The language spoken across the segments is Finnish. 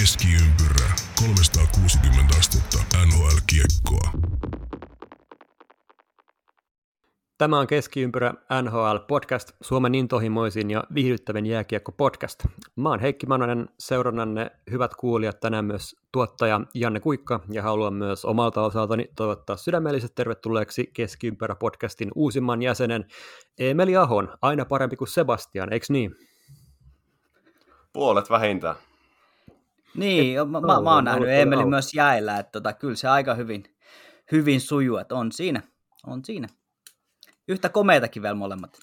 Keskiympyrä 360 astetta NHL-kiekkoa. Tämä on Keskiympyrä NHL podcast, Suomen intohimoisin ja viihdyttävin jääkiekko podcast. Mä oon Heikki Manonen, seurannanne hyvät kuulijat, tänään myös tuottaja Janne Kuikka ja haluan myös omalta osaltani toivottaa sydämelliset tervetulleeksi Keskiympyrä podcastin uusimman jäsenen Emeli Ahon, aina parempi kuin Sebastian, eikö niin? Puolet vähintään. Niin, mä, mä, mä oon nähnyt Emeli myös jäillä, että tota, kyllä se aika hyvin, hyvin sujuu, että on siinä, on siinä. Yhtä komeitakin vielä molemmat.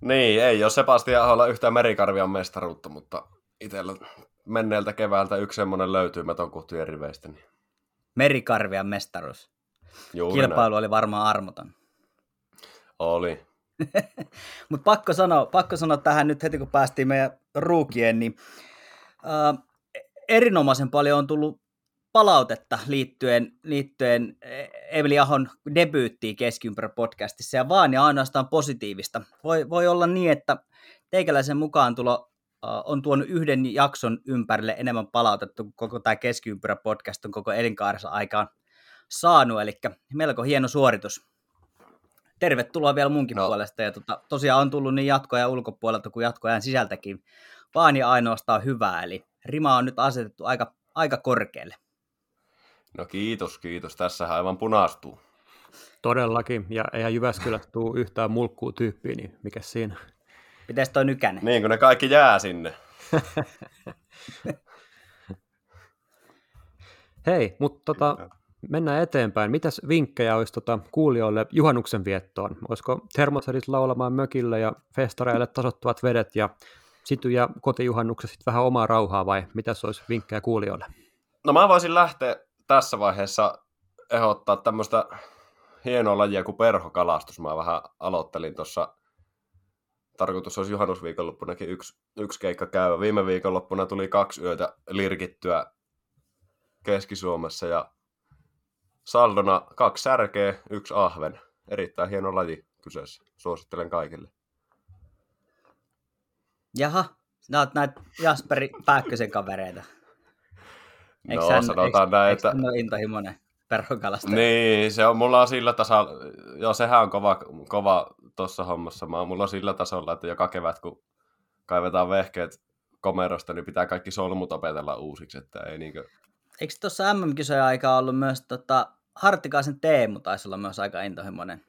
Niin, ei ole Sebastian Aholla yhtään merikarvian mestaruutta, mutta itsellä menneeltä keväältä yksi semmoinen löytyy meton kuhtujen riveistä. Niin. Merikarvian mestaruus. Juuri Kilpailu näin. oli varmaan armoton. Oli. Mutta pakko sanoa, pakko sanoa tähän nyt heti, kun päästiin meidän ruukien, niin äh, erinomaisen paljon on tullut palautetta liittyen, liittyen Emeli Ahon debyyttiin Keskiympärä podcastissa, ja vaan ja ainoastaan positiivista. Voi, voi olla niin, että teikäläisen mukaan tulo on tuonut yhden jakson ympärille enemmän palautetta kuin koko tämä Keskiympärä podcast on koko elinkaarensa aikaan saanut, eli melko hieno suoritus tervetuloa vielä munkin. No. puolesta. Ja tota, tosiaan on tullut niin jatkoja ulkopuolelta kuin jatkoajan sisältäkin, vaan ja ainoastaan hyvää. Eli rima on nyt asetettu aika, aika korkealle. No kiitos, kiitos. Tässähän aivan punastuu. Todellakin, ja eihän Jyväskylästä tule yhtään mulkkuu tyyppiä, niin mikä siinä? Mites toi nykänen? Niin kun ne kaikki jää sinne. Hei, mutta tota, mennään eteenpäin. Mitäs vinkkejä olisi tota, kuulijoille juhannuksen viettoon? Olisiko termosadit laulamaan mökille ja festareille tasottuvat vedet ja sity ja kotijuhannuksessa vähän omaa rauhaa vai mitäs olisi vinkkejä kuulijoille? No mä voisin lähteä tässä vaiheessa ehdottaa tämmöistä hienoa lajia kuin perhokalastus. Mä vähän aloittelin tuossa, tarkoitus olisi juhannusviikonloppunakin yksi, yksi keikka käydä. Viime viikonloppuna tuli kaksi yötä lirkittyä Keski-Suomessa ja saldona kaksi särkeä, yksi ahven. Erittäin hieno laji kyseessä. Suosittelen kaikille. Jaha, sä oot näitä Jasperi Pääkkösen kavereita. Eikö No hän- sanotaan eikö- näin, että... hän ole intohimoinen perhokalastaja? Niin, se on, mulla on sillä tasolla, joo sehän on kova, kova tuossa hommassa. Mä, mulla on sillä tasolla, että joka kevät kun kaivetaan vehkeet komerosta, niin pitää kaikki solmut opetella uusiksi, että ei niinkö... Eikö tuossa MM-kisojen aikaa ollut myös tota, Harttikaisen Teemu taisi olla myös aika intohimoinen?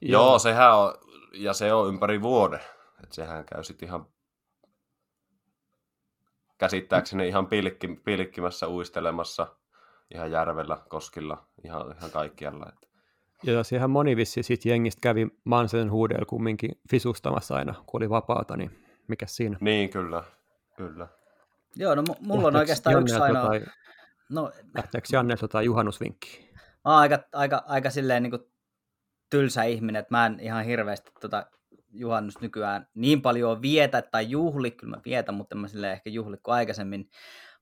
Joo. joo, sehän on, ja se on ympäri vuoden. Että sehän käy sitten ihan käsittääkseni ihan pilkki, pilkkimässä, uistelemassa ihan järvellä, koskilla, ihan, ihan kaikkialla. Että. Ja siihen moni vissi sit jengistä kävi Mansen huudella kumminkin fisustamassa aina, kun oli vapaata, niin mikä siinä? Niin, kyllä, kyllä. Joo, no mu- mulla on oikeastaan yksi ainoa... jotain- No, Lähteekö Jannelta jotain juhannusvinkkiä? mä oon aika, aika, aika silleen niin kuin tylsä ihminen, että mä en ihan hirveästi tota juhannus nykyään niin paljon vietä tai juhli, kyllä mä vietän, mutta en mä silleen ehkä juhli kuin aikaisemmin.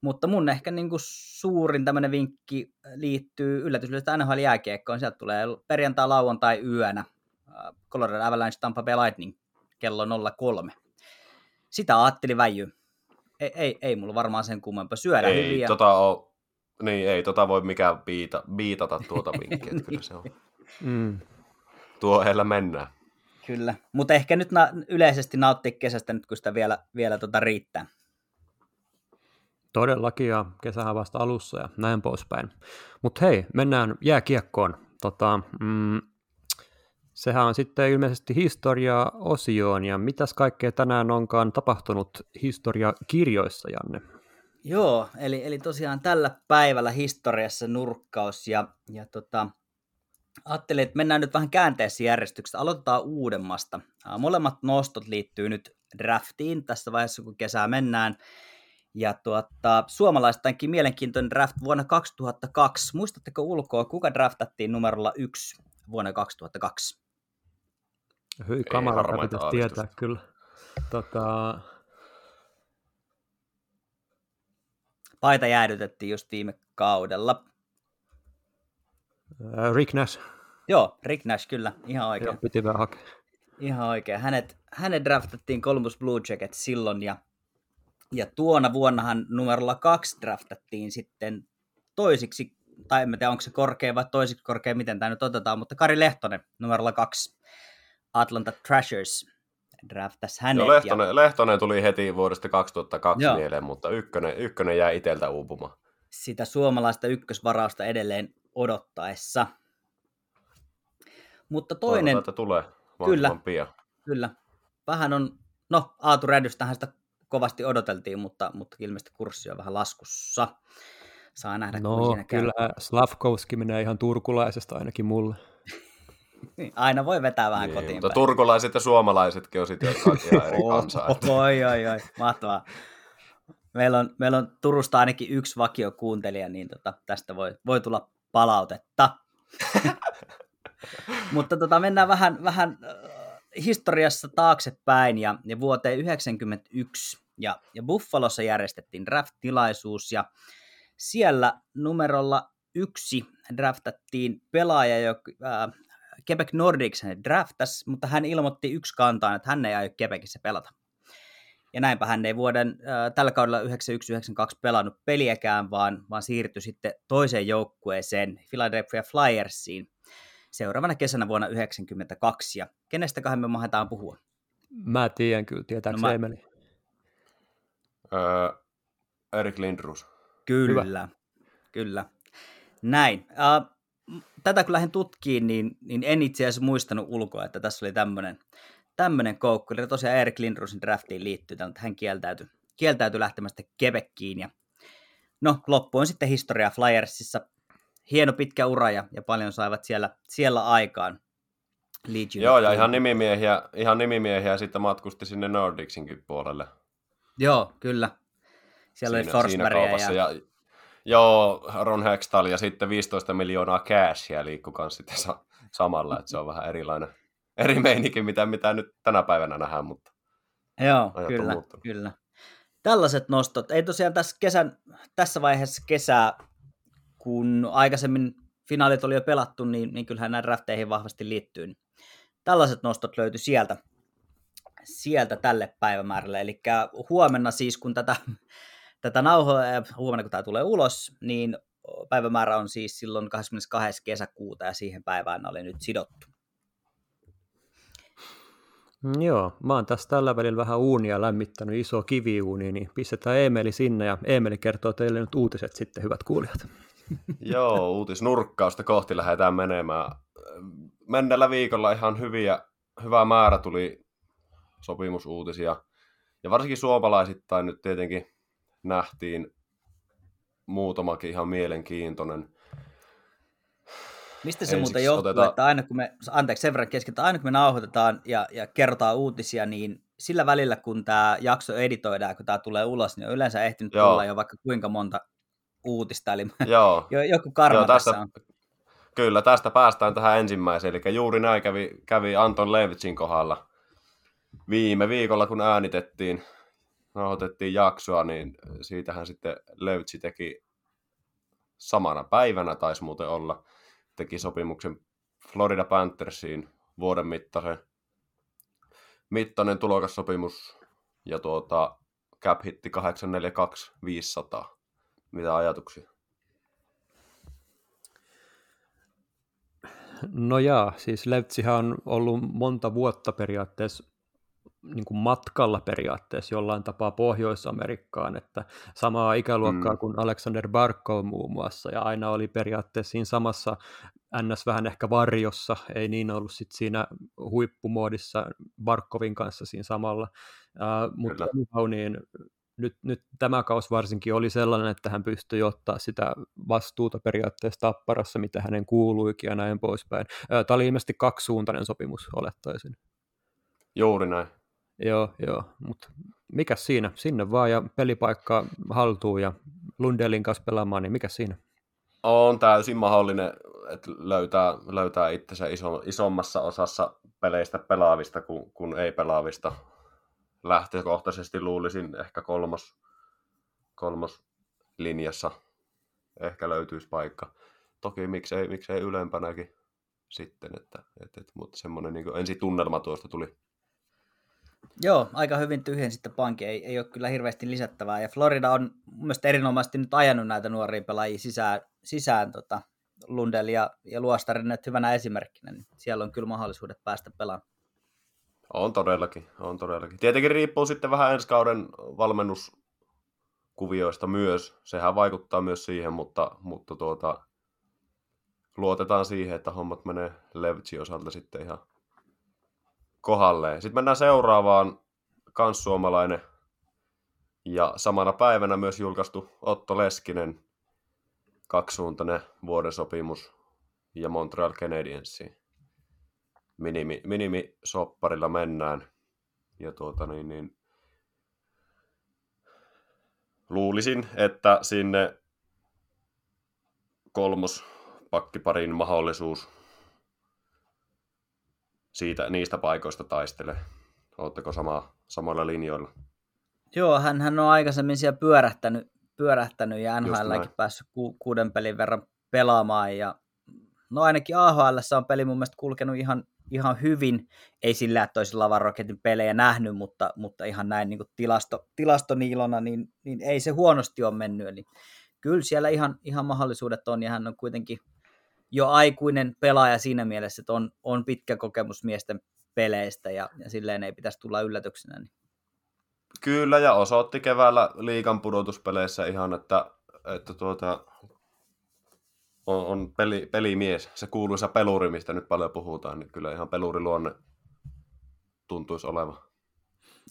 Mutta mun ehkä niin kuin suurin tämmöinen vinkki liittyy yllätyslyöstä NHL jääkiekkoon. Sieltä tulee perjantai, lauantai yönä Colorado Avalanche Tampa Bay Lightning kello 03. Sitä ajattelin väijyä. Ei, ei, ei mulla varmaan sen kummempaa. Hyvin Ei, ja... tota oo, niin, ei tota voi mikään biita, biitata tuota vinkkiä, että kyllä se on. Mm. Tuo heillä mennään. Kyllä, mutta ehkä nyt na- yleisesti nauttia kesästä nyt, kun sitä vielä, vielä tota riittää. Todellakin, ja kesähän vasta alussa ja näin poispäin. Mutta hei, mennään jääkiekkoon. Tota, mm, sehän on sitten ilmeisesti historia-osioon, ja mitäs kaikkea tänään onkaan tapahtunut historiakirjoissa, Janne? Joo, eli, eli tosiaan tällä päivällä historiassa nurkkaus ja, ja tota, ajattelin, että mennään nyt vähän käänteessä järjestyksessä. Aloitetaan uudemmasta. Molemmat nostot liittyy nyt draftiin tässä vaiheessa, kun kesää mennään. Ja tuota, suomalaistainkin mielenkiintoinen draft vuonna 2002. Muistatteko ulkoa, kuka draftattiin numerolla yksi vuonna 2002? Hyi, harmaita pitäisi tietää aavistusta. kyllä. Tota, Paita jäädytettiin just viime kaudella. Ää, Rick Nash, Joo, Rick Nash kyllä, ihan oikein. joo, piti vähän hakea. Ihan oikein. Hänet, hänet draftattiin Columbus Blue Jackets silloin ja Ja tuona vuonnahan numerolla kaksi draftattiin sitten toisiksi, tai en tiedä onko se korkea vai toisiksi korkea, miten tämä nyt otetaan, mutta Kari Lehtonen numerolla kaksi Atlanta Thrashers draftas hänet. Joo, Lehtonen, ja... Lehtonen tuli heti vuodesta 2002 Joo. mieleen, mutta ykkönen, ykkönen jäi iteltä uupumaan. sitä suomalaista ykkösvarausta edelleen odottaessa. Mutta toinen, Toivotaan, että tulee Kyllä. pian. kyllä, vähän on, no Aatu Rädystähän sitä kovasti odoteltiin, mutta, mutta ilmeisesti kurssi on vähän laskussa. Saa nähdä, kun No, siinä käy. kyllä Slavkovski menee ihan turkulaisesta ainakin mulle. Niin, Aina voi vetää vähän Niin, kotiin mutta päin. turkulaiset ja suomalaisetkin on sitten jotka on ihan eri kansaa. että- Oi, oi, oi, mahtavaa. Meillä on, meillä on Turusta ainakin yksi vakiokuuntelija, niin tota, tästä voi, voi tulla palautetta. Mutta tota, mennään vähän, vähän äh, historiassa taaksepäin ja, ja vuoteen 1991. Ja, ja Buffalossa järjestettiin draft-tilaisuus ja siellä numerolla yksi draftattiin pelaaja, joka äh, Quebec Nordics hänet draftas, mutta hän ilmoitti yksi kantaan, että hän ei aio Quebecissä pelata. Ja näinpä hän ei vuoden äh, tällä kaudella 91-92 pelannut peliäkään, vaan, vaan siirtyi sitten toiseen joukkueeseen, Philadelphia Flyersiin, seuraavana kesänä vuonna 1992. Ja kenestäköhän me mahdetaan puhua? Mä tiedän kyllä, tietääkö No mä- Emeli? Öö, Erik Lindrus. Kyllä, kyllä. Näin. Äh, tätä kun lähdin tutkiin, niin, niin en itse asiassa muistanut ulkoa, että tässä oli tämmöinen tämmöinen koukku. Eli tosiaan Erik Lindrusin draftiin liittyy, mutta hän kieltäytyi, kieltäytyi lähtemästä Quebeciin. Ja no, loppu on sitten historia Flyersissa. Hieno pitkä ura ja, ja paljon saivat siellä, siellä aikaan. Legion Joo, ja ihan nimimiehiä, ihan nimimiehiä sitten matkusti sinne Nordicsinkin puolelle. Joo, kyllä. Siellä oli Forsbergia ja... Ja... Joo, Ron Hextall ja sitten 15 miljoonaa cashia liikkui kanssa sitten sa- samalla, että se on vähän erilainen, eri meininki, mitä, mitä nyt tänä päivänä nähdään, mutta Joo, kyllä, muuttunut. kyllä. Tällaiset nostot. Ei tosiaan tässä, kesän, tässä vaiheessa kesää, kun aikaisemmin finaalit oli jo pelattu, niin, niin kyllähän nämä drafteihin vahvasti liittyy. Niin tällaiset nostot löytyi sieltä, sieltä tälle päivämäärälle. Eli huomenna siis, kun tätä, tätä nauhoa, äh, huomenna kun tämä tulee ulos, niin päivämäärä on siis silloin 22. kesäkuuta ja siihen päivään oli nyt sidottu. Mm, Joo, mä oon tässä tällä välillä vähän uunia lämmittänyt, iso kiviuuni, niin pistetään Emeli sinne ja Emeli kertoo teille nyt uutiset sitten, hyvät kuulijat. joo, uutisnurkkausta kohti lähdetään menemään. Mennellä viikolla ihan hyviä, hyvä määrä tuli sopimusuutisia. Ja varsinkin suomalaisittain nyt tietenkin nähtiin muutamakin ihan mielenkiintoinen. Mistä se muuten johtuu, otetaan- että aina kun me, anteeksi sen verran kesken, aina kun me nauhoitetaan ja, ja kerrotaan uutisia, niin sillä välillä kun tämä jakso editoidaan, kun tämä tulee ulos, niin on yleensä ehtinyt Joo. tulla jo vaikka kuinka monta uutista, eli Joo, jo, joku karma Joo, tässä tästä, on. kyllä, tästä päästään tähän ensimmäiseen. Eli juuri näin kävi, kävi Anton Levitsin kohdalla viime viikolla, kun äänitettiin, nauhoitettiin jaksoa, niin siitähän sitten Levitsi teki samana päivänä, taisi muuten olla, teki sopimuksen Florida Panthersiin vuoden mittaisen, mittainen tulokassopimus ja tuota, cap hitti 842 500. Mitä ajatuksia? No jaa, siis Levtsihän on ollut monta vuotta periaatteessa niin kuin matkalla periaatteessa jollain tapaa Pohjois-Amerikkaan, että samaa ikäluokkaa Mm. kuin Alexander Barkov muun muassa, ja aina oli periaatteessa siinä samassa NS vähän ehkä varjossa, ei niin ollut sit siinä huippumoodissa Barkovin kanssa siinä samalla, uh, mutta niin nyt, nyt tämä kaus varsinkin oli sellainen, että hän pystyi ottaa sitä vastuuta periaatteessa tapparassa, mitä hänen kuuluikin ja näin poispäin. Tämä oli ilmeisesti kaksisuuntainen sopimus, olettaisin. Juuri näin. Joo, joo, mutta mikä siinä? Sinne vaan ja pelipaikka haltuun ja Lundelin kanssa pelaamaan, niin mikä siinä? On täysin mahdollinen, että löytää, löytää itsensä iso, isommassa osassa peleistä pelaavista kuin, kuin ei pelaavista. Lähtökohtaisesti luulisin ehkä kolmos, kolmos linjassa ehkä löytyisi paikka. Toki miksei, miksei ylempänäkin sitten, että, että, että mutta semmoinen niin ensi tunnelma tuosta tuli. Joo, aika hyvin tyhjen sitten pankki, ei, ei ole kyllä hirveästi lisättävää. Ja Florida on mielestäni erinomaisesti nyt ajanut näitä nuoria pelaajia sisään, sisään tota, Lundell ja, ja Luostarin nyt hyvänä esimerkkinä, niin siellä on kyllä mahdollisuudet päästä pelaamaan. On todellakin, on todellakin. Tietenkin riippuu sitten vähän ensi kauden valmennuskuvioista myös. Sehän vaikuttaa myös siihen, mutta, mutta tuota, luotetaan siihen, että hommat menee Levtsin osalta sitten ihan kohdalleen. Sitten mennään seuraavaan, kans suomalainen ja samana päivänä myös julkaistu Otto Leskinen, kaksisuuntainen vuoden sopimus ja Montreal Canadiensiin. Minimi, minimisopparilla mennään. Ja tuota niin, niin luulisin, että sinne kolmos pakkiparin mahdollisuus siitä, niistä paikoista taistele. Oletteko sama, samoilla linjoilla? Joo, hän, hän on aikaisemmin siellä pyörähtänyt, pyörähtänyt ja NHLkin päässyt ku, kuuden pelin verran pelaamaan. Ja, no ainakin AHL on peli mun mielestä kulkenut ihan, ihan hyvin. Ei sillä, että olisi Lavan Rocketin pelejä nähnyt, mutta, mutta ihan näin niin tilasto, tilastoniilona, niin, niin ei se huonosti ole mennyt. Eli kyllä siellä ihan, ihan mahdollisuudet on, ja hän on kuitenkin jo aikuinen pelaaja siinä mielessä, että on, on pitkä kokemus miesten peleistä ja, ja silleen ei pitäisi tulla yllätyksenä. Niin. Kyllä, ja osoitti keväällä liikan pudotuspeleissä ihan, että, että tuota, on, on peli, pelimies. Se kuuluisa peluri, mistä nyt paljon puhutaan, niin kyllä ihan peluriluonne tuntuisi oleva.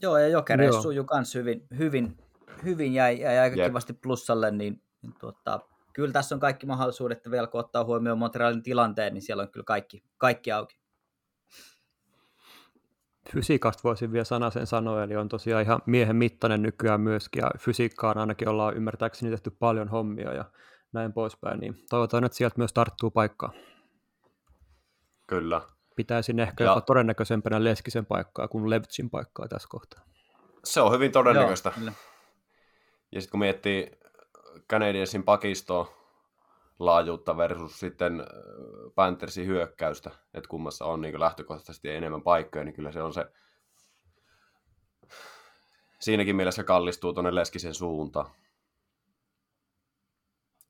Joo, ja Jokereissa sujuu myös hyvin, hyvin, hyvin jäi, jäi aika Jep. kivasti plussalle, niin, niin tuota, kyllä tässä on kaikki mahdollisuudet, että vielä kun ottaa huomioon Montrealin tilanteen, niin siellä on kyllä kaikki, kaikki auki. Fysiikasta voisin vielä sanasen sanoa, eli on tosiaan ihan miehen mittainen nykyään myöskin, ja fysiikkaan ainakin ollaan ymmärtääkseni tehty paljon hommia ja näin poispäin, niin toivotaan, että sieltä myös tarttuu paikkaa. Kyllä. Pitäisin ehkä ja... jopa todennäköisempänä Leskisen paikkaa kuin Levtsin paikkaa tässä kohtaa. Se on hyvin todennäköistä. Joo, ja sitten kun miettii Canadiensin pakisto laajuutta versus sitten Panthersin hyökkäystä, että kummassa on niin lähtökohtaisesti enemmän paikkoja, niin kyllä se on se siinäkin mielessä kallistuu tuonne Leskisen suuntaan.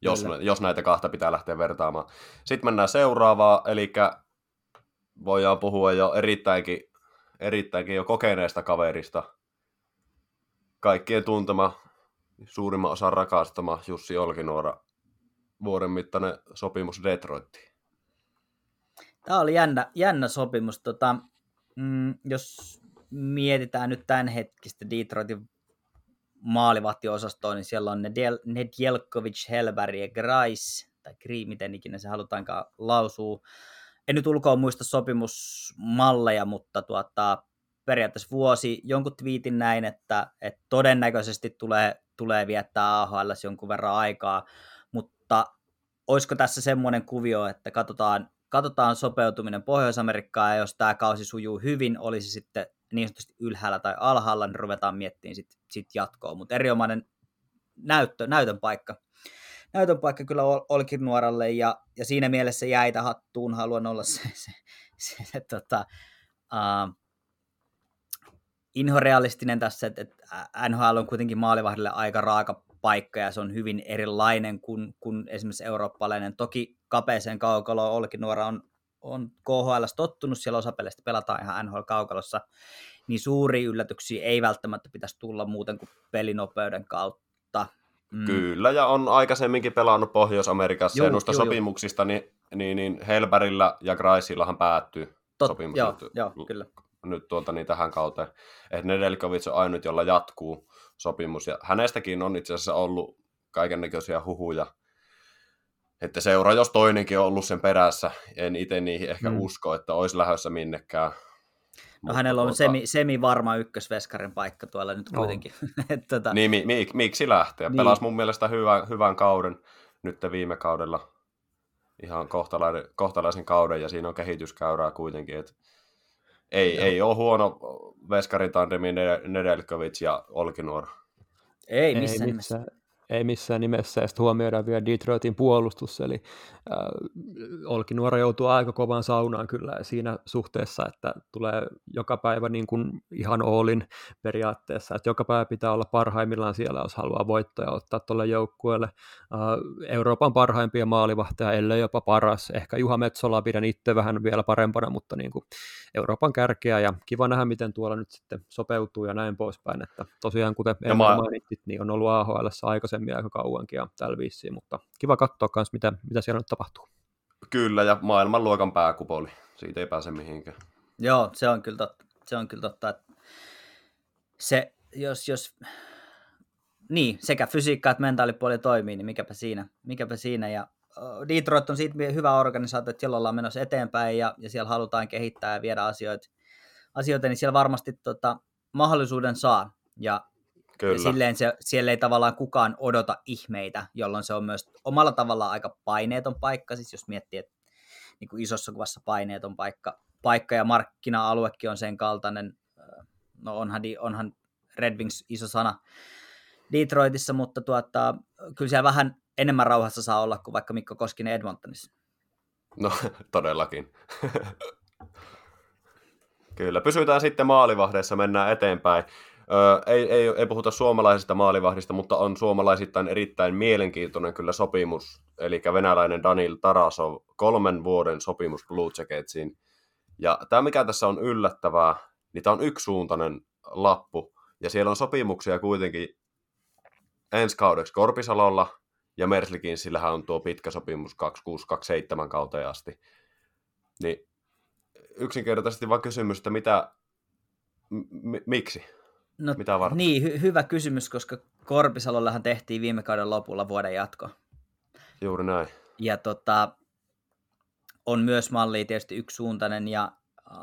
Jos, jos näitä kahta pitää lähteä vertaamaan. Sitten mennään seuraavaan, eli voidaan puhua jo erittäinkin, erittäinkin jo kokeneesta kaverista. Kaikkien tuntema suurimman osan rakastama Jussi Olkinuora vuoden mittainen sopimus Detroittiin. Tämä oli jännä, jännä sopimus. Tota, mm, jos mietitään nyt tämän hetkistä Detroitin maalivahtiosastoa, niin siellä on Nedjelkovic, Helberg ja Grice, tai Gri, miten ikinä se halutaankaan lausua. En nyt ulkoa muista sopimusmalleja, mutta tuota, periaatteessa vuosi jonkun twiitin näin, että, että todennäköisesti tulee tulee viettää AHL jonkun verran aikaa, mutta olisiko tässä semmoinen kuvio, että katsotaan, katsotaan sopeutuminen Pohjois-Amerikkaan, ja jos tämä kausi sujuu hyvin, olisi sitten niin sanotusti ylhäällä tai alhaalla, niin ruvetaan miettimään sitten sit jatkoa, mutta erinomainen näyttö, näytön paikka. Näytön paikka kyllä olikin nuoralle, ja, ja siinä mielessä jäitä hattuun, haluan olla se, se, se, se tota, uh, inhorealistinen tässä, että, että NHL on kuitenkin maalivahdille aika raaka paikka ja se on hyvin erilainen kuin, kuin esimerkiksi eurooppalainen. Toki kapeeseen kaukaloon Olkinuora on, on KHL tottunut, siellä osa peleistä pelataan ihan NHL-kaukalossa, niin suuri yllätyksiä ei välttämättä pitäisi tulla muuten kuin pelinopeuden kautta. Mm. Kyllä, ja on aikaisemminkin pelannut Pohjois-Amerikassa, juu, ja noista juu, sopimuksista, niin, niin, niin Helberillä ja Graisillahan päättyy Tot, sopimus. Joo, joo, kyllä nyt tuolta niin tähän kauteen. Että Nedelkovic on ainut, jolla jatkuu sopimus. Ja hänestäkin on itse asiassa ollut kaiken näköisiä huhuja, että seura, jos toinenkin on ollut sen perässä, en itse niihin ehkä mm. usko, että olisi lähdössä minnekään. No Mutta hänellä on tuota... semi, semi varma ykkösveskarin paikka tuolla nyt kuitenkin. No. tota... Niin, mi, mi, miksi lähteä? Niin. Pelasi mun mielestä hyvän, hyvän kauden nyt viime kaudella. Ihan kohtalaisen, kohtalaisen kauden ja siinä on kehityskäyrää kuitenkin. Että ei, ei ole huono veskarin tandemi Nedelkovic ja Olkinuor. Ei missään ei, nimessä. Ei missään nimessä, ja sitten huomioidaan vielä Detroitin puolustus, eli äh, Olkinuora joutuu aika kovaan saunaan kyllä siinä suhteessa, että tulee joka päivä niin kuin ihan olin periaatteessa, että joka päivä pitää olla parhaimmillaan siellä, jos haluaa voittoja ottaa tuolle joukkueelle. Äh, Euroopan parhaimpia maalivahteja, ellei jopa paras. Ehkä Juha Metsola pidän itse vähän vielä parempana, mutta niin kuin Euroopan kärkeä, ja kiva nähdä, miten tuolla nyt sitten sopeutuu ja näin poispäin, että tosiaan kuten ja mä... mainitsit, niin on ollut AHL aikaisemmin aika kauankin ja tällä vissiin, mutta kiva katsoa myös, mitä, mitä siellä nyt tapahtuu. Kyllä, ja maailmanluokan pääkupoli, siitä ei pääse mihinkään. Joo, se on kyllä totta, se on kyllä totta että se, jos, jos niin, sekä fysiikka että mentaalipuoli toimii, niin mikäpä siinä, mikäpä siinä. Ja Detroit on siitä hyvä organisaatio, että siellä ollaan menossa eteenpäin ja, ja siellä halutaan kehittää ja viedä asioita, asioita niin siellä varmasti tota, mahdollisuuden saa. Ja, Kyllä. ja silleen se, siellä ei tavallaan kukaan odota ihmeitä, jolloin se on myös omalla tavallaan aika paineeton paikka, siis jos miettii, että niin kuin isossa kuvassa paineeton paikka, paikka ja markkina-aluekin on sen kaltainen, no onhan, onhan Red Wings iso sana Detroitissa, mutta tuota, kyllä siellä vähän enemmän rauhassa saa olla kuin vaikka Mikko Koskinen Edmontonissa. No, todellakin. Kyllä, pysytään sitten maalivahdeissa, mennään eteenpäin. Ei, ei, ei puhuta suomalaisesta maalivahdista, mutta on suomalaisittain erittäin mielenkiintoinen kyllä sopimus, eli venäläinen Danil Tarasov, kolmen vuoden sopimus Blue Jacketsiin. Ja tämä, mikä tässä on yllättävää, niin tämä on yksisuuntainen lappu, ja siellä on sopimuksia kuitenkin ensi kaudeksi Korpisalolla, ja Merslikin sillähän on tuo pitkä sopimus 2627 kauteen asti. Niin yksinkertaisesti vaan kysymys, että mitä, m- miksi? No, mitä varten? Niin, hy- hyvä kysymys, koska Korpisalollahan tehtiin viime kauden lopulla vuoden jatko. Juuri näin. Ja tota, on myös malli tietysti yksisuuntainen ja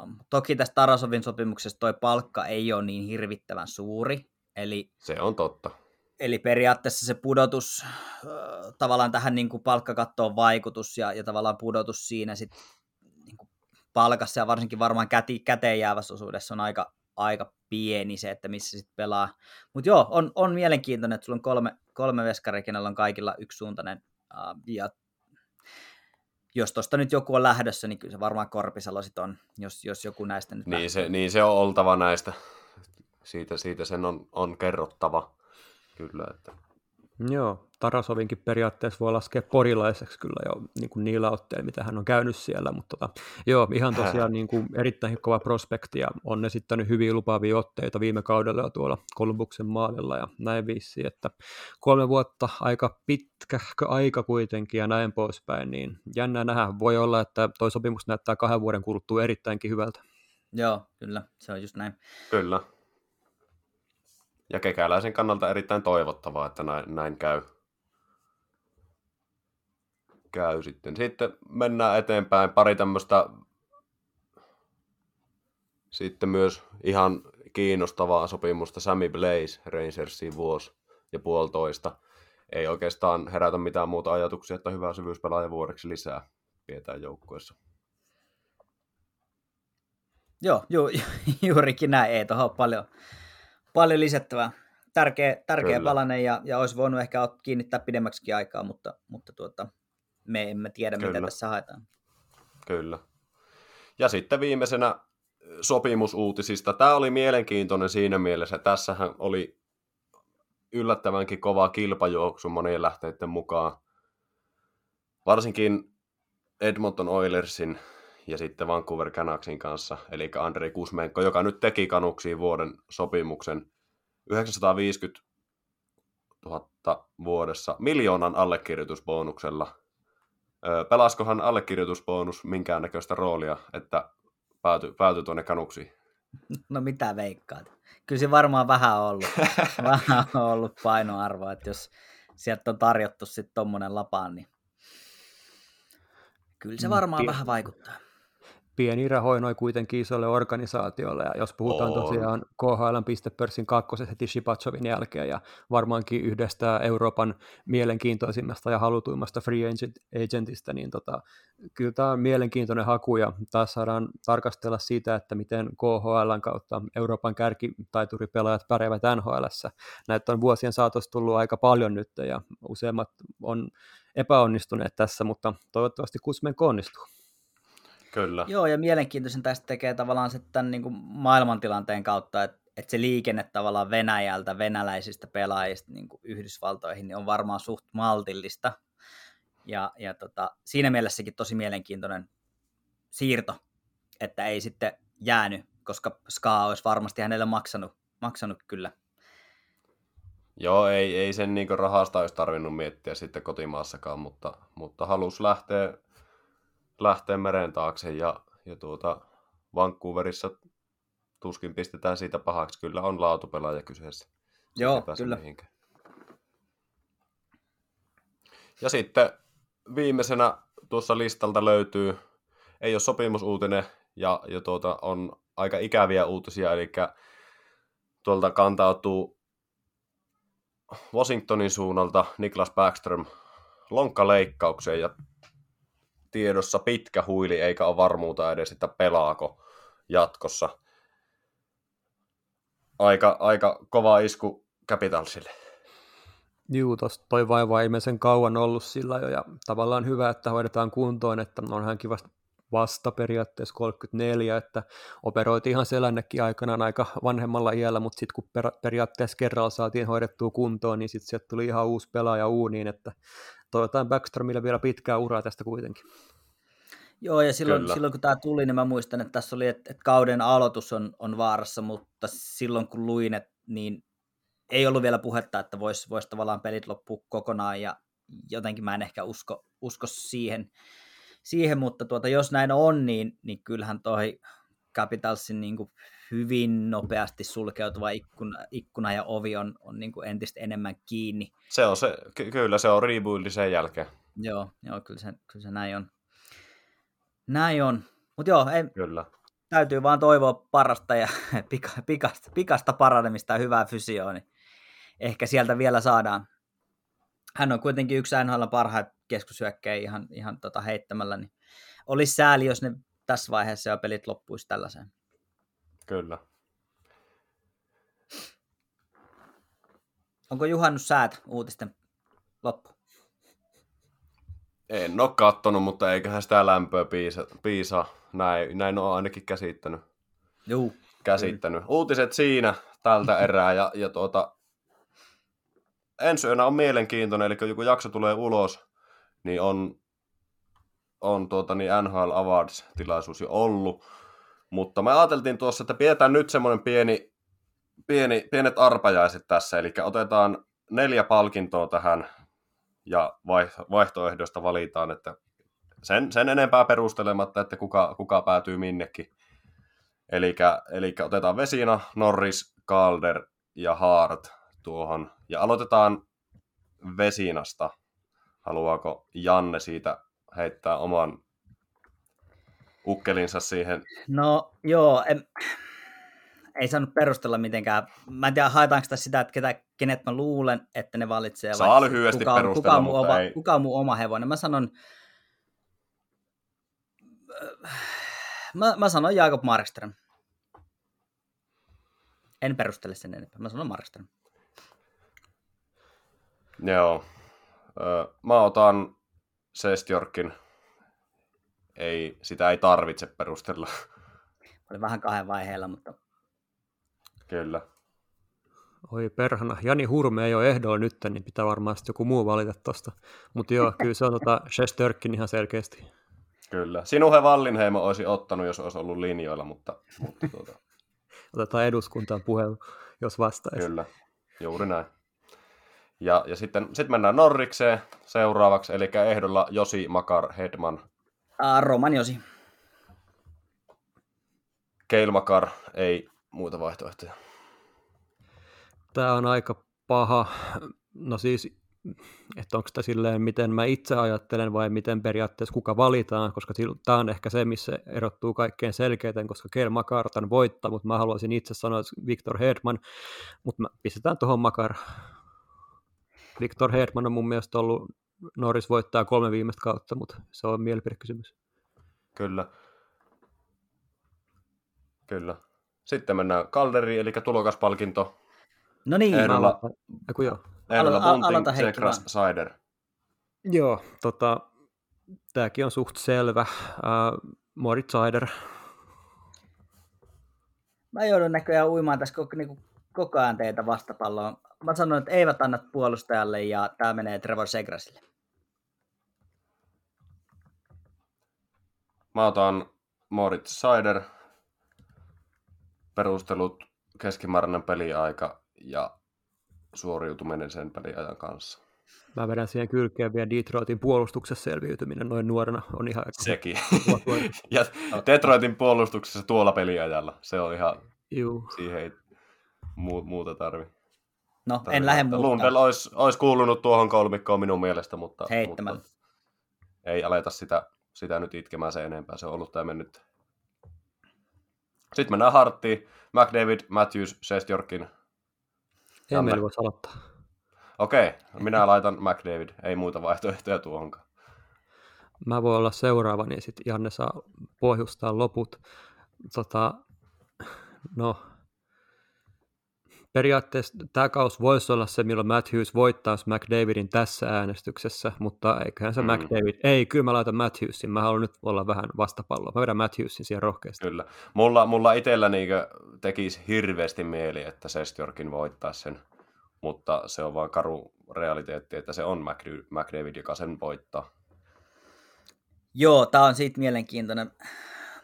um, toki tästä Tarasovin sopimuksesta toi palkka ei ole niin hirvittävän suuri. Eli, se on totta. Eli periaatteessa se pudotus, tavallaan tähän niin kuin palkkakattoon vaikutus ja, ja tavallaan pudotus siinä sit, niin kuin palkassa ja varsinkin varmaan käti, käteen jäävässä osuudessa on aika, aika pieni se, että missä sitten pelaa. Mutta joo, on, on mielenkiintoinen, että sulla on kolme, kolme veskaria, kenellä on kaikilla yksisuuntainen. Uh, ja jos tuosta nyt joku on lähdössä, niin kyllä se varmaan Korpisalo sit on, jos, jos joku näistä nyt niin se, niin se on oltava näistä. Siitä, siitä sen on, on kerrottava kyllä. Että... Joo, Tarasovinkin periaatteessa voi laskea porilaiseksi kyllä jo niin kuin niillä otteilla, mitä hän on käynyt siellä, mutta tota, joo, ihan tosiaan niin kuin erittäin kova prospekti ja on esittänyt hyvin lupaavia otteita viime kaudella jo tuolla Kolumbuksen maalilla ja näin viisi, että kolme vuotta aika pitkä aika kuitenkin ja näin poispäin, niin jännää nähdä. Voi olla, että toi sopimus näyttää kahden vuoden kuluttua erittäinkin hyvältä. Joo, kyllä, se on just näin. Kyllä. Ja kekäläisen kannalta erittäin toivottavaa, että näin, näin käy. Käy sitten. Sitten mennään eteenpäin. Pari tämmöistä sitten myös ihan kiinnostavaa sopimusta Sammy Blaze Rangersiin vuosi ja puolitoista. Ei oikeastaan herätä mitään muuta ajatuksia, että hyvä syvyyspelaaja vuodeksi lisää pidetään joukkueessa. Joo, ju, juurikin näin. Ei tuohon paljon, paljon lisättävää. Tärkeä, tärkeä palanen ja, ja olisi voinut ehkä kiinnittää pidemmäksi aikaa, mutta, mutta tuota, me emme tiedä, Kyllä. mitä tässä haetaan. Kyllä. Ja sitten viimeisenä sopimusuutisista. Tämä oli mielenkiintoinen siinä mielessä. Tässähän oli yllättävänkin kova kilpajuoksu monien lähteiden mukaan. Varsinkin Edmonton Oilersin ja sitten Vancouver Canucksin kanssa, eli Andrei Kusmenko, joka nyt teki kanuksiin vuoden sopimuksen 950 000 vuodessa miljoonan allekirjoitusbonuksella. Pelaskohan allekirjoitusbonus minkäännäköistä roolia, että päätyi pääty tuonne kanuksiin? No mitä veikkaat? Kyllä se varmaan vähän on ollut, vähän on ollut painoarvoa, että jos sieltä on tarjottu sitten tuommoinen lapaan, niin kyllä se mm, varmaan Tien... vähän vaikuttaa pieni rahoinoi kuitenkin isolle organisaatiolle, ja jos puhutaan on. tosiaan KHL pistepörssin kakkoset heti Shipachovin jälkeen, ja varmaankin yhdestä Euroopan mielenkiintoisimmasta ja halutuimmasta free agent, agentista, niin tota, kyllä tämä on mielenkiintoinen haku, ja taas saadaan tarkastella sitä, että miten KHL kautta Euroopan kärkitaituripelaajat pärjäävät NHL. Näitä on vuosien saatossa tullut aika paljon nyt, ja useimmat on epäonnistuneet tässä, mutta toivottavasti Kusmen onnistuu. Kyllä. Joo, ja mielenkiintoisen tästä tekee tavallaan se tämän niin kuin maailmantilanteen kautta, että, että se liikenne tavallaan Venäjältä, venäläisistä pelaajista niin kuin Yhdysvaltoihin, niin on varmaan suht maltillista. Ja, ja tota, siinä mielessäkin tosi mielenkiintoinen siirto, että ei sitten jäänyt, koska Ska olisi varmasti hänelle maksanut, maksanut kyllä. Joo, ei, ei sen niin rahasta olisi tarvinnut miettiä sitten kotimaassakaan, mutta, mutta halusi lähteä lähteä meren taakse ja, ja tuota, Vancouverissa tuskin pistetään siitä pahaksi. Kyllä on laatupelaaja kyseessä. Joo, kyllä. Mihinkään. Ja sitten viimeisenä tuossa listalta löytyy, ei ole sopimusuutinen ja, ja tuota, on aika ikäviä uutisia, eli tuolta kantautuu Washingtonin suunnalta Niklas Backström lonkkaleikkaukseen ja tiedossa pitkä huili, eikä ole varmuutta edes, että pelaako jatkossa. Aika, aika kova isku Capitalsille. Juu, tosta toi vaiva ei sen kauan ollut sillä jo, ja tavallaan hyvä, että hoidetaan kuntoon, että on hänkin vasta, vasta periaatteessa 34, että operoitiin ihan selännekin aikanaan aika vanhemmalla iällä, mutta sitten kun per, periaatteessa kerralla saatiin hoidettua kuntoon, niin sitten sieltä tuli ihan uusi pelaaja uuniin, että toivotaan Backstromille vielä pitkää uraa tästä kuitenkin. Joo, ja silloin, silloin kun tämä tuli, niin mä muistan, että tässä oli, että, että kauden aloitus on, on vaarassa, mutta silloin kun luin, että, niin ei ollut vielä puhetta, että voisi vois tavallaan pelit loppua kokonaan, ja jotenkin mä en ehkä usko, usko siihen, siihen mutta tuota, jos näin on, niin, niin kyllähän toi Capitalsin niin kuin hyvin nopeasti sulkeutuva ikkuna, ikkuna ja ovi on, on niin kuin entistä enemmän kiinni. Se on se, ky- kyllä se on rebuildi sen jälkeen. Joo, joo kyllä, se, kyllä se näin on. Näin on. Mutta joo, ei, kyllä. täytyy vaan toivoa parasta ja pika, pikasta, pikasta paranemista ja hyvää fysioa, niin ehkä sieltä vielä saadaan. Hän on kuitenkin yksi NHL parhaita keskusyökkejä ihan, ihan tota heittämällä, niin olisi sääli, jos ne tässä vaiheessa jo pelit loppuisi tällaiseen. Kyllä. Onko juhannus säät uutisten loppu? En ole kattonut, mutta eiköhän sitä lämpöä piisa, piisa. Näin, näin on ainakin käsittänyt. Juu. Käsittänyt. Uutiset siinä tältä erää ja, ja tuota, ensi yönä on mielenkiintoinen, eli kun joku jakso tulee ulos, niin on, on tuota, niin NHL Awards-tilaisuus jo ollut. Mutta me ajateltiin tuossa, että pidetään nyt semmoinen pieni, pieni, pienet arpajaiset tässä, eli otetaan neljä palkintoa tähän ja vaihtoehdoista valitaan, että sen, sen enempää perustelematta, että kuka, kuka päätyy minnekin. Eli otetaan Vesina, Norris, Calder ja Hart tuohon. Ja aloitetaan Vesinasta. Haluaako Janne siitä heittää oman ukkelinsa siihen? No joo, en, ei saanut perustella mitenkään. Mä en tiedä, haetaanko tässä sitä, että ketä, kenet mä luulen, että ne valitsee. Saa lyhyesti kuka, perustella, kuka, mutta oma, ei. kuka on mun oma hevonen. Mä sanon, mä, mä sanon Jakob Markström. En perustele sen enempää. Mä sanon Markström. Joo. Mä otan Sestjorkin. Ei, sitä ei tarvitse perustella. Oli vähän kahden vaiheella, mutta Kyllä. Oi perhana. Jani Hurme ei ole ehdolla nyt, niin pitää varmaan joku muu valita tuosta. Mutta joo, kyllä se on tota Shesterkin ihan selkeästi. Kyllä. Sinuhe Vallinheimo olisi ottanut, jos olisi ollut linjoilla, mutta... mutta tuota... Otetaan eduskuntaan puhelu, jos vastaisi. Kyllä, juuri näin. Ja, ja sitten, sitten mennään Norrikseen seuraavaksi, eli ehdolla Josi Makar Hedman. Uh, Roman Josi. Keilmakar ei muita vaihtoehtoja? Tämä on aika paha. No siis että onko tämä silleen, miten mä itse ajattelen vai miten periaatteessa kuka valitaan, koska tämä on ehkä se, missä erottuu kaikkein selkeiten, koska Kel Makartan voittaa, mutta mä haluaisin itse sanoa, että Victor Hedman, mutta mä pistetään tuohon Makar. Victor Hedman on mun mielestä ollut Norris voittaa kolme viimeistä kautta, mutta se on mielipidekysymys. Kyllä. Kyllä. Sitten mennään kalderiin, eli tulokaspalkinto. No niin. Ehdolla, Eiku joo. ehdolla Alo- Bunting, Segras, Cider. Joo, tota, tämäkin on suht selvä. Uh, Moritz Seider, Mä joudun näköjään uimaan tässä koko, niin kuin, koko ajan teitä vastapalloon. Mä sanoin, että eivät anna puolustajalle ja tämä menee Trevor Segrasille. Mä otan Moritz Cider. Perustelut keskimääräinen peliaika ja suoriutuminen sen peliajan kanssa. Mä vedän siihen kylkeen vielä Detroitin puolustuksessa selviytyminen noin nuorena on ihan aika Sekin. ja Detroitin puolustuksessa tuolla peliajalla. Se on ihan, Juu. siihen ei muu- muuta tarvi. No, tarvi en lähde muuttaa. Lundell olisi, olisi kuulunut tuohon kolmikkoon minun mielestä, mutta, mutta ei aleta sitä, sitä nyt itkemään se enempää. Se on ollut tämä mennyt. Sitten mennään Harttiin. McDavid, Matthews, Sestjorkin. Emeli voisi aloittaa. Okei, minä laitan McDavid. Ei muita vaihtoehtoja tuohonkaan. Mä voin olla seuraava, niin sitten Janne saa pohjustaa loput. Tota, no, periaatteessa tämä kaus voisi olla se, milloin Matthews voittaisi McDavidin tässä äänestyksessä, mutta eiköhän se Mm. McDavid, ei, kyllä mä laitan Matthewsin, mä haluan nyt olla vähän vastapalloa, mä vedän Matthewsin siihen rohkeasti. Kyllä. Mulla, mulla itsellä niinkö tekisi hirveästi mieli, että Sestjorkin voittaa sen, mutta se on vaan karu realiteetti, että se on McD- McDavid, joka sen voittaa. Joo, tämä on siitä mielenkiintoinen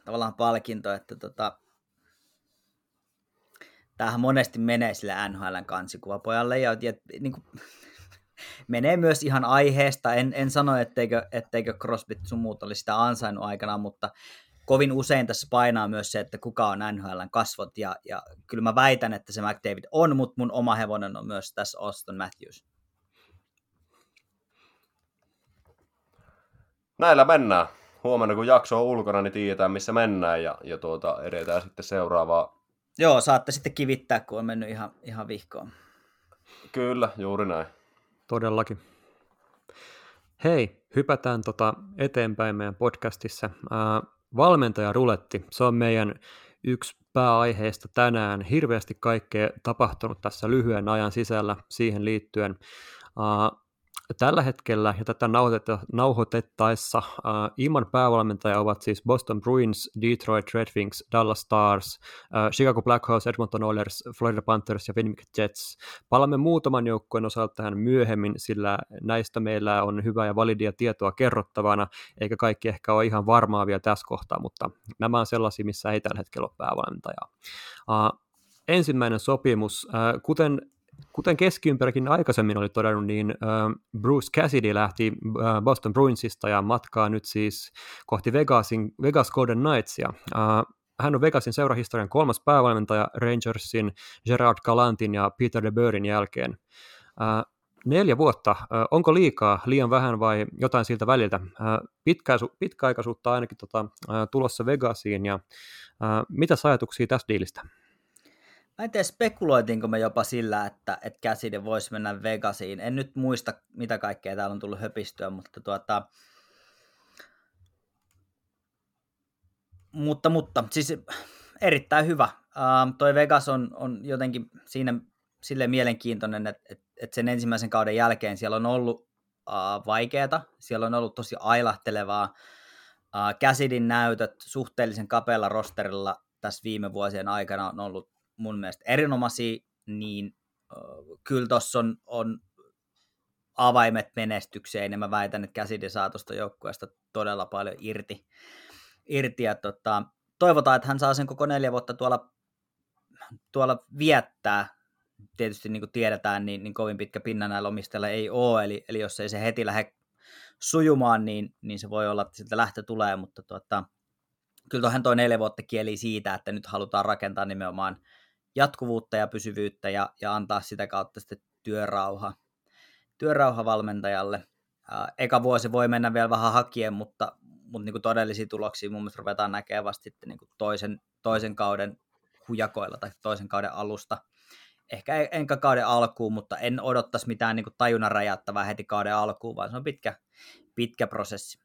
tavallaan palkinto, että tota, tämähän monesti menee sille NHLn kansikuvapojalle ja, ja niin kuin, menee myös ihan aiheesta. En, en sano, etteikö, etteikö Crosby sun muut olisi sitä ansainnut aikanaan, mutta kovin usein tässä painaa myös se, että kuka on NHLn kasvot ja, ja kyllä mä väitän, että se McDavid on, mutta mun oma hevonen on myös tässä Auston Matthews. Näillä mennään. Huomenna kun jakso on ulkona, niin tiedetään missä mennään ja, ja tuota, edetään sitten seuraavaa. Joo, saatte sitten kivittää, kun on mennyt ihan, ihan vihkoon. Kyllä, juuri näin. Todellakin. Hei, hypätään tota eteenpäin meidän podcastissa. Ää, valmentajaruletti, se on meidän yksi pääaiheista tänään. Hirveästi kaikkea tapahtunut tässä lyhyen ajan sisällä siihen liittyen. Ää, tällä hetkellä ja tätä nauhoitetta- nauhoitettaessa äh, ilman päävalmentaja ovat siis Boston Bruins, Detroit Red Wings, Dallas Stars, äh, Chicago Blackhawks, Edmonton Oilers, Florida Panthers ja Winnipeg Jets. Palaamme muutaman joukkueen osalta tähän myöhemmin, sillä näistä meillä on hyvää ja validia tietoa kerrottavana, eikä kaikki ehkä ole ihan varmaa vielä tässä kohtaa, mutta nämä on sellaisia, missä ei tällä hetkellä ole päävalmentajaa. Uh, ensimmäinen sopimus, uh, kuten kuten keskiympärökin aikaisemmin oli todennut, niin Bruce Cassidy lähti äh, Boston Bruinsista ja matkaa nyt siis kohti Vegasin, Vegas Golden Knightsia. Hän on Vegasin seurahistorian kolmas päävalmentaja Rangersin, Gerard Galantin ja Peter DeBurin jälkeen. Neljä vuotta, onko liikaa, liian vähän vai jotain siltä väliltä? Pitkä, pitkäaikaisuutta ainakin tota, tulossa Vegasiin ja mitä ajatuksia tästä diilistä? Mä en tiedä, spekuloitinko me jopa sillä, että, että Cassidy voisi mennä Vegasiin. En nyt muista, mitä kaikkea täällä on tullut höpistyä, mutta tuota... Mutta, mutta, siis erittäin hyvä. Uh, toi Vegas on, on jotenkin siinä sille mielenkiintoinen, että, että, että sen ensimmäisen kauden jälkeen siellä on ollut uh, vaikeata, siellä on ollut tosi ailahtelevaa. Uh, Cassidyn näytöt suhteellisen kapealla rosterilla tässä viime vuosien aikana on ollut mun mielestä erinomaisia, niin uh, kyllä tuossa on, on avaimet menestykseen, ja mä väitän, että Cassidy saa tuosta joukkueesta todella paljon irti. irti ja tota, toivotaan, että hän saa sen koko neljä vuotta tuolla, tuolla viettää. Tietysti niin kuin tiedetään, niin, niin kovin pitkä pinna näillä omistajilla ei ole, eli, eli jos ei se heti lähde sujumaan, niin, niin se voi olla, että siltä lähtö tulee, mutta tota, kyllä tuohon toi neljä vuotta kieli siitä, että nyt halutaan rakentaa nimenomaan jatkuvuutta ja pysyvyyttä ja, ja antaa sitä kautta sitten työrauha, työrauhavalmentajalle. Eka vuosi voi mennä vielä vähän hakien, mutta, mutta niin kuin todellisia tuloksia mun mielestä ruvetaan näkemään vasta sitten niin kuin toisen, toisen kauden hujakoilla tai toisen kauden alusta. Ehkä enkä kauden alkuun, mutta en odottaisi mitään niin kuin tajunnan räjäyttävää heti kauden alkuun, vaan se on pitkä, pitkä prosessi.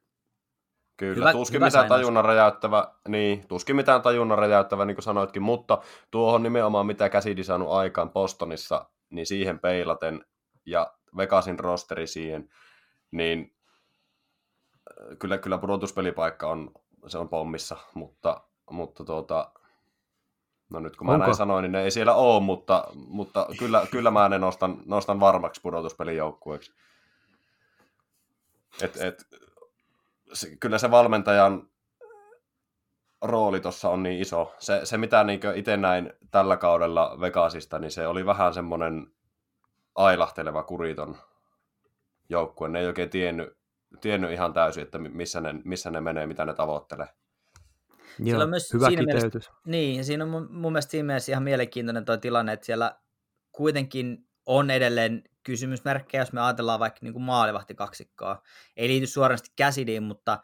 Kyllä, hyvä, tuskin hyvä mitään tajunnan räjäyttävä, niin, tuskin mitään tajunnan räjäyttävä, niin kuin sanoitkin, mutta tuohon nimenomaan mitä käsidi saanut aikaan Bostonissa, niin siihen peilaten ja Vegasin rosteri siihen, niin äh, kyllä, kyllä pudotuspelipaikka on, se on pommissa, mutta, mutta tuota, no nyt kun mä Onko? näin sanoin, niin ne ei siellä ole, mutta, mutta kyllä, kyllä mä ne nostan, nostan varmaksi pudotuspelijoukkueeksi. Et, et, se, kyllä se valmentajan rooli tuossa on niin iso. Se, se mitä niin itse näin tällä kaudella Vegasista, niin se oli vähän semmoinen ailahteleva kuriton joukkue. Ne ei oikein tiennyt, tiennyt ihan täysin, että missä ne, missä ne menee, mitä ne tavoittelee. Joo, on myös hyvä siinä mielessä, niin, ja siinä on mun, mun mielestä siinä mielessä ihan mielenkiintoinen tuo tilanne, että siellä kuitenkin on edelleen kysymysmerkkejä, jos me ajatellaan vaikka niin maalivahti kaksikkoa. Ei liity suorasti käsidiin, mutta,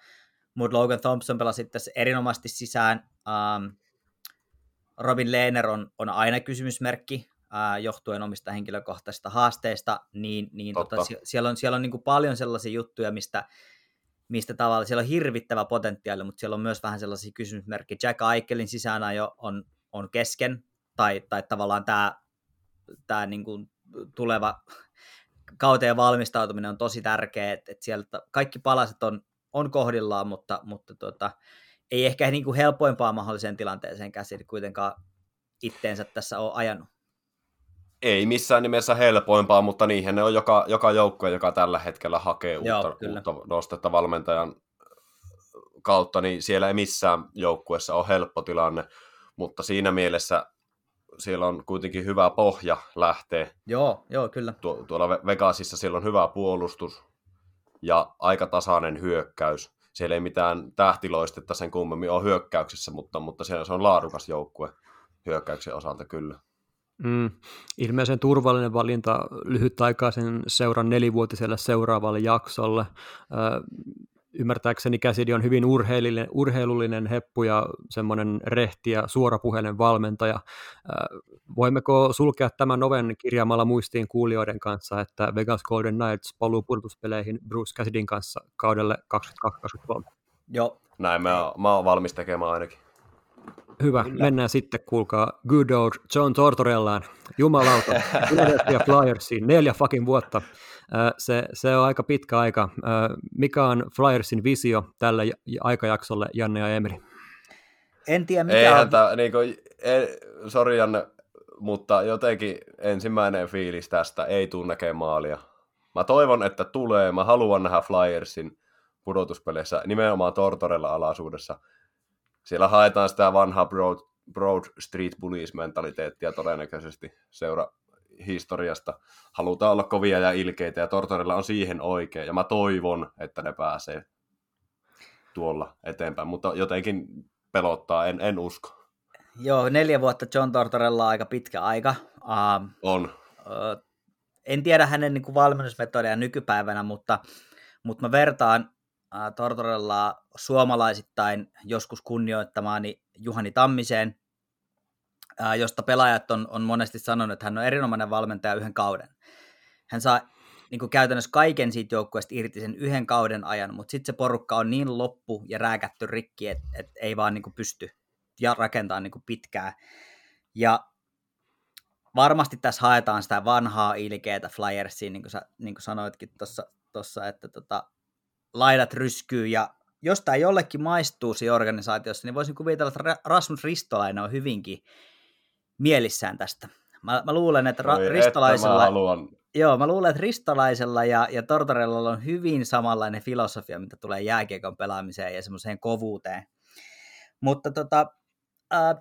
mutta Logan Thompson pelasi tässä erinomaisesti sisään. Um, Robin Lehner on, on aina kysymysmerkki uh, johtuen omista henkilökohtaisista haasteista, niin, niin tota, siellä on, siellä on niin kuin paljon sellaisia juttuja, mistä, mistä tavalla siellä on hirvittävä potentiaali, mutta siellä on myös vähän sellaisia kysymysmerkkejä. Jack Aikelin jo on, on kesken, tai, tai tavallaan tämä, tämä niin kuin tuleva kauteen valmistautuminen on tosi tärkeä, että, että sieltä kaikki palaset on, on kohdillaan, mutta, mutta tota, ei ehkä niin kuin helpoimpaa mahdolliseen tilanteeseen käsin kuitenkaan itteensä tässä ole ajanut. Ei missään nimessä helpoimpaa, mutta niihin ne on joka, joka joukko, joka tällä hetkellä hakee Joo, uutta, uutta nostetta valmentajan kautta, niin siellä ei missään joukkuessa ole helppo tilanne, mutta siinä mielessä siellä on kuitenkin hyvä pohja lähteä. Joo, joo, kyllä. Tu- tuolla Vegasissa siellä on hyvä puolustus ja aika tasainen hyökkäys. Siellä ei mitään tähtiloistetta sen kummemmin ole hyökkäyksessä, mutta, mutta siellä se on laadukas joukkue hyökkäyksen osalta kyllä. Mm, ilmeisen turvallinen valinta lyhytaikaisen seuran nelivuotiselle seuraavalle jaksolle ymmärtääkseni Käsidi on hyvin urheilullinen, urheilullinen heppu ja semmoinen rehti ja suorapuheinen valmentaja. Voimmeko sulkea tämän oven kirjaamalla muistiin kuulijoiden kanssa, että Vegas Golden Knights paluu pudotuspeleihin Bruce Cassidin kanssa kaudelle 2023? Joo. Näin mä, mä oon valmis tekemään ainakin. Hyvä, Kyllä. mennään sitten, kuulkaa, good old John Tortorellaan, jumalauta, Philadelphia Flyersiin, neljä fucking vuotta. Se, se on aika pitkä aika. Mikä on Flyersin visio tällä aikajaksolle, Janne ja Emri? En tiedä, mikä Eihän on... Tämä, niin kuin, ei, sorry Janne, mutta jotenkin ensimmäinen fiilis tästä ei tule näkemään maalia. Mä toivon, että tulee. Mä haluan nähdä Flyersin pudotuspeleissä, nimenomaan Tortorella alaisuudessa. Siellä haetaan sitä vanhaa Broad, Broad Street Bullies-mentaliteettia todennäköisesti seura historiasta. Halutaan olla kovia ja ilkeitä ja Tortorella on siihen oikein ja mä toivon, että ne pääsee tuolla eteenpäin, mutta jotenkin pelottaa, en, en usko. Joo, neljä vuotta John Tortorella on aika pitkä aika. Uh, on. Uh, en tiedä hänen niin kuin valmennusmetodeja nykypäivänä, mutta, mutta mä vertaan Tortorellaa suomalaisittain joskus kunnioittamaani Juhani Tammiseen, josta pelaajat on, on monesti sanonut, että hän on erinomainen valmentaja yhden kauden. Hän saa niin kuin käytännössä kaiken siitä joukkueesta irti sen yhden kauden ajan, mutta sitten se porukka on niin loppu ja rääkätty rikki, että et ei vaan niin kuin pysty ja rakentaa niin kuin pitkää. Ja varmasti tässä haetaan sitä vanhaa ilkeätä Flyersiin, niin kuin, sä, niin kuin sanoitkin tuossa, että tota, laidat ryskyy ja jos tämä jollekin maistuu siinä organisaatiossa, niin voisin kuvitella, että Rasmus Ristolainen on hyvinkin mielissään tästä. Mä, mä luulen, että ra- Ristolaisella... Että mä haluan. Joo, mä luulen, että Ristolaisella ja, ja Tortorellalla on hyvin samanlainen filosofia, mitä tulee jääkiekon pelaamiseen ja semmoiseen kovuuteen. Mutta tota,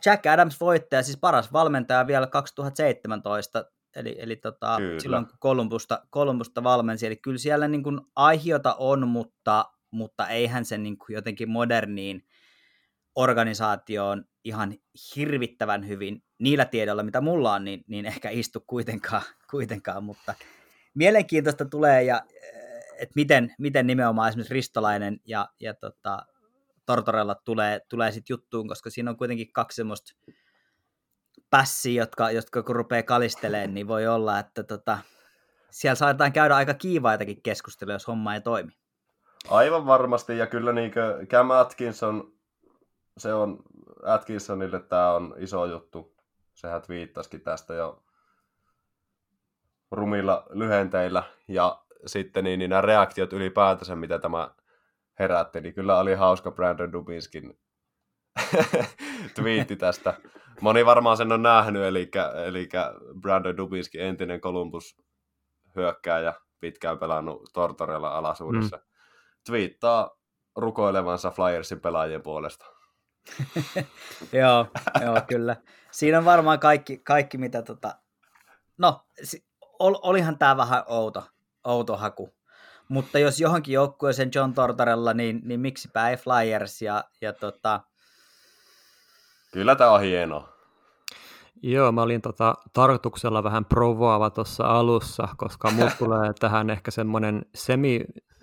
Jack Adams voittaja, siis paras valmentaja vielä 2017, eli, eli tota, silloin kun Kolumbusta, Kolumbusta valmensi, eli kyllä siellä niin kuin aihiota on, mutta, mutta eihän se niin kuin jotenkin moderniin organisaatioon ihan hirvittävän hyvin niillä tiedoilla, mitä mulla on, niin, niin ehkä istu kuitenkaan, kuitenkaan mutta mielenkiintoista tulee, ja että miten, miten nimenomaan esimerkiksi Ristolainen ja, ja tota, Tortorella tulee, tulee sitten juttuun, koska siinä on kuitenkin kaksi semmoista pässiä, jotka, jotka kun rupeaa kalistelemaan, niin voi olla, että tota, siellä saadaan käydä aika kiivaitakin keskusteluja, jos homma ei toimi. Aivan varmasti, ja kyllä niin Cam Atkinson, se on Atkinsonille tämä on iso juttu. Sehän viittasikin tästä jo rumilla lyhenteillä, ja sitten niin, niin nämä reaktiot ylipäätänsä, mitä tämä herätti, niin kyllä oli hauska Brandon Dubinskin twiitti tästä. Moni varmaan sen on nähnyt, eli, eli Brandon Dubinski, entinen Columbus hyökkääjä, pitkään pelannut Tortorella alasuudessa, mm. twiittaa rukoilevansa Flyersin pelaajien puolesta. joo, joo, kyllä. Siinä on varmaan kaikki, kaikki mitä tota... No, ol, olihan tämä vähän outo, outo haku. Mutta jos johonkin joukkueeseen John Tortorella, niin, niin miksipä ei Flyers ja, ja tota... Kyllä tämä on hieno. Joo, mä olin tota, tarkoituksella vähän provoava tuossa alussa, koska mulla tulee tähän ehkä semmoinen semi,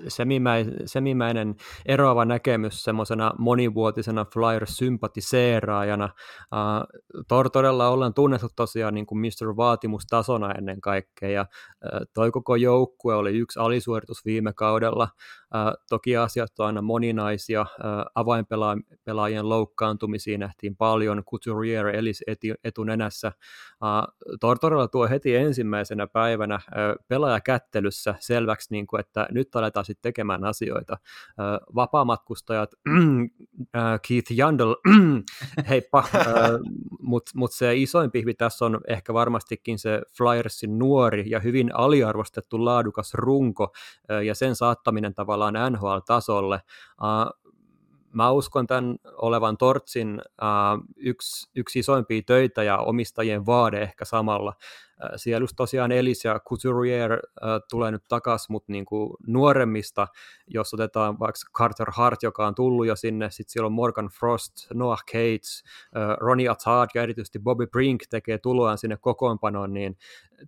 semimäi, semimäinen eroava näkemys semmoisena monivuotisena Flyers-sympatiseeraajana. Uh, Tortorella ollaan tunnettu tosiaan niin kuin Mr. Vaatimustasona ennen kaikkea, ja uh, toi koko joukkue oli yksi alisuoritus viime kaudella. Uh, toki asiat on aina moninaisia, uh, avainpelaajien loukkaantumisia nähtiin paljon, Couturier elis etunenässä. Uh, Tortorella tuo heti ensimmäisenä päivänä pelaajakättelyssä selväksi, niin kuin, että nyt aletaan sitten tekemään asioita. Vapaamatkustajat, Keith Jandel, heippa, mutta mut se isoin pihvi tässä on ehkä varmastikin se Flyersin nuori ja hyvin aliarvostettu laadukas runko ja sen saattaminen tavallaan NHL-tasolle mä uskon tämän olevan Tortsin uh, yksi, yksi isoimpia töitä ja omistajien vaade ehkä samalla. Uh, siellä just tosiaan Elis ja Couturier uh, tulee nyt takaisin, mutta niinku nuoremmista, jos otetaan vaikka Carter Hart, joka on tullut jo sinne, sitten siellä on Morgan Frost, Noah Cates, uh, Ronnie Attard ja erityisesti Bobby Brink tekee tuloaan sinne kokoonpanoon, niin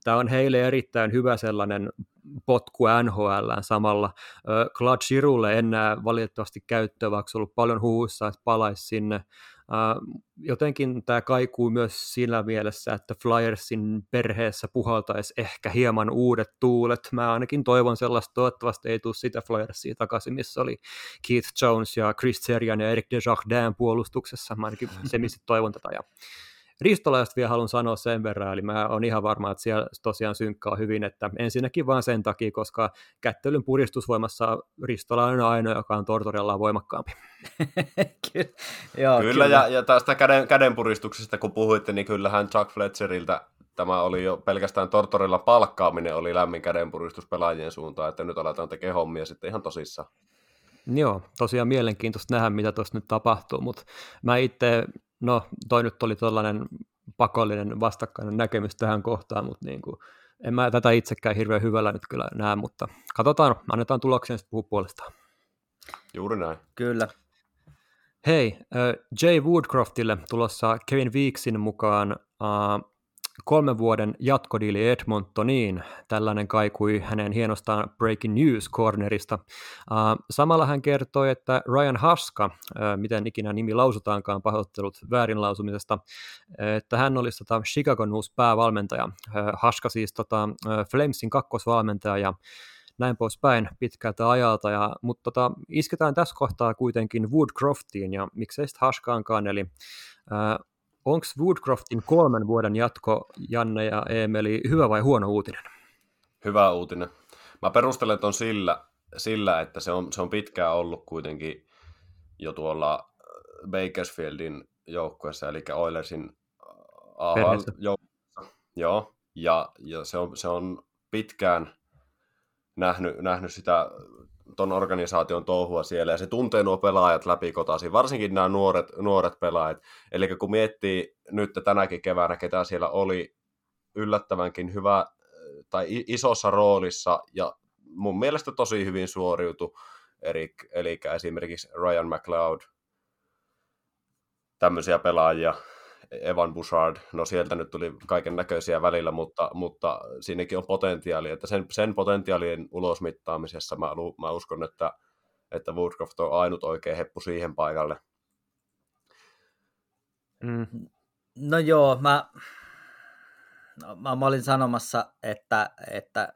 tämä on heille erittäin hyvä sellainen potku NHL samalla. Claude Giroulle enää valitettavasti käyttöä, vaikka se on ollut paljon huussa, että palaisi sinne. Jotenkin tämä kaikuu myös sillä mielessä, että Flyersin perheessä puhaltaisi ehkä hieman uudet tuulet. Mä ainakin toivon sellaista, toivottavasti ei tule sitä Flyersia takaisin, missä oli Keith Jones ja Chris Serian ja Eric Desjardins puolustuksessa. Mä ainakin se, missä toivon tätä. Ja Ristolaista vielä haluan sanoa sen verran, eli mä oon ihan varma, että siellä tosiaan synkkaa hyvin, että ensinnäkin vaan sen takia, koska kättelyn puristusvoimassa Ristola on ainoa, joka on Tortorella voimakkaampi. kyllä, Joo, kyllä, kyllä. Ja, ja tästä käden, kädenpuristuksesta kun puhuitte, niin kyllähän Chuck Fletcheriltä tämä oli jo pelkästään Tortorella palkkaaminen oli lämmin kädenpuristus pelaajien suuntaan, että nyt aletaan tekemään hommia sitten ihan tosissaan. Joo, tosiaan mielenkiintoista nähdä, mitä tuossa nyt tapahtuu, mutta mä itse no toi nyt oli tällainen pakollinen vastakkainen näkemys tähän kohtaan, mutta niin kuin, en mä tätä itsekään hirveän hyvällä nyt kyllä näe, mutta katsotaan, annetaan tuloksen sitten puhua puolestaan. Juuri näin. Kyllä. Hei, Jay Woodcroftille tulossa Kevin Weeksin mukaan uh, kolmen vuoden jatkodiili Edmontoniin. Tällainen kaikui hänen hienostaan Breaking News Cornerista. Samalla hän kertoi, että Ryan Haska, miten ikinä nimi lausutaankaan pahoittelut väärin lausumisesta, että hän olisi tota Chicagon uusi päävalmentaja. Haska siis tota Flamesin kakkosvalmentaja ja näin poispäin pitkältä ajalta, ja, mutta tota, isketään tässä kohtaa kuitenkin Woodcroftiin, ja miksei sitten Haskaankaan, eli Onko Woodcroftin kolmen vuoden jatko, Janne ja Emeli, hyvä vai huono uutinen? Hyvä uutinen. Mä perustelen ton sillä, sillä että se on, se on pitkään ollut kuitenkin jo tuolla Bakersfieldin joukkueessa, eli Oilersin AHL-joukkueessa. Joo, ja, ja se, on, se on pitkään nähnyt, nähnyt sitä ton organisaation touhua siellä, ja se tuntee nuo pelaajat läpikotaisin, varsinkin nämä nuoret, nuoret pelaajat. Eli kun miettii nyt tänäkin keväänä, ketä siellä oli yllättävänkin hyvä tai isossa roolissa, ja mun mielestä tosi hyvin suoriutu, eli, eli esimerkiksi Ryan McLeod, tämmöisiä pelaajia. Evan Bouchard, no sieltä nyt tuli kaiken näköisiä välillä, mutta, mutta siinäkin on potentiaali, että sen, sen potentiaalien ulosmittaamisessa mä, mä uskon, että, että Woodcroft on ainut oikea heppu siihen paikalle. Mm. No joo, mä, no, mä, mä olin sanomassa, että, että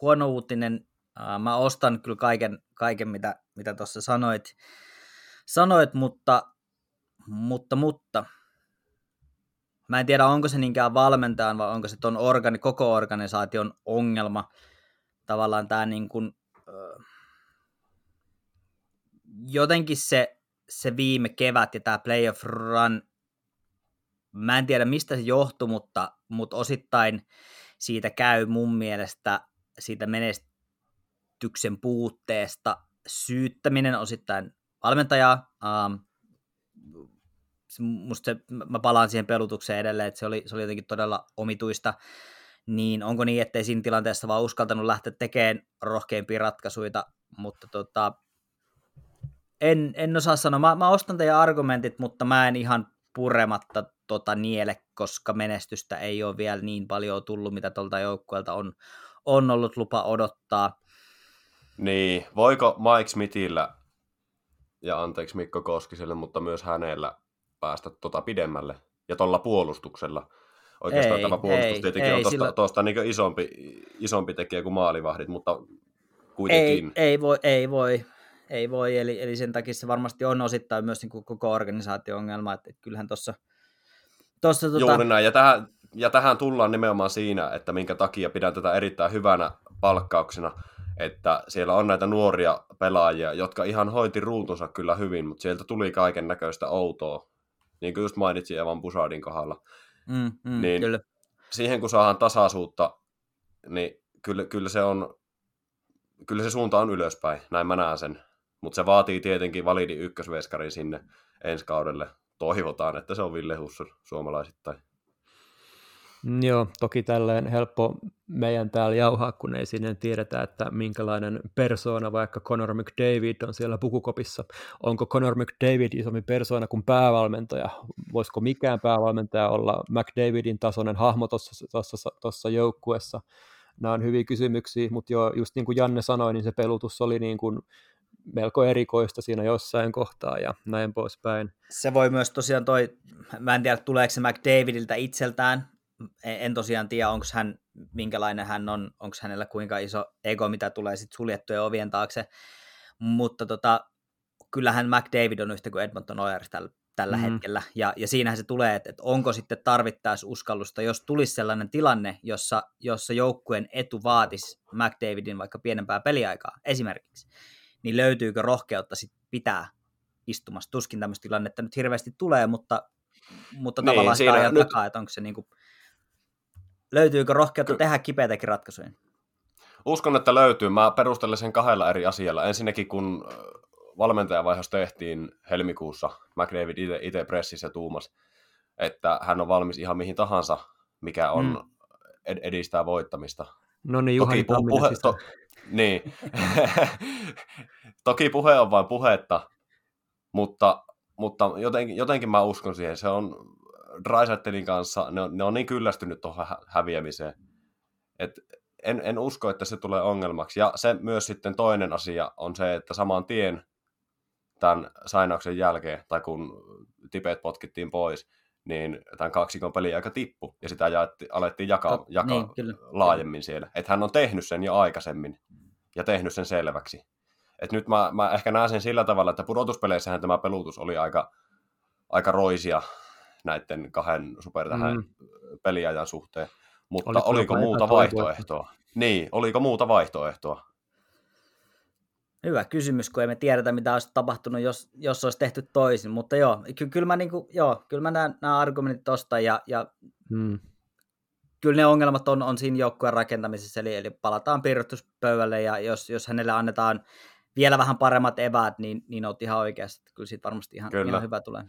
huono uutinen, äh, mä ostan kyllä kaiken, kaiken mitä, mitä tuossa sanoit, sanoit, mutta, mutta, mutta Mä en tiedä, onko se niinkään valmentajan vai onko se ton organi, koko organisaation ongelma. Tavallaan tämä niin kuin, jotenkin se, se viime kevät ja tämä playoff run, mä en tiedä mistä se johtui, mutta, mutta osittain siitä käy mun mielestä siitä menestyksen puutteesta syyttäminen osittain valmentajaa, ähm, musta se, mä palaan siihen pelutukseen edelleen, että se oli, se oli jotenkin todella omituista, niin onko niin, ettei siinä tilanteessa vaan uskaltanut lähteä tekemään rohkeimpia ratkaisuja, mutta tota, en, en osaa sanoa. Mä, mä ostan teidän argumentit, mutta mä en ihan purematta tota niele, koska menestystä ei ole vielä niin paljon tullut, mitä tuolta joukkueelta on, on ollut lupa odottaa. Niin, voiko Mike Smithillä ja anteeksi Mikko Koskiselle, mutta myös hänellä päästä tota pidemmälle. Ja tuolla puolustuksella. Oikeastaan ei, tämä puolustus ei, tietenkin ei, on tuosta, sillä... tuosta niin isompi, isompi tekijä kuin maalivahdit, mutta kuitenkin. Ei, ei voi, ei voi. Ei voi, eli, eli sen takia se varmasti on osittain myös niin kuin koko organisaatio-ongelma, että, että kyllähän tuossa... Tossa, tota... Juuri näin, ja tähän, ja tähän tullaan nimenomaan siinä, että minkä takia pidän tätä erittäin hyvänä palkkauksena, että siellä on näitä nuoria pelaajia, jotka ihan hoiti ruutunsa kyllä hyvin, mutta sieltä tuli kaiken näköistä outoa niin kuin just mainitsin Evan Busadin kohdalla. Mm, mm, niin kyllä. siihen kun saadaan tasaisuutta, niin kyllä, kyllä se on, kyllä se suunta on ylöspäin, näin mä näen sen. Mutta se vaatii tietenkin validi ykkösveskari sinne ensi kaudelle. Toivotaan, että se on Ville Hussur suomalaisittain. Joo, toki tälleen helppo meidän täällä jauhaa, kun ei sinne tiedetä, että minkälainen persoona vaikka Conor McDavid on siellä pukukopissa. Onko Conor McDavid isompi persoona kuin päävalmentaja? Voisiko mikään päävalmentaja olla McDavidin tasoinen hahmo tuossa joukkuessa? Nämä on hyviä kysymyksiä, mutta jo, just niin kuin Janne sanoi, niin se pelutus oli niin kuin melko erikoista siinä jossain kohtaa ja näin poispäin. Se voi myös tosiaan toi, mä en tiedä tuleeko se McDavidiltä itseltään, en tosiaan tiedä, onko hän, minkälainen hän on, onko hänellä kuinka iso ego, mitä tulee sitten suljettujen ovien taakse, mutta tota, kyllähän McDavid on yhtä kuin Edmonton Oilers tällä, tällä mm. hetkellä, ja, ja siinähän se tulee, että, että onko sitten tarvittaessa uskallusta, jos tulisi sellainen tilanne, jossa, jossa joukkueen etu vaatisi McDavidin vaikka pienempää peliaikaa esimerkiksi, niin löytyykö rohkeutta sitten pitää istumassa. Tuskin tämmöistä tilannetta nyt hirveästi tulee, mutta, mutta niin, tavallaan sitä ajan nyt... takaa, että onko se niin kuin Löytyykö rohkeutta Ky- tehdä kipeitäkin ratkaisuja? Uskon, että löytyy. Mä perustelen sen kahdella eri asialla. Ensinnäkin, kun valmentajavaihdos tehtiin helmikuussa, McDavid itse pressissä tuumas, että hän on valmis ihan mihin tahansa, mikä on mm. ed- edistää voittamista. No niin, Juhani Toki puhe, to, niin. Toki puhe on vain puhetta, mutta, mutta jotenkin, jotenkin mä uskon siihen. Se on Drysettelin kanssa, ne on, ne on niin kyllästynyt tuohon häviämiseen, että en, en usko, että se tulee ongelmaksi. Ja se myös sitten toinen asia on se, että saman tien tämän sainauksen jälkeen, tai kun Tibet potkittiin pois, niin tämän kaksikon peli aika tippu, ja sitä jaetti, alettiin jakaa, Tot, jakaa niin, kyllä. laajemmin siellä. Että hän on tehnyt sen jo aikaisemmin, ja tehnyt sen selväksi. Et nyt mä, mä ehkä näen sen sillä tavalla, että pudotuspeleissähän tämä pelutus oli aika, aika roisia, näiden kahden supertähän mm. peliajan suhteen. Mutta oliko, oliko muuta vaihtoehtoa? Niin, oliko muuta vaihtoehtoa? Hyvä kysymys, kun emme tiedetä, mitä olisi tapahtunut, jos, jos olisi tehty toisin. Mutta joo, ky- kyllä mä, niinku, joo, kyllä mä näen nämä argumentit tuosta ja, ja mm. kyllä ne ongelmat on, on siinä joukkueen rakentamisessa, eli, eli palataan piirustuspöydälle ja jos, jos hänelle annetaan vielä vähän paremmat eväät, niin, niin olet ihan oikeasti. Kyllä siitä varmasti ihan, kyllä. ihan hyvä tulee.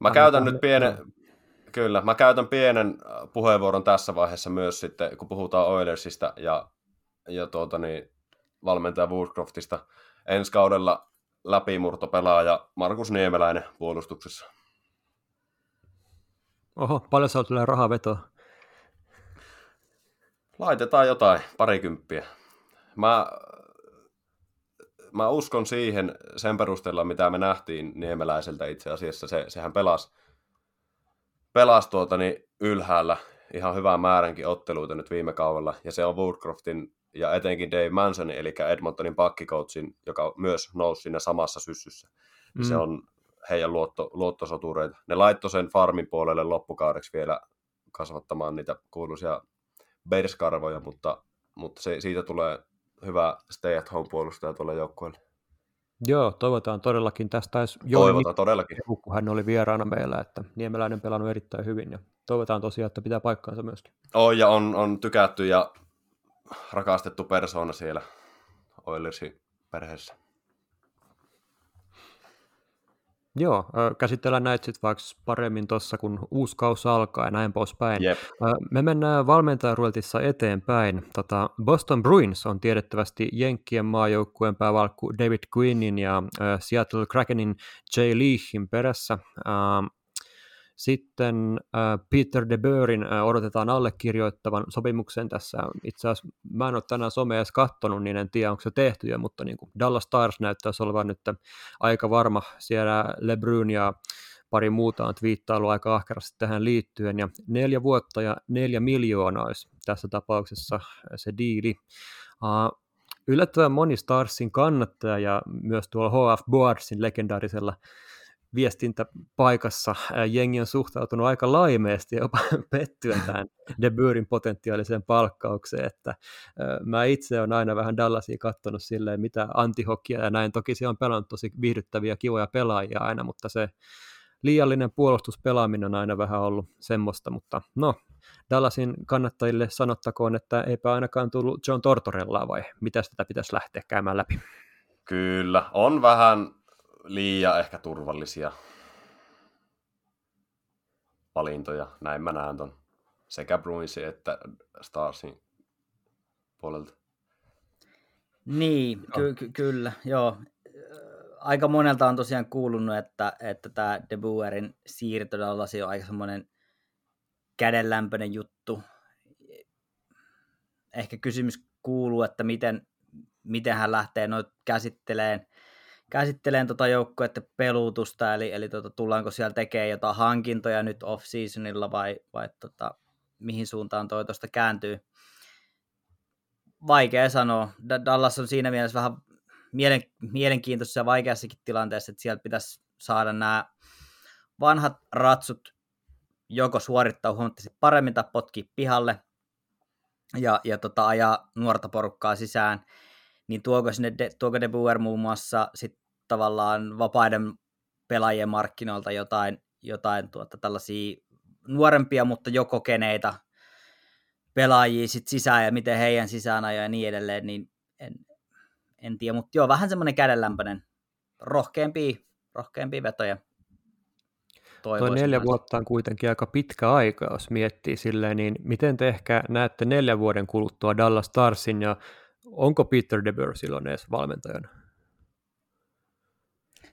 Mä käytän nyt pienen, kyllä, mä käytän pienen äh, puheenvuoron tässä vaiheessa myös sitten, kun puhutaan Oilersista ja, ja tuota niin, valmentaja Woodcroftista. Ensi kaudella läpimurtopelaaja Markus Niemeläinen puolustuksessa. Oho, paljon sä tulee rahaa vetoa? Laitetaan jotain, parikymppiä. Mä, mä uskon siihen sen perusteella, mitä me nähtiin Niemeläiseltä itse asiassa. Se, sehän pelasi, pelasi tuota, niin ylhäällä ihan hyvää määränkin otteluita nyt viime kaudella, ja se on Woodcroftin ja etenkin Dave Mansonin, eli Edmontonin pakkikoutsin, joka myös nousi siinä samassa syssyssä. Mm. Se on heidän luotto, luottosotureita. Ne laittoi sen farmin puolelle loppukaudeksi vielä kasvattamaan niitä kuuluisia Bears-karvoja, mutta, mutta se, siitä tulee hyvä stay-at-home-puolustaja tuolle joukkueelle. Joo, toivotaan todellakin. Tästä taisi Toivotaan todellakin. kun hän oli vieraana meillä, että Niemeläinen pelannut erittäin hyvin ja toivotaan tosiaan, että pitää paikkaansa myöskin. On ja on, on tykätty ja rakastettu persoona siellä Oilersin perheessä. Joo, käsitellään näitä sitten vaikka paremmin tuossa, kun uusi kausi alkaa ja näin poispäin. Jep. Me mennään valmentajaruoltissa eteenpäin. Tota, Boston Bruins on tiedettävästi Jenkkien maajoukkueen päävalkku David Quinnin ja Seattle Krakenin Jay Leachin perässä. Sitten äh, Peter de Beurin äh, odotetaan allekirjoittavan sopimuksen tässä. Itse asiassa mä en ole tänään somea edes katsonut, niin en tiedä onko se tehty jo, mutta niin kuin Dallas Stars näyttäisi olevan nyt aika varma. Siellä LeBrun ja pari muuta on twiittailu aika ahkerasti tähän liittyen, ja neljä vuotta ja neljä miljoonaa olisi tässä tapauksessa se diili. Uh, yllättävän moni Starsin kannattaja ja myös tuolla HF Boardsin legendaarisella viestintäpaikassa jengi on suhtautunut aika laimeesti ja jopa pettyen tähän De Beurin potentiaaliseen palkkaukseen, että mä itse olen aina vähän Dallasia katsonut silleen, mitä antihokia ja näin, toki se on pelannut tosi viihdyttäviä, kivoja pelaajia aina, mutta se liiallinen puolustuspelaaminen on aina vähän ollut semmoista, mutta no, Dallasin kannattajille sanottakoon, että eipä ainakaan tullut John Tortorellaa vai mitä tätä pitäisi lähteä käymään läpi? Kyllä, on vähän liian ehkä turvallisia valintoja. Näin mä näen ton sekä Bruinsin että Starsin puolelta. Niin, ky- ky- kyllä, joo. Aika monelta on tosiaan kuulunut, että, että tämä De Boerin siirto Dallasi on aika semmoinen kädenlämpöinen juttu. Ehkä kysymys kuuluu, että miten, miten hän lähtee noit käsitteleen käsitteleen tota joukkuetta pelutusta, eli, eli tota, tullaanko siellä tekemään jotain hankintoja nyt off-seasonilla vai, vai tota, mihin suuntaan toi tuosta kääntyy. Vaikea sanoa. Dallas on siinä mielessä vähän mielen, mielenkiintoisessa ja vaikeassakin tilanteessa, että sieltä pitäisi saada nämä vanhat ratsut joko suorittaa huomattavasti paremmin tai potkia pihalle ja, ja tota, ajaa nuorta porukkaa sisään, niin tuoko, sinne de, tuoko De Boer muun muassa sit tavallaan vapaiden pelaajien markkinoilta jotain, jotain tuota, tällaisia nuorempia, mutta jo kokeneita pelaajia sit sisään ja miten heidän sisään ja niin edelleen, niin en, en tiedä, mutta joo, vähän semmoinen kädenlämpöinen, rohkeampia, rohkeampia vetoja. Tuo neljä vuotta on kuitenkin aika pitkä aika, jos miettii silleen, niin miten te ehkä näette neljän vuoden kuluttua Dallas Starsin ja onko Peter DeBoer silloin edes valmentajana?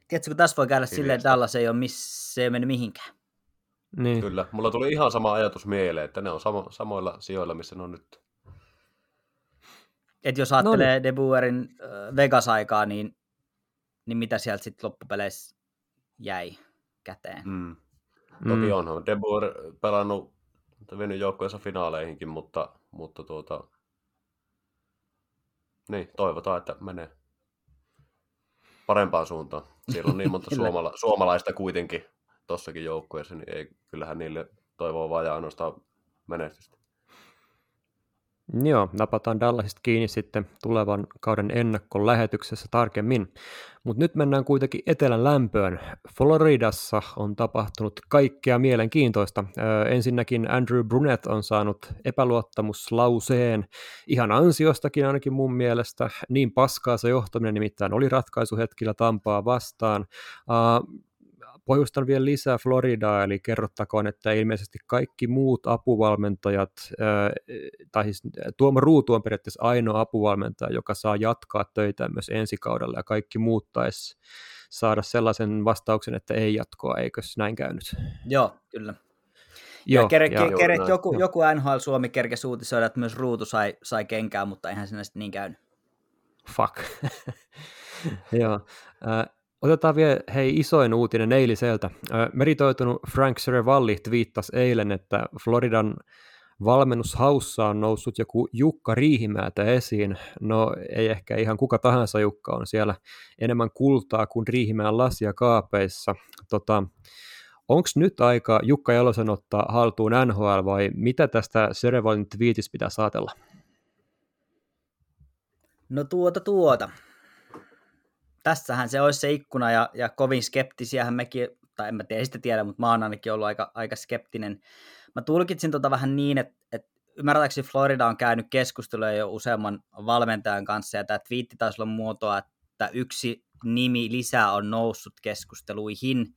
Tiedätkö, kun tässä voi käydä silleen, että Dallas ei ole missä, se ei mene mihinkään. Niin. Kyllä, mulla tuli ihan sama ajatus mieleen, että ne on samo, samoilla sijoilla, missä ne on nyt. Et jos ajattelee no. niin. De Boerin äh, Vegas-aikaa, niin, niin mitä sieltä sitten loppupeleissä jäi käteen? Mm. Toki mm. onhan De Boer pelannut vienyt joukkueensa finaaleihinkin, mutta, mutta tuota, niin, toivotaan, että menee parempaan suuntaan. Siellä on niin monta suomala- suomalaista kuitenkin tossakin joukkueessa, niin ei, kyllähän niille toivoo vajaa ainoastaan menestystä. Joo, napataan Dallasista kiinni sitten tulevan kauden ennakkolähetyksessä tarkemmin. Mutta nyt mennään kuitenkin etelän lämpöön. Floridassa on tapahtunut kaikkea mielenkiintoista. Ö, ensinnäkin Andrew Brunet on saanut epäluottamuslauseen ihan ansiostakin ainakin mun mielestä. Niin paskaa se johtaminen nimittäin oli ratkaisuhetkillä Tampaa vastaan. Uh, pohjustan vielä lisää Floridaa, eli kerrottakoon, että ilmeisesti kaikki muut apuvalmentajat, tai siis Tuomo Ruutu on periaatteessa ainoa apuvalmentaja, joka saa jatkaa töitä myös ensi kaudella, ja kaikki muut taisi saada sellaisen vastauksen, että ei jatkoa, eikös näin käynyt? Joo, kyllä. Joo, ja kere, ja, ke, kere, joku, joku NHL Suomi kerkesi uutisoida, että myös Ruutu sai, sai kenkää, mutta eihän sinä sitten niin käynyt. Fuck. Joo. Äh, otetaan vielä hei isoin uutinen eiliseltä. Meritoitunut Frank Serevalli twiittasi eilen, että Floridan valmennushaussa on noussut joku Jukka Riihimäätä esiin. No ei ehkä ihan kuka tahansa Jukka on siellä enemmän kultaa kuin Riihimään lasia kaapeissa. Tota, Onko nyt aika Jukka Jalosen ottaa haltuun NHL vai mitä tästä Serevalin twiitistä pitää saatella? No tuota tuota. Tässähän se olisi se ikkuna ja, ja kovin skeptisiähän mekin, tai en mä tiedä, sitä tiedä, mutta mä oon ainakin ollut aika, aika skeptinen. Mä tulkitsin tota vähän niin, että, että ymmärtääkseni Florida on käynyt keskustelua jo useamman valmentajan kanssa, ja tämä twiitti taisi olla muotoa, että yksi nimi lisää on noussut keskusteluihin,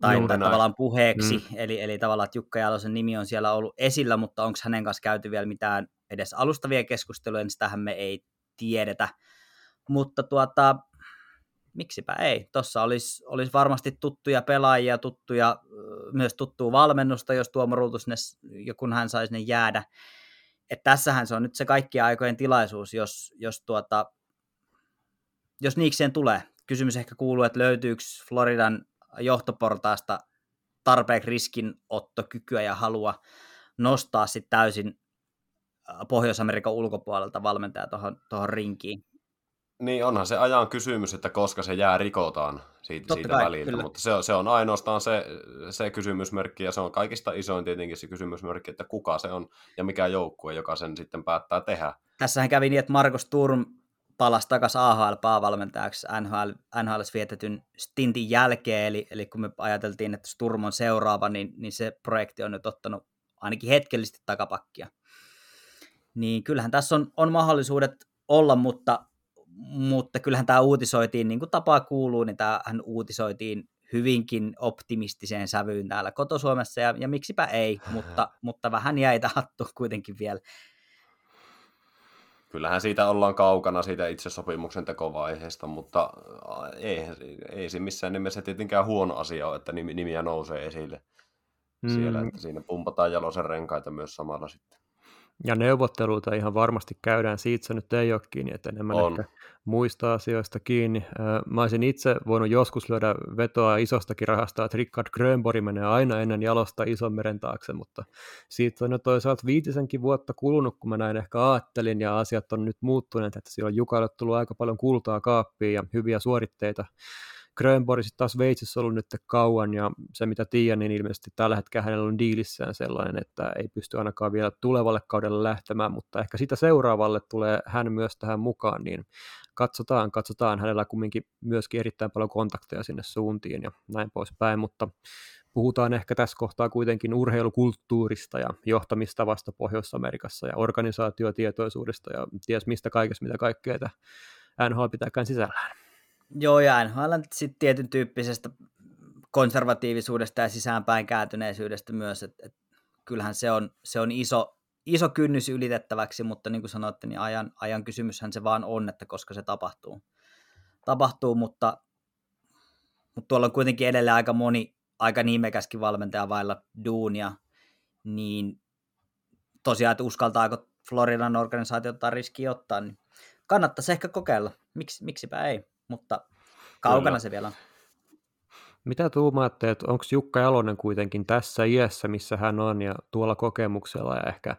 tai, tai tavallaan puheeksi, mm. eli, eli tavallaan, että Jukka Jalosen nimi on siellä ollut esillä, mutta onko hänen kanssa käyty vielä mitään edes alustavia keskusteluja, niin sitähän me ei tiedetä. Mutta tuota, miksipä ei. Tuossa olisi, olisi varmasti tuttuja pelaajia, tuttuja, myös tuttua valmennusta, jos Tuomo Ruutu sinne, kun hän saisi ne jäädä. Et tässähän se on nyt se kaikkien aikojen tilaisuus, jos, jos, tuota, jos niikseen tulee. Kysymys ehkä kuuluu, että löytyykö Floridan johtoportaasta tarpeeksi riskinottokykyä ja halua nostaa sitten täysin Pohjois-Amerikan ulkopuolelta valmentaja tuohon rinkiin. Niin, onhan se ajan kysymys, että koska se jää rikotaan siitä, siitä kai, väliltä, kyllä. mutta se, se on ainoastaan se, se kysymysmerkki, ja se on kaikista isoin tietenkin se kysymysmerkki, että kuka se on ja mikä joukkue, joka sen sitten päättää tehdä. Tässähän kävi niin, että Markus Turm palasi takaisin AHL-päävalmentajaksi NHL, NHL vietetyn stintin jälkeen, eli, eli kun me ajateltiin, että Sturm on seuraava, niin, niin se projekti on nyt ottanut ainakin hetkellisesti takapakkia. Niin kyllähän tässä on, on mahdollisuudet olla, mutta, mutta kyllähän tämä uutisoitiin, niin kuin tapaa kuuluu, niin tämähän uutisoitiin hyvinkin optimistiseen sävyyn täällä kotosuomessa, ja, ja miksipä ei, mutta, mutta vähän jäi hattu kuitenkin vielä kyllähän siitä ollaan kaukana siitä itse sopimuksen tekovaiheesta, mutta ei, ei se missään nimessä tietenkään huono asia ole, että nimiä nousee esille mm. siellä, että siinä pumpataan jalosen renkaita myös samalla sitten. Ja neuvotteluita ihan varmasti käydään, siitä se nyt ei ole kiinni, että enemmän on. ehkä muista asioista kiinni. Mä olisin itse voinut joskus lyödä vetoa isostakin rahasta, että Rickard Grönborg menee aina ennen jalosta ison meren taakse, mutta siitä on jo toisaalta viitisenkin vuotta kulunut, kun mä näin ehkä ajattelin, ja asiat on nyt muuttuneet, että siellä on Jukalle tullut aika paljon kultaa kaappiin ja hyviä suoritteita Grönborg sitten taas Sveitsissä ollut nyt kauan, ja se mitä tiedän, niin ilmeisesti tällä hetkellä hänellä on diilissään sellainen, että ei pysty ainakaan vielä tulevalle kaudelle lähtemään, mutta ehkä sitä seuraavalle tulee hän myös tähän mukaan, niin katsotaan, katsotaan. Hänellä kumminkin myöskin erittäin paljon kontakteja sinne suuntiin ja näin poispäin, mutta puhutaan ehkä tässä kohtaa kuitenkin urheilukulttuurista ja johtamista Pohjois-Amerikassa ja organisaatiotietoisuudesta ja ties mistä kaikesta, mitä kaikkea NHL pitääkään sisällään. Joo, ja NHL sitten tietyn tyyppisestä konservatiivisuudesta ja sisäänpäin kääntyneisyydestä myös, että et kyllähän se on, se on iso, iso kynnys ylitettäväksi, mutta niin kuin sanoitte, niin ajan, ajan kysymyshän se vaan on, että koska se tapahtuu. Tapahtuu, mutta, mutta tuolla on kuitenkin edelleen aika moni, aika nimekäskin valmentaja vailla duunia, niin tosiaan, että uskaltaako Floridan organisaatio ottaa riski ottaa, niin kannattaisi ehkä kokeilla. Miks, miksipä ei? Mutta kaukana Kyllä. se vielä on. Mitä tuumaatte, että onko Jukka Jalonen kuitenkin tässä iässä, missä hän on, ja tuolla kokemuksella ja ehkä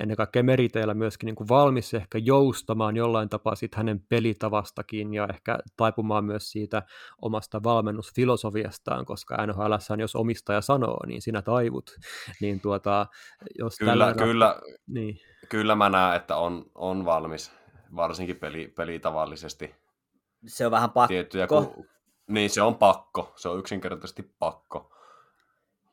ennen kaikkea meriteillä myöskin niin kuin valmis ehkä joustamaan jollain tapaa siitä hänen pelitavastakin ja ehkä taipumaan myös siitä omasta valmennusfilosofiastaan, koska NHL jos omistaja sanoo, niin sinä taivut. Niin tuota, jos kyllä, tällä... kyllä, niin. kyllä mä näen, että on, on valmis, varsinkin peli, pelitavallisesti se on vähän pakko. Tiettyjä, kun, niin, se on pakko. Se on yksinkertaisesti pakko.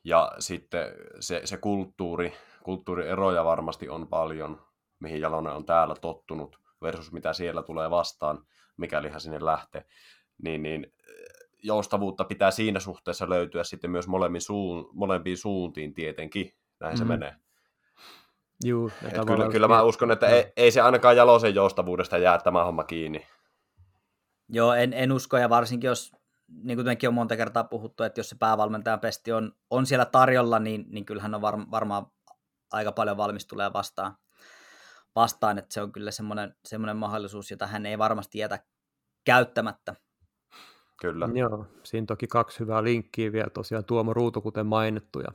Ja sitten se, se kulttuuri, kulttuurieroja varmasti on paljon, mihin Jalonen on täällä tottunut versus mitä siellä tulee vastaan, mikäli hän sinne lähtee. Niin, niin joustavuutta pitää siinä suhteessa löytyä sitten myös molemmin suun, molempiin suuntiin tietenkin. Näin mm. se menee. Juu, kyllä, kyllä mä uskon, että ei, ei se ainakaan Jalosen joustavuudesta jää tämä homma kiinni. Joo, en, en usko, ja varsinkin jos niin kuin mekin on monta kertaa puhuttu, että jos se päävalmentajan pesti on, on siellä tarjolla, niin, niin kyllähän on var, varmaan aika paljon valmis tulee vastaan, vastaan että se on kyllä semmoinen, semmoinen mahdollisuus, jota hän ei varmasti jätä käyttämättä. Kyllä. Joo, siinä toki kaksi hyvää linkkiä vielä, tosiaan Tuomo Ruutu, kuten mainittu, ja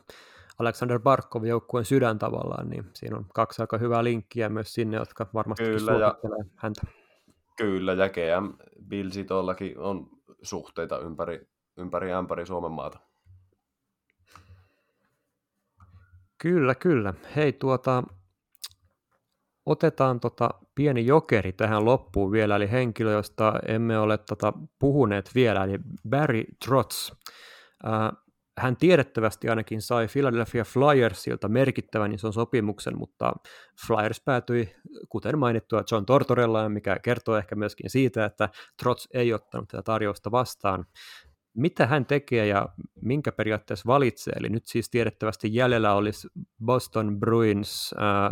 Alexander Barkov joukkueen sydän tavallaan, niin siinä on kaksi aika hyvää linkkiä myös sinne, jotka varmasti Kyllä, ja, häntä. Kyllä, ja GM Billsi tuollakin on suhteita ympäri, ympäri ämpäri Suomen maata. Kyllä, kyllä. Hei, tuota, otetaan tota pieni jokeri tähän loppuun vielä, eli henkilö, josta emme ole tota puhuneet vielä, eli Barry Trotz. Äh, hän tiedettävästi ainakin sai Philadelphia Flyersilta merkittävän ison sopimuksen, mutta Flyers päätyi, kuten mainittua, John Tortorellaan, mikä kertoo ehkä myöskin siitä, että Trotz ei ottanut tätä tarjousta vastaan. Mitä hän tekee ja minkä periaatteessa valitsee? Eli nyt siis tiedettävästi jäljellä olisi Boston Bruins, äh,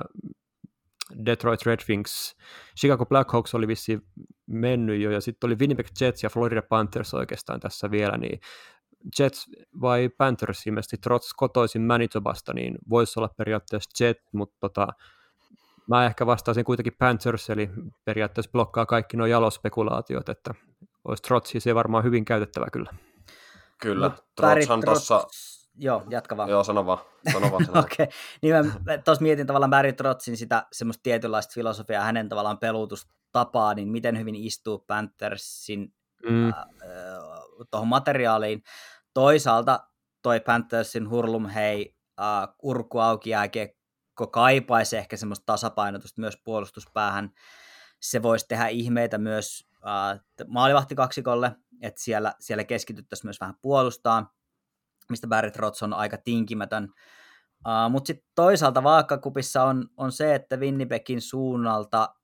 Detroit Red Wings, Chicago Blackhawks oli vissi mennyt jo, ja sitten oli Winnipeg Jets ja Florida Panthers oikeastaan tässä vielä, niin Jets vai Panthers ilmeisesti Trots kotoisin Manitobasta, niin voisi olla periaatteessa Jet, mutta tota, mä ehkä vastaisin kuitenkin Panthers, eli periaatteessa blokkaa kaikki nuo jalospekulaatiot, että olisi Trotsi se varmaan hyvin käytettävä kyllä. Kyllä, Trotshan tuossa... Joo, jatka vaan. Joo, sano vaan. Sano vaan Okei, okay. niin mä tuossa mietin tavallaan Barry Trotzin sitä semmoista tietynlaista filosofiaa, hänen tavallaan pelutustapaa, niin miten hyvin istuu Panthersin mm. tuohon materiaaliin. Toisaalta toi Panthersin hurlum hei, äh, urku auki jääkiekko kaipaisi ehkä semmoista tasapainotusta myös puolustuspäähän. Se voisi tehdä ihmeitä myös äh, maalivahtikaksikolle, että siellä, siellä keskityttäisiin myös vähän puolustaa, mistä Barry Trotz on aika tinkimätön. Uh, Mutta sitten toisaalta vaakakupissa on, on se, että Winnipegin suunnalta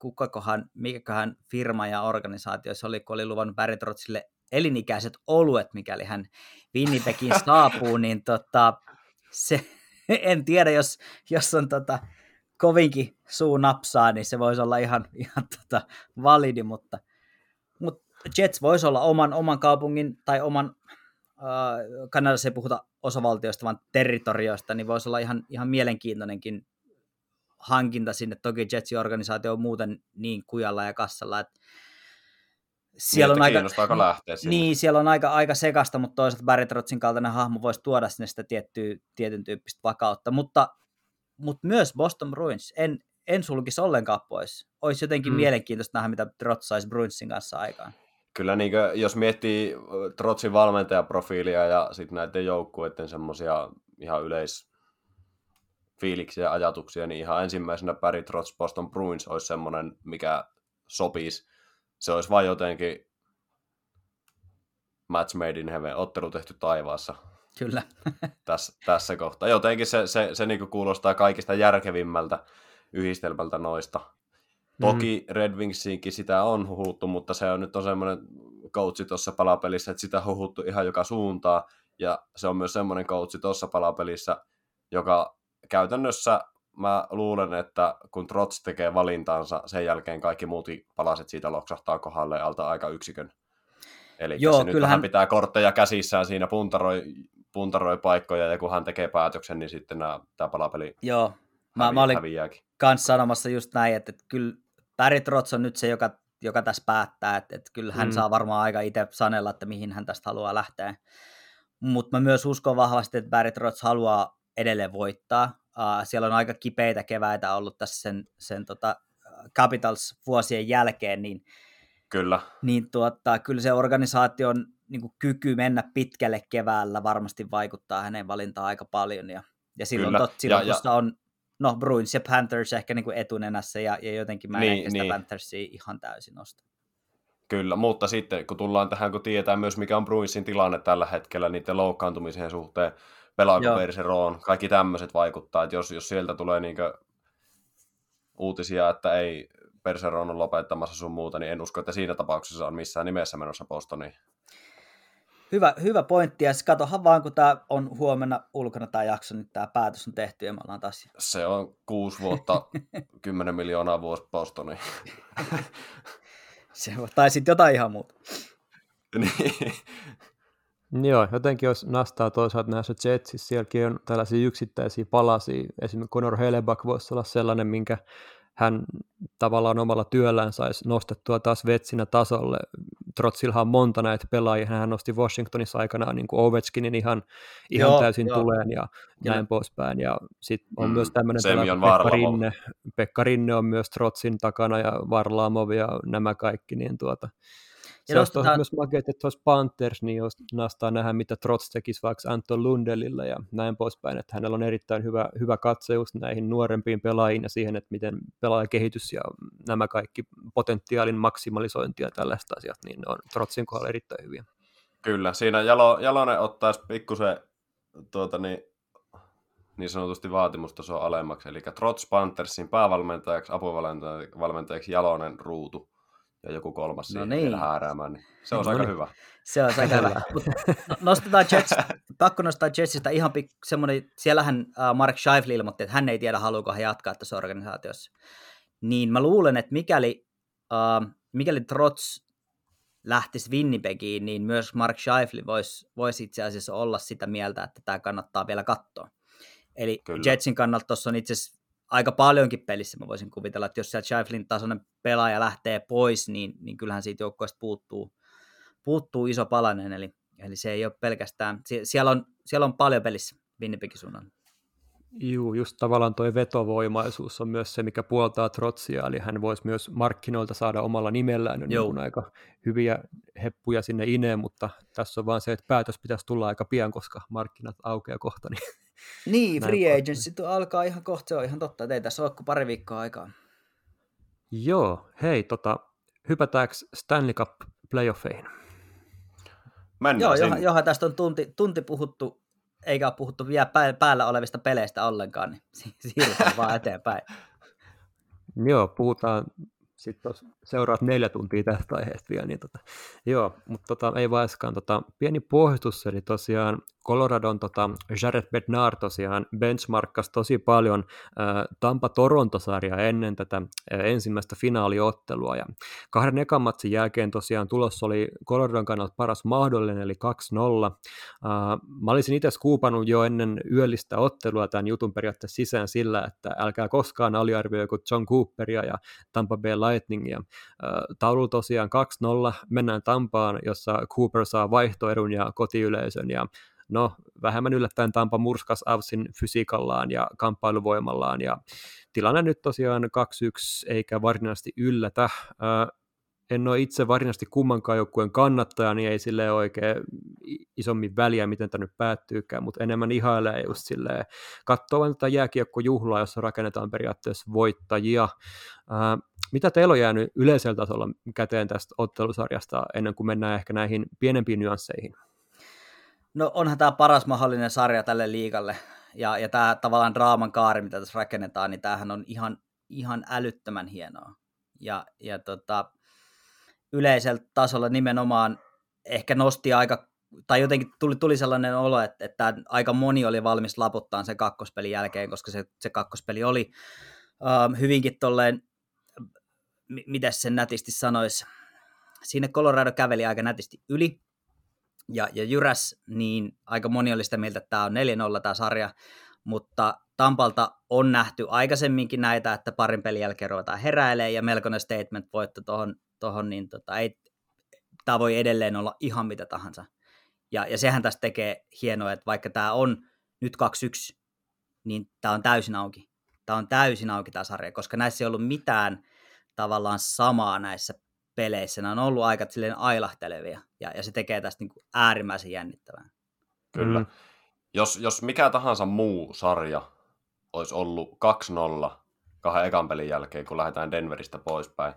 kukakohan, mikäköhän firma ja organisaatio se oli, kun oli luvannut Barry Trotzille elinikäiset oluet, mikäli hän Winnipegin saapuu, niin tota, se, en tiedä, jos, jos on tota, kovinkin suu napsaa, niin se voisi olla ihan, ihan tota, validi, mutta, mutta Jets voisi olla oman, oman kaupungin tai oman, Kanadassa ei puhuta osavaltioista, vaan territorioista, niin voisi olla ihan, ihan mielenkiintoinenkin hankinta sinne. Toki Jetsin organisaatio on muuten niin kujalla ja kassalla, että siellä niin, on aika, lähteä sinne. Niin, siellä on aika, aika sekasta, mutta toisaalta Barry Trotzin kaltainen hahmo voisi tuoda sinne sitä tiettyä, tietyn tyyppistä vakautta, mutta, mutta myös Boston Bruins, en, en sulkisi ollenkaan pois. Olisi jotenkin mm. mielenkiintoista nähdä, mitä Trotz saisi Bruinsin kanssa aikaan. Kyllä niin kuin, jos miettii Trotzin valmentajaprofiilia ja sitten näiden joukkueiden semmoisia ihan yleis fiiliksiä ja ajatuksia, niin ihan ensimmäisenä Barry Trotz Boston Bruins olisi semmoinen, mikä sopisi se olisi vain jotenkin match made in heaven, ottelu tehty taivaassa. Kyllä. tässä, tässä kohtaa. Jotenkin se, se, se niin kuulostaa kaikista järkevimmältä yhdistelmältä noista. Toki mm. Red Wingsiinkin sitä on huhuttu, mutta se on nyt on semmoinen coachi tuossa palapelissä, että sitä huhuttu ihan joka suuntaan. Ja se on myös semmoinen coachi tuossa palapelissä, joka käytännössä mä luulen, että kun Trots tekee valintaansa, sen jälkeen kaikki muut palaset siitä loksahtaa kohdalle alta aika yksikön. Eli Joo, se nyt kyllähän... vähän pitää kortteja käsissään siinä, puntaroi, puntaroi paikkoja, ja kun hän tekee päätöksen, niin sitten nämä, tämä palapeli Joo, mä, hävi, mä olin häviääkin. kans sanomassa just näin, että, että kyllä Barry Trots on nyt se, joka, joka tässä päättää, että, että kyllä hän mm. saa varmaan aika itse sanella, että mihin hän tästä haluaa lähteä. Mutta mä myös uskon vahvasti, että Barry Trotz haluaa edelleen voittaa. Uh, siellä on aika kipeitä keväitä ollut tässä sen, sen tota, Capitals-vuosien jälkeen, niin, kyllä. niin tuota, kyllä se organisaation niin kuin kyky mennä pitkälle keväällä varmasti vaikuttaa hänen valintaan aika paljon. Ja, ja silloin, tot, silloin ja, ja... on no, Bruins ja Panthers ehkä niin kuin etunenässä, ja, ja jotenkin mä niin, en niin. Panthersia ihan täysin nosta. Kyllä, mutta sitten kun tullaan tähän, kun tietää myös mikä on Bruinsin tilanne tällä hetkellä niiden loukkaantumiseen suhteen, pelaako Perseroon, kaikki tämmöiset vaikuttaa, että jos, jos sieltä tulee niinkö uutisia, että ei Perseroon on lopettamassa sun muuta, niin en usko, että siinä tapauksessa on missään nimessä menossa Bostoniin. Hyvä, hyvä pointti, ja katohan vaan, kun tämä on huomenna ulkona tämä jakso, niin tämä päätös on tehty, ja me ollaan taas... Se on kuusi vuotta, kymmenen miljoonaa vuosi Bostoniin. Se, tai sitten jotain ihan muuta. niin. Joo, jotenkin jos nastaa toisaalta näissä Jetsissä, sielläkin on tällaisia yksittäisiä palasia. Esimerkiksi Conor Hellebuck voisi olla sellainen, minkä hän tavallaan omalla työllään saisi nostettua taas vetsinä tasolle. Trotsillahan on monta näitä pelaajia, hän nosti Washingtonissa aikanaan niin kuin Ovechkinin ihan, ihan joo, täysin joo. tuleen ja Kyllä. näin poispäin. Ja sitten on mm, myös tämmöinen Pekka Rinne, Pekka Rinne on myös Trotsin takana ja Varlamov ja nämä kaikki, niin tuota, se olisi nostetaan... myös makea, että olisi Panthers, niin jos nastaa nähdä, mitä Trots tekisi vaikka Anton Lundelilla ja näin poispäin, että hänellä on erittäin hyvä, hyvä katse just näihin nuorempiin pelaajiin ja siihen, että miten pelaajakehitys ja nämä kaikki potentiaalin maksimalisointi ja tällaiset asiat, niin ne on Trotsin kohdalla erittäin hyviä. Kyllä, siinä Jalo, Jalonen ottaisi pikkusen tuota, niin, niin sanotusti vaatimustaso alemmaksi, eli Trots Panthersin päävalmentajaksi, apuvalmentajaksi Jalonen Ruutu ja joku kolmas no siihen niin. vielä hääräämään, niin se on no aika niin. hyvä. Se on aika hyvä. No, nostetaan Jets, pakko nostaa Jetsistä ihan pik, semmoinen, siellähän Mark Scheifele ilmoitti, että hän ei tiedä, haluuko hän jatkaa tässä organisaatiossa. Niin mä luulen, että mikäli, uh, mikäli Trots lähtisi Winnipegiin, niin myös Mark Scheifele voisi vois itse asiassa olla sitä mieltä, että tämä kannattaa vielä katsoa. Eli Kyllä. Jetsin kannalta tuossa on itse asiassa aika paljonkin pelissä mä voisin kuvitella, että jos sieltä Scheiflin tasoinen pelaaja lähtee pois, niin, niin kyllähän siitä joukkueesta puuttuu, puuttuu iso palanen, eli, eli se ei ole pelkästään, siellä on, siellä on paljon pelissä Winnipegin suunnan. Juu, just tavallaan tuo vetovoimaisuus on myös se, mikä puoltaa Trotsia, eli hän voisi myös markkinoilta saada omalla nimellään niin aika hyviä heppuja sinne ineen, mutta tässä on vaan se, että päätös pitäisi tulla aika pian, koska markkinat aukeaa kohta. Niin, niin free agency alkaa ihan kohta, se on ihan totta, että ei tässä ole kuin pari viikkoa aikaa. Joo, hei, tota, hypätäänkö Stanley Cup playoffeihin? Mennään Joo, johan, johan tästä on tunti, tunti puhuttu eikä ole puhuttu vielä päällä olevista peleistä ollenkaan, niin siirrytään vaan eteenpäin. Joo, puhutaan sitten seuraat neljä tuntia tästä aiheesta vielä, niin tota, joo, mutta tota, ei vaiskaan, tota, pieni pohjustus, eli tosiaan Coloradon tota, Jared Bednar tosiaan benchmarkkas tosi paljon äh, Tampa-Torontosarjaa ennen tätä äh, ensimmäistä finaaliottelua, ja kahden ekan matsin jälkeen tosiaan tulos oli Coloradon kannalta paras mahdollinen, eli 2-0. Äh, mä olisin itse skuupannut jo ennen yöllistä ottelua tämän jutun periaatteessa sisään sillä, että älkää koskaan aliarvioiku John Cooperia ja Tampa Bay Lightningia. Taulu tosiaan 2-0, mennään Tampaan, jossa Cooper saa vaihtoedun ja kotiyleisön, ja no vähemmän yllättäen Tampa murskas Avsin fysiikallaan ja kamppailuvoimallaan, ja tilanne nyt tosiaan 2-1, eikä varsinaisesti yllätä en ole itse varsinaisesti kummankaan joukkueen kannattaja, niin ei sille oikein isommin väliä, miten tämä nyt päättyykään, mutta enemmän ihailee just silleen, katsoo tätä jääkiekkojuhlaa, jossa rakennetaan periaatteessa voittajia. Ää, mitä teillä on jäänyt yleisellä tasolla käteen tästä ottelusarjasta ennen kuin mennään ehkä näihin pienempiin nyansseihin? No onhan tämä paras mahdollinen sarja tälle liikalle, ja, ja tämä tavallaan draaman kaari, mitä tässä rakennetaan, niin tämähän on ihan, ihan älyttömän hienoa. Ja, ja tota, yleisellä tasolla nimenomaan ehkä nosti aika, tai jotenkin tuli, tuli sellainen olo, että, että aika moni oli valmis laputtaa sen kakkospelin jälkeen, koska se, se kakkospeli oli uh, hyvinkin tolleen, m- sen nätisti sanoisi, sinne Colorado käveli aika nätisti yli, ja, ja jyräs, niin aika moni oli sitä mieltä, että tämä on 4-0 tämä sarja, mutta Tampalta on nähty aikaisemminkin näitä, että parin pelin jälkeen ruvetaan heräilee ja melkoinen statement voitto tuohon tohon, niin tota, ei, tämä voi edelleen olla ihan mitä tahansa. Ja, ja sehän tästä tekee hienoa, että vaikka tämä on nyt 2-1, niin tämä on täysin auki. Tämä on täysin auki tämä sarja, koska näissä ei ollut mitään tavallaan samaa näissä peleissä. Nämä on ollut aika silleen ailahtelevia, ja, ja se tekee tästä niin kuin äärimmäisen jännittävää. Kyllä. Mm. Jos, jos mikä tahansa muu sarja olisi ollut 2-0 kahden ekan pelin jälkeen, kun lähdetään Denveristä poispäin,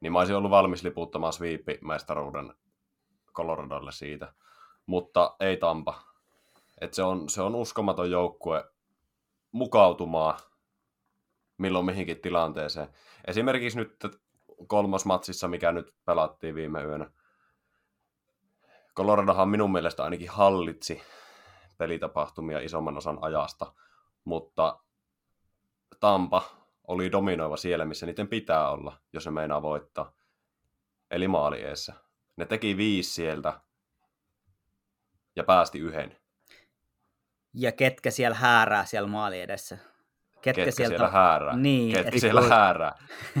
niin mä olisin ollut valmis liputtamaan sweep-mestaruuden Coloradolle siitä. Mutta ei Tampa. Et se, on, se on uskomaton joukkue mukautumaan milloin mihinkin tilanteeseen. Esimerkiksi nyt kolmas matsissa, mikä nyt pelattiin viime yönä. Coloradohan minun mielestä ainakin hallitsi pelitapahtumia isomman osan ajasta, mutta Tampa oli dominoiva siellä, missä niiden pitää olla, jos ne meinaa voittaa. Eli maali eessä. Ne teki viisi sieltä ja päästi yhden. Ja ketkä siellä häärää siellä maali edessä? Ketkä, ketkä siellä häärää? Niin, ketkä siellä voi... häärää?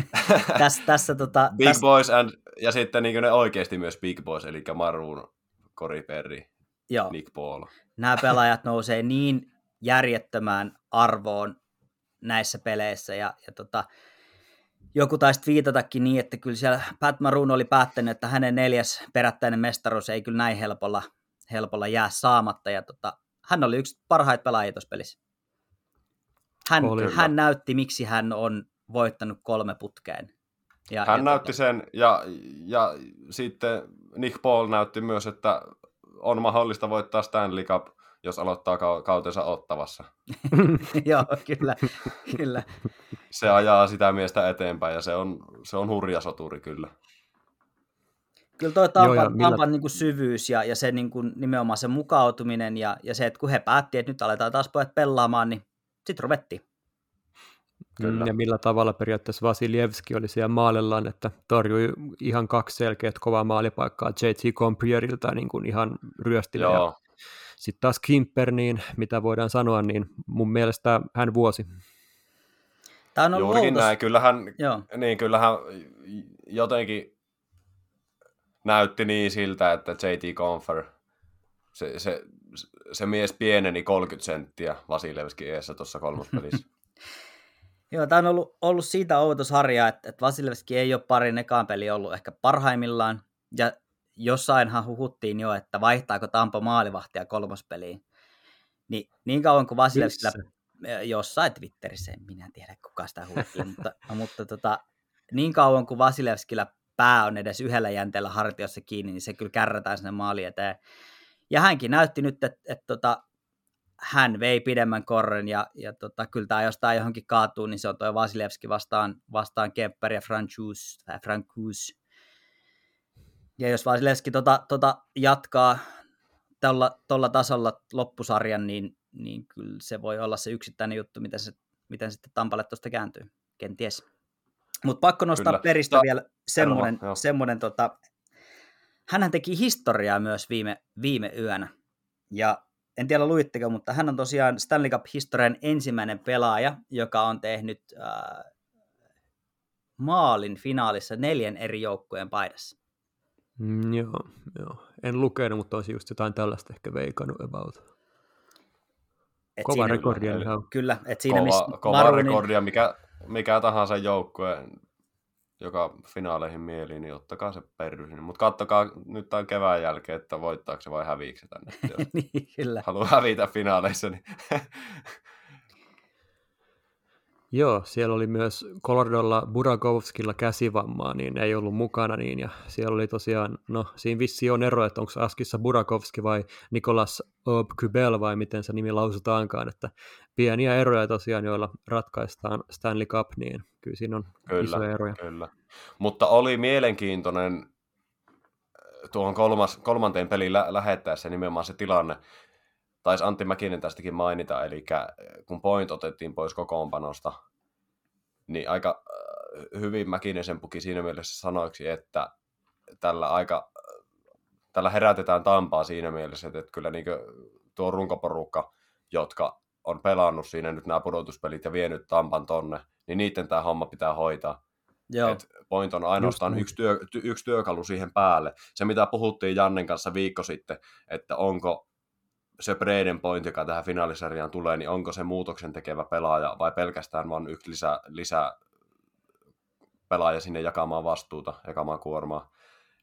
tässä, tässä, tota, big tässä... Boys and, ja sitten niin ne oikeasti myös Big Boys, eli Maroon, Cory Perry, Joo. Nick Paul. Nämä pelaajat nousee niin järjettömään arvoon näissä peleissä ja, ja tota, joku taisi viitatakin niin, että kyllä siellä Pat Maroon oli päättänyt, että hänen neljäs perättäinen mestaruus ei kyllä näin helpolla, helpolla jää saamatta ja tota, hän oli yksi parhaita pelaajia tuossa pelissä. Hän, hän näytti, miksi hän on voittanut kolme putkeen. Ja, hän ja näytti tota... sen, ja, ja sitten Nick Paul näytti myös, että on mahdollista voittaa Stanley Cup, jos aloittaa kautensa ottavassa. Joo, kyllä, kyllä. Se ajaa sitä miestä eteenpäin, ja se on, se on hurja soturi kyllä. Kyllä tuo Tampan, Joo, millä... Tampan niin kuin syvyys ja, ja se niin kuin, nimenomaan se mukautuminen ja, ja se, että kun he päätti, että nyt aletaan taas pojat pelaamaan, niin sitten ruvettiin. Kyllä. Ja millä tavalla periaatteessa Vasiljevski oli siellä maalillaan, että torjui ihan kaksi selkeät kovaa maalipaikkaa JT Comprierilta niin kuin ihan ryöstillä. Sitten taas Kimper, niin mitä voidaan sanoa, niin mun mielestä hän vuosi. Tämä on Juurikin näin, kyllähän, Joo. niin kyllähän jotenkin näytti niin siltä, että JT Confer, se, se, se mies pieneni 30 senttiä Vasilevski eessä tuossa kolmospelissä. Joo, tämä on ollut, ollut siitä outo sarja, että, että Vasilevski ei ole parin ekaan peli ollut ehkä parhaimmillaan, ja jossainhan huhuttiin jo, että vaihtaako Tampo maalivahtia kolmospeliin. Niin, niin kauan kuin Vasilevskilla, jossain Twitterissä, en minä tiedä kuka sitä huutteli, mutta, mutta tota, niin kauan kuin Vasilevskilla pää on edes yhdellä jänteellä hartiossa kiinni, niin se kyllä kärrätään sinne maali eteen. Ja hänkin näytti nyt, että, että, tota, hän vei pidemmän korren ja, ja tota, kyllä tämä jostain johonkin kaatuu, niin se on tuo Vasilevski vastaan, vastaan Kemper ja Francus, tai Francus. Ja jos Vasilevski tota, tota jatkaa tuolla tasolla loppusarjan, niin, niin kyllä se voi olla se yksittäinen juttu, miten, se, miten sitten Tampalle tuosta kääntyy, kenties. Mutta pakko nostaa Kyllä. peristä Ta- vielä semmoinen, semmoinen tota, hänhän teki historiaa myös viime, viime yönä. Ja en tiedä luitteko, mutta hän on tosiaan Stanley Cup-historian ensimmäinen pelaaja, joka on tehnyt äh, maalin finaalissa neljän eri joukkueen paidassa. Mm, joo, joo, en lukenut, mutta olisi just jotain tällaista ehkä veikannut about. Et kova rekordia. Kyllä, että siinä kova, missä kova Marunin... rekordia, mikä, mikä tahansa joukkue, joka finaaleihin mieliin, niin ottakaa se perry sinne. Mutta kattokaa nyt tämän kevään jälkeen, että voittaako se vai häviikö se tänne. Jos niin, kyllä. haluaa hävitä finaaleissa, niin Joo, siellä oli myös Coloradolla Burakovskilla käsivammaa, niin ei ollut mukana niin, ja siellä oli tosiaan, no siinä vissi on ero, että onko Askissa Burakovski vai Nikolas Obkybel vai miten se nimi lausutaankaan, että pieniä eroja tosiaan, joilla ratkaistaan Stanley Cup, niin kyllä siinä on kyllä, isoja eroja. Kyllä, mutta oli mielenkiintoinen äh, tuohon kolmas, kolmanteen peliin lä- lähettäessä nimenomaan se tilanne, taisi Antti Mäkinen tästäkin mainita, eli äh, kun point otettiin pois kokoonpanosta, niin aika äh, hyvin Mäkinen sen puki siinä mielessä sanoiksi, että tällä aika tällä herätetään Tampaa siinä mielessä, että kyllä niin tuo runkoporukka, jotka on pelannut siinä nyt nämä pudotuspelit ja vienyt Tampan tonne, niin niiden tämä homma pitää hoitaa. Joo. Et point on ainoastaan yksi, työ, ty, yksi työkalu siihen päälle. Se, mitä puhuttiin Jannen kanssa viikko sitten, että onko se Braden Point, joka tähän finaalisarjaan tulee, niin onko se muutoksen tekevä pelaaja vai pelkästään vain yksi lisä, lisä pelaaja sinne jakamaan vastuuta, jakamaan kuormaa,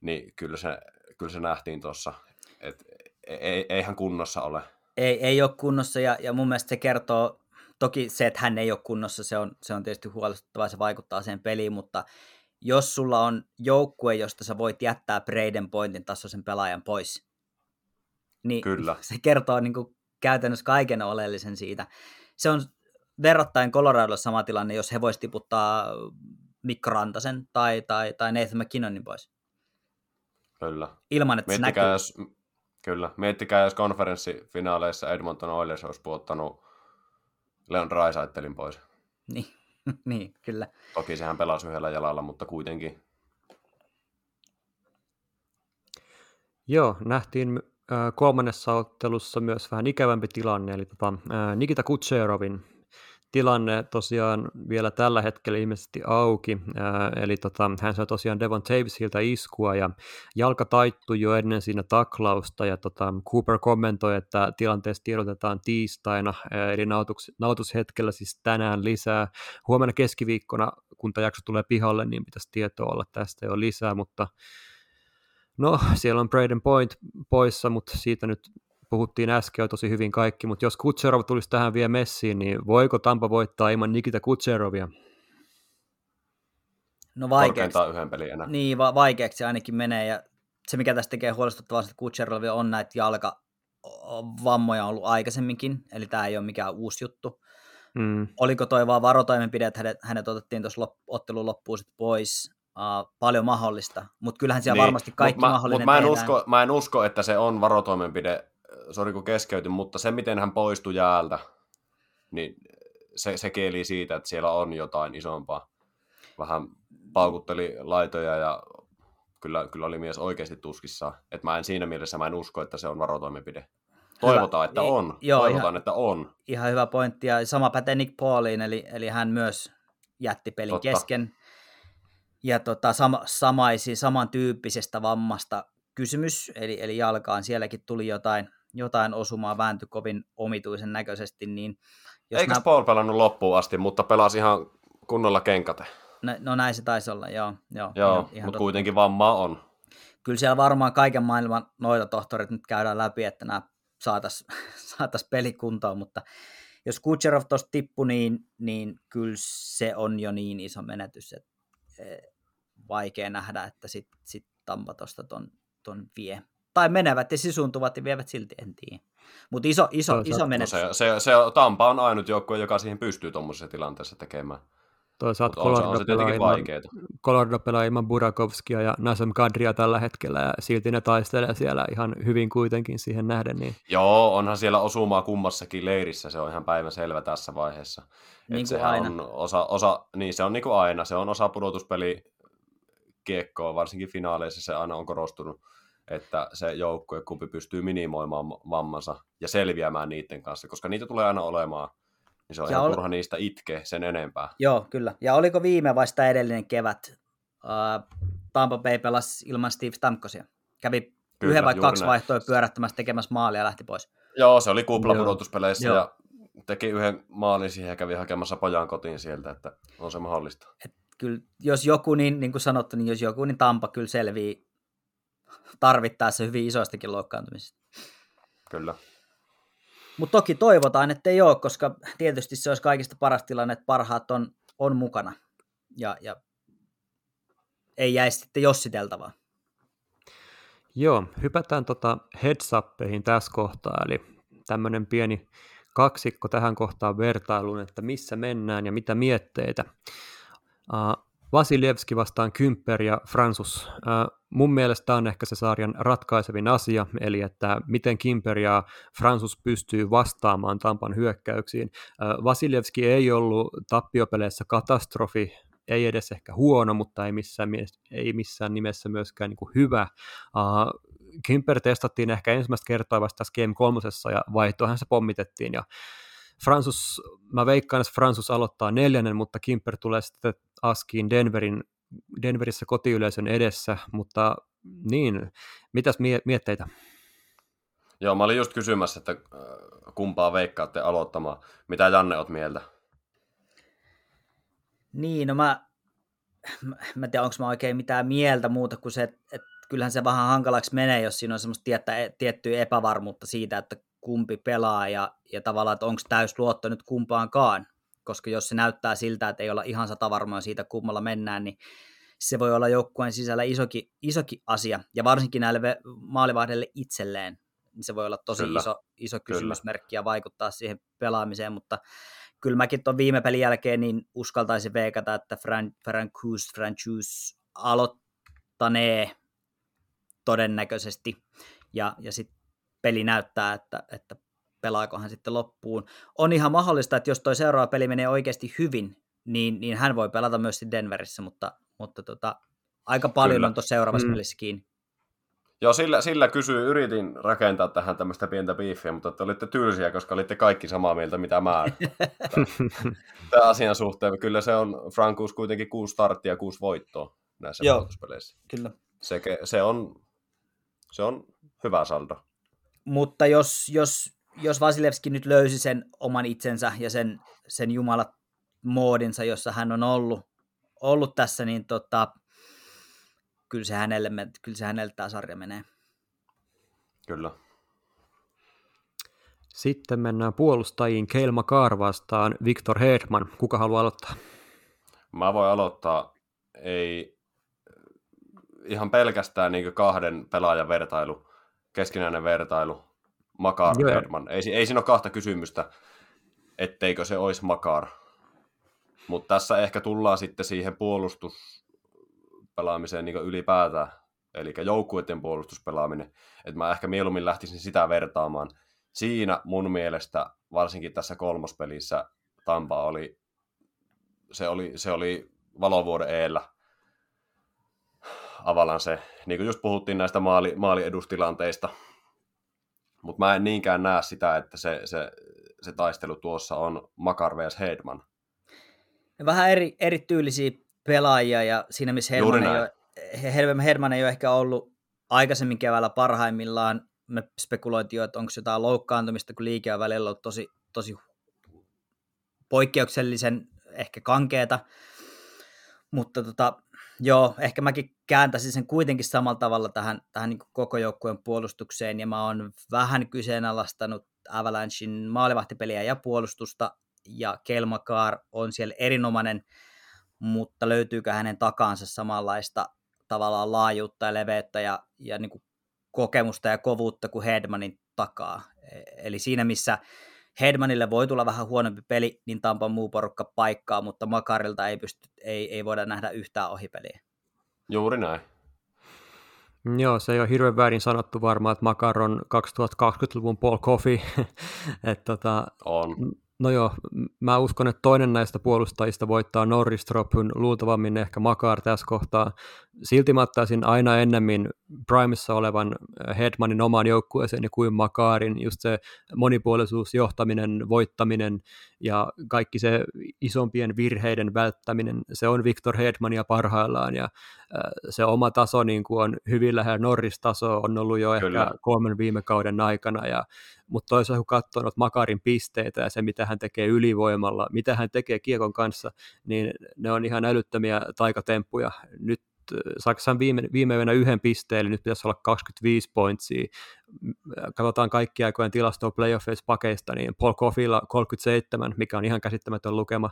niin kyllä se, kyllä se nähtiin tuossa, että ei, eihän kunnossa ole. Ei, ei ole kunnossa ja, ja mun mielestä se kertoo, toki se, että hän ei ole kunnossa, se on, se on tietysti huolestuttavaa, se vaikuttaa siihen peliin, mutta jos sulla on joukkue, josta sä voit jättää Braden Pointin tasoisen pelaajan pois, niin Kyllä. se kertoo niin kuin käytännössä kaiken oleellisen siitä. Se on verrattain Coloradolla sama tilanne, jos he voisivat tiputtaa Mikko Rantasen tai, tai, tai Nathan McKinnonin pois. Kyllä. Ilman, että miettikää, se näkyy. Jos, kyllä. Miettikää, jos konferenssifinaaleissa Edmonton Oilers olisi puottanut Leon Raisaittelin pois. Niin, niin, kyllä. Toki sehän pelasi yhdellä jalalla, mutta kuitenkin. Joo, nähtiin kolmannessa ottelussa myös vähän ikävämpi tilanne, eli tota, Nikita Kutserovin tilanne tosiaan vielä tällä hetkellä ilmeisesti auki, eli tota, hän sai tosiaan Devon Tavisilta iskua ja jalka taittui jo ennen siinä taklausta ja tota, Cooper kommentoi, että tilanteessa tiedotetaan tiistaina, eli nautus, nautushetkellä siis tänään lisää. Huomenna keskiviikkona, kun tämä jakso tulee pihalle, niin pitäisi tietoa olla tästä jo lisää, mutta No, siellä on Braden Point poissa, mutta siitä nyt puhuttiin äsken jo tosi hyvin kaikki, mutta jos Kutserov tulisi tähän vielä messiin, niin voiko Tampa voittaa ilman Nikita Kutserovia? No vaikeaksi. yhden pelin enää. Niin, va- vaikeaksi ainakin menee, ja se mikä tästä tekee huolestuttavaa, että Kutserov on näitä jalkavammoja ollut aikaisemminkin, eli tämä ei ole mikään uusi juttu. Mm. Oliko toi vaan varotoimenpide, että hänet, hänet otettiin tuossa lop, ottelun loppuun sitten pois, uh, paljon mahdollista, mutta kyllähän siellä niin, varmasti kaikki mut mahdollinen mut mä, en usko, mä en usko, että se on varotoimenpide, sori kun keskeytyn, mutta se miten hän poistui jäältä, niin se, se keeli siitä, että siellä on jotain isompaa. Vähän paukutteli laitoja ja kyllä, kyllä oli mies oikeasti tuskissaan. Että mä en siinä mielessä mä en usko, että se on varotoimenpide. Toivotaan, hyvä. että on. Joo, Toivotaan, ihan, että on. Ihan hyvä pointti. Ja sama pätee Nick Pauliin, eli, eli hän myös jätti pelin Totta. kesken ja tota, sama, samaisi, samantyyppisestä vammasta kysymys, eli, eli jalkaan sielläkin tuli jotain, jotain osumaa, vääntyi kovin omituisen näköisesti. Niin jos Eikä nää... Paul pelannut loppuun asti, mutta pelasi ihan kunnolla kenkate. No, no näin se taisi olla, joo. Joo, joo ihan, ihan mutta totta. kuitenkin vammaa on. Kyllä siellä varmaan kaiken maailman noita tohtorit nyt käydään läpi, että nämä saataisiin saatais pelikuntoon, mutta jos Kucherov tuosta tippui, niin, niin kyllä se on jo niin iso menetys, että vaikea nähdä, että sitten sit Tampa tuosta ton, ton vie. Tai menevät ja sisuntuvat ja vievät silti, en tiedä. Mutta iso, iso, no, iso menetys. Se, se, se, Tampa on ainut joukkue, joka siihen pystyy tuommoisessa tilanteessa tekemään. Toisaalta Colorado, pelaa ilman, Colorado pelaa ilman Burakovskia ja Nasem Kadria tällä hetkellä ja silti ne taistelee siellä ihan hyvin kuitenkin siihen nähden. Niin... Joo, onhan siellä osumaa kummassakin leirissä, se on ihan päivän selvä tässä vaiheessa. Niin kuin aina. On osa, osa, niin se on niin kuin aina, se on osa pudotuspeli kiekkoa, varsinkin finaaleissa se aina on korostunut, että se joukkue kumpi pystyy minimoimaan vammansa ja selviämään niiden kanssa, koska niitä tulee aina olemaan niin se on ja ihan ol... turha niistä itke sen enempää. Joo, kyllä. Ja oliko viime vasta edellinen kevät? Uh, Tampa Bay pelasi ilman Steve Stamkosia. Kävi kyllä, yhden vai kaksi näin. vaihtoa pyörättämässä tekemässä maalia ja lähti pois. Joo, se oli kuplapudotuspeleissä ja teki yhden maalin siihen ja kävi hakemassa pojan kotiin sieltä, että on se mahdollista. Et kyllä, jos joku, niin, niin kuin sanottu, niin jos joku, niin Tampa kyllä selvii tarvittaessa hyvin isoistakin loukkaantumisista. Kyllä. Mutta toki toivotaan, että ei ole, koska tietysti se olisi kaikista paras tilanne, että parhaat on, on mukana ja, ja ei jäisi sitten jossiteltavaa. Joo, hypätään tota heads tässä kohtaa, eli tämmöinen pieni kaksikko tähän kohtaan vertailuun, että missä mennään ja mitä mietteitä. Uh, Vasilievski vastaan Kymper ja Fransus. Uh, mun mielestä on ehkä se sarjan ratkaisevin asia, eli että miten Kimper ja Fransus pystyy vastaamaan Tampan hyökkäyksiin. Vasiljevski ei ollut tappiopeleissä katastrofi, ei edes ehkä huono, mutta ei missään, ei missään nimessä myöskään niin hyvä. Kimper testattiin ehkä ensimmäistä kertaa vasta Game kolmosessa ja vaihtoahan se pommitettiin ja Fransus, mä veikkaan, että Fransus aloittaa neljännen, mutta Kimper tulee sitten askiin Denverin Denverissä kotiyleisön edessä, mutta niin, mitäs mie- mietteitä? Joo, mä olin just kysymässä, että äh, kumpaa veikkaatte aloittamaan. Mitä Janne oot mieltä? Niin, no mä, mä, mä en tiedä, onko mä oikein mitään mieltä muuta kuin se, että, että kyllähän se vähän hankalaksi menee, jos siinä on semmoista tiettä, tiettyä epävarmuutta siitä, että kumpi pelaa ja, ja tavallaan, että onko täysluotto nyt kumpaankaan koska jos se näyttää siltä, että ei olla ihan satavarmoja siitä, kummalla mennään, niin se voi olla joukkueen sisällä isoki, isoki asia, ja varsinkin näille maalivahdelle itselleen, niin se voi olla tosi kyllä, iso, iso kysymysmerkki ja vaikuttaa siihen pelaamiseen, mutta kyllä mäkin tuon viime pelin jälkeen niin uskaltaisin veikata, että Fran, Francouz, Francouz aloittanee todennäköisesti, ja, ja sitten peli näyttää, että, että pelaako hän sitten loppuun. On ihan mahdollista, että jos toi seuraava peli menee oikeasti hyvin, niin, niin hän voi pelata myös Denverissä, mutta, mutta tota, aika paljon Kyllä. on tuossa seuraavassa mm. pelissä kiinni. Joo, sillä, sillä kysyy, yritin rakentaa tähän tämmöistä pientä biiffiä, mutta te olitte tylsiä, koska olitte kaikki samaa mieltä, mitä mä. Tämä asian suhteen. Kyllä se on Frankuus kuitenkin kuusi starttia ja kuusi voittoa näissä Joo. Kyllä. Se, se, on, se on hyvä saldo. Mutta jos, jos, jos Vasilevski nyt löysi sen oman itsensä ja sen, sen jumalat moodinsa, jossa hän on ollut, ollut tässä, niin tota, kyllä se hänelle, kyllä se hänelle tämä sarja menee. Kyllä. Sitten mennään puolustajiin Keilma Kaar vastaan Viktor Hedman. Kuka haluaa aloittaa? Mä voin aloittaa. Ei ihan pelkästään niin kahden pelaajan vertailu, keskinäinen vertailu, Makar Joo. Hedman. Ei, ei siinä ole kahta kysymystä, etteikö se olisi Makar. Mutta tässä ehkä tullaan sitten siihen puolustuspelaamiseen niin ylipäätään, eli joukkueiden puolustuspelaaminen. Että mä ehkä mieluummin lähtisin sitä vertaamaan. Siinä mun mielestä, varsinkin tässä kolmospelissä, Tampa oli, se oli, se oli valovuoden eellä Avalan se, niin kuin just puhuttiin näistä maali, maaliedustilanteista, mutta mä en niinkään näe sitä, että se, se, se taistelu tuossa on Makar vs. Hedman. Vähän eri, eri tyylisiä pelaajia ja siinä missä Hedman ei, ole, Hedman ei ole ehkä ollut aikaisemmin keväällä parhaimmillaan. Me spekuloitiin, että onko jotain loukkaantumista, kun liike on välillä ollut tosi, tosi poikkeuksellisen ehkä kankeeta. Mutta tota, Joo, ehkä mäkin kääntäisin sen kuitenkin samalla tavalla tähän, tähän niin koko joukkueen puolustukseen, ja mä oon vähän kyseenalaistanut Avalanchein maalivahtipeliä ja puolustusta, ja Kelmakar on siellä erinomainen, mutta löytyykö hänen takaansa samanlaista tavallaan laajuutta ja leveyttä ja, ja niin kuin kokemusta ja kovuutta kuin Hedmanin takaa. E, eli siinä, missä Hedmanille voi tulla vähän huonompi peli, niin Tampan muu porukka paikkaa, mutta Makarilta ei, pysty, ei, ei voida nähdä yhtään ohipeliä. Juuri näin. Joo, se ei ole hirveän väärin sanottu varmaan, että Makar on 2020-luvun Paul Coffey. Et tota, on. No joo, mä uskon, että toinen näistä puolustajista voittaa Norristropun luultavammin ehkä Makar tässä kohtaa. Silti mä ottaisin aina ennemmin Primessa olevan Hedmanin omaan joukkueeseen kuin Makarin, just se monipuolisuus, johtaminen, voittaminen ja kaikki se isompien virheiden välttäminen, se on Victor Hedmania parhaillaan ja se oma taso niin kuin on hyvin lähellä Norris-tasoa, on ollut jo Kyllä. ehkä kolmen viime kauden aikana ja mutta toisaalta kun katsoo Makarin pisteitä ja se, mitä hän tekee ylivoimalla, mitä hän tekee kiekon kanssa, niin ne on ihan älyttömiä taikatemppuja. Nyt äh, Saksan viime, viime yönä yhden pisteen, eli nyt pitäisi olla 25 pointsia. Katsotaan kaikki aikojen tilastoa playoffeissa pakeista, niin Paul Coffilla 37, mikä on ihan käsittämätön lukema.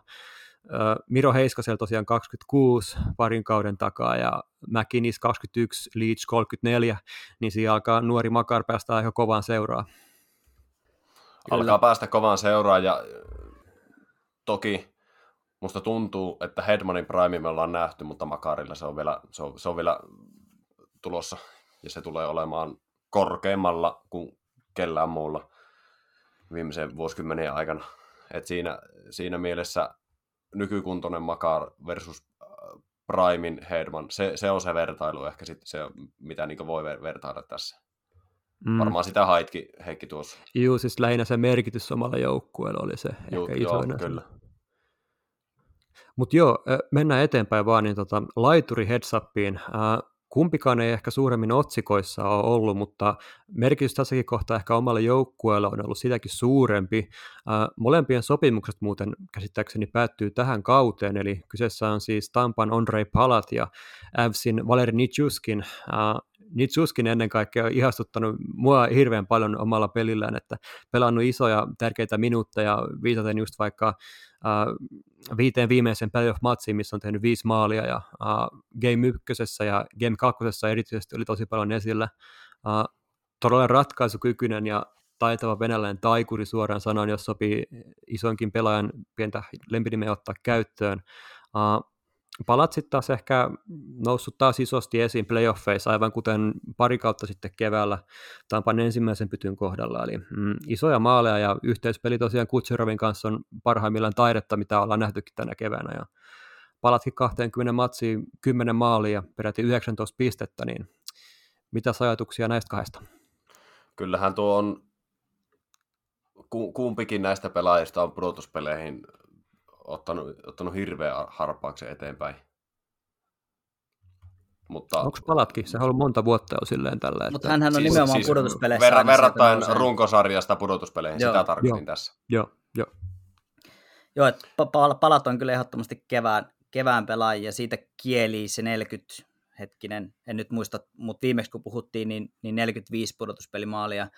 Äh, Miro Heiskasel tosiaan 26 parin kauden takaa ja McKinnis 21, Leach 34, niin siinä alkaa nuori Makar päästä aika kovaan seuraa. Kyllä. alkaa päästä kovaan seuraan ja toki musta tuntuu, että Hedmanin Prime me ollaan nähty, mutta Makarilla se on vielä, se on, se on vielä tulossa ja se tulee olemaan korkeammalla kuin kellään muulla viimeisen vuosikymmenen aikana. Et siinä, siinä mielessä nykykuntoinen Makar versus äh, Primein Hedman, se, se on se vertailu ehkä sit se, mitä niin voi vertailla tässä. Mm. Varmaan sitä haitki Heikki tuossa. Joo, siis lähinnä se merkitys omalla joukkueella oli se Juu, ehkä joo, kyllä. Mutta joo, mennään eteenpäin vaan, niin tota, laituri headsappiin. kumpikaan ei ehkä suuremmin otsikoissa ole ollut, mutta merkitys tässäkin kohtaa ehkä omalle joukkueelle on ollut sitäkin suurempi. molempien sopimukset muuten käsittääkseni päättyy tähän kauteen, eli kyseessä on siis Tampan Ondrej Palat ja Avsin Valeri Nitschuskin. Nitsuskin ennen kaikkea on ihastuttanut mua hirveän paljon omalla pelillään, että pelannut isoja tärkeitä minuutteja, viitaten just vaikka äh, viiteen viimeisen playoff-matsiin, missä on tehnyt viisi maalia, ja äh, Game ykkösessä ja Game kakkosessa erityisesti oli tosi paljon esillä. Äh, todella ratkaisukykyinen ja taitava venäläinen taikuri suoraan sanoen, jos sopii isonkin pelaajan pientä lempinimeä ottaa käyttöön. Uh, Palatsit taas ehkä noussut taas isosti esiin playoffeissa, aivan kuten pari kautta sitten keväällä Tampan ensimmäisen pytyn kohdalla. Eli mm, isoja maaleja ja yhteispeli tosiaan Kutserovin kanssa on parhaimmillaan taidetta, mitä ollaan nähtykin tänä keväänä. Ja palatkin 20 matsiin 10 maalia ja peräti 19 pistettä, niin Mitä ajatuksia näistä kahdesta? Kyllähän tuo on, kumpikin näistä pelaajista on pudotuspeleihin ottanut, ottanut hirveän harppauksen eteenpäin. Mutta, Onko palatkin? Se on ollut monta vuotta jo silleen tällä. Että... Mutta hänhän on siis, nimenomaan siis pudotuspeleissä. Ver, verrattain runkosarjasta pudotuspeleihin, joo. sitä tarkoitin joo. tässä. Joo, joo. Joo, että palat on kyllä ehdottomasti kevään, kevään pelaajia, siitä kieli se 40 hetkinen, en nyt muista, mutta viimeksi kun puhuttiin, niin, niin 45 pudotuspelimaalia.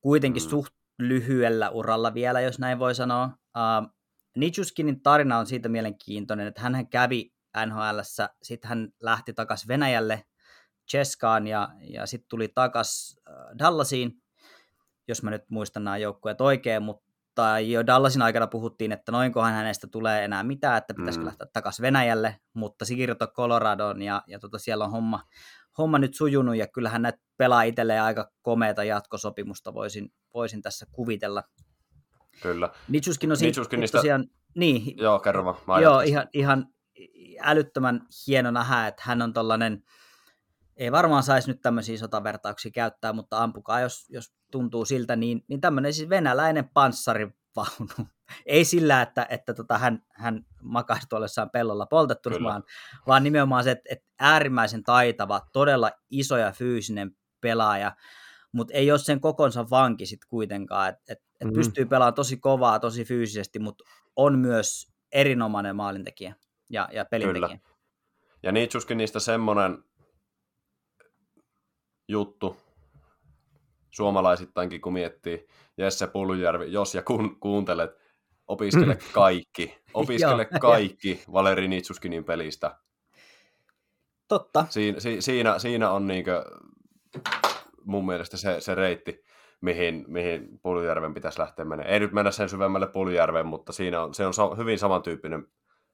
Kuitenkin mm. suht lyhyellä uralla vielä, jos näin voi sanoa. Uh, Nichuskinin tarina on siitä mielenkiintoinen, että hän kävi nhl sitten hän lähti takaisin Venäjälle, Cheskaan ja, ja sitten tuli takaisin Dallasiin, jos mä nyt muistan nämä joukkueet oikein, mutta jo Dallasin aikana puhuttiin, että noinkohan hänestä tulee enää mitään, että pitäisikö mm. lähteä takaisin Venäjälle, mutta siirto Coloradoon ja, ja tota, siellä on homma, homma nyt sujunut ja kyllähän näitä pelaa itselleen aika komeita jatkosopimusta voisin, voisin tässä kuvitella. Kyllä. Nitsuskin on siitä, tosiaan, niin, Joo, kerro vaan. Joo, ihan, ihan älyttömän hieno nähdä, että hän on tollainen, ei varmaan saisi nyt tämmöisiä sotavertauksia käyttää, mutta ampukaa, jos, jos tuntuu siltä, niin, niin tämmöinen siis venäläinen panssarivaunu. ei sillä, että, että tota, hän, hän makaisi tuollessaan pellolla poltettuna, vaan, vaan nimenomaan se, että, että äärimmäisen taitava, todella iso ja fyysinen pelaaja, mutta ei ole sen kokonsa vanki sitten kuitenkaan, että et, et mm. pystyy pelaamaan tosi kovaa, tosi fyysisesti, mutta on myös erinomainen maalintekijä ja, ja pelintekijä. Kyllä. Ja Niitsuskin niistä semmoinen juttu, suomalaisittainkin kun miettii, Jesse Pullujärvi, jos ja kun kuuntelet, opiskele kaikki, opiskele kaikki Valeri Nitsuskinin pelistä. Totta. Siin, si, siinä, siinä on niinkö mun mielestä se, se reitti, mihin, mihin Puljärven pitäisi lähteä menemään. Ei nyt mennä sen syvemmälle Puljärven, mutta siinä on, se on hyvin samantyyppinen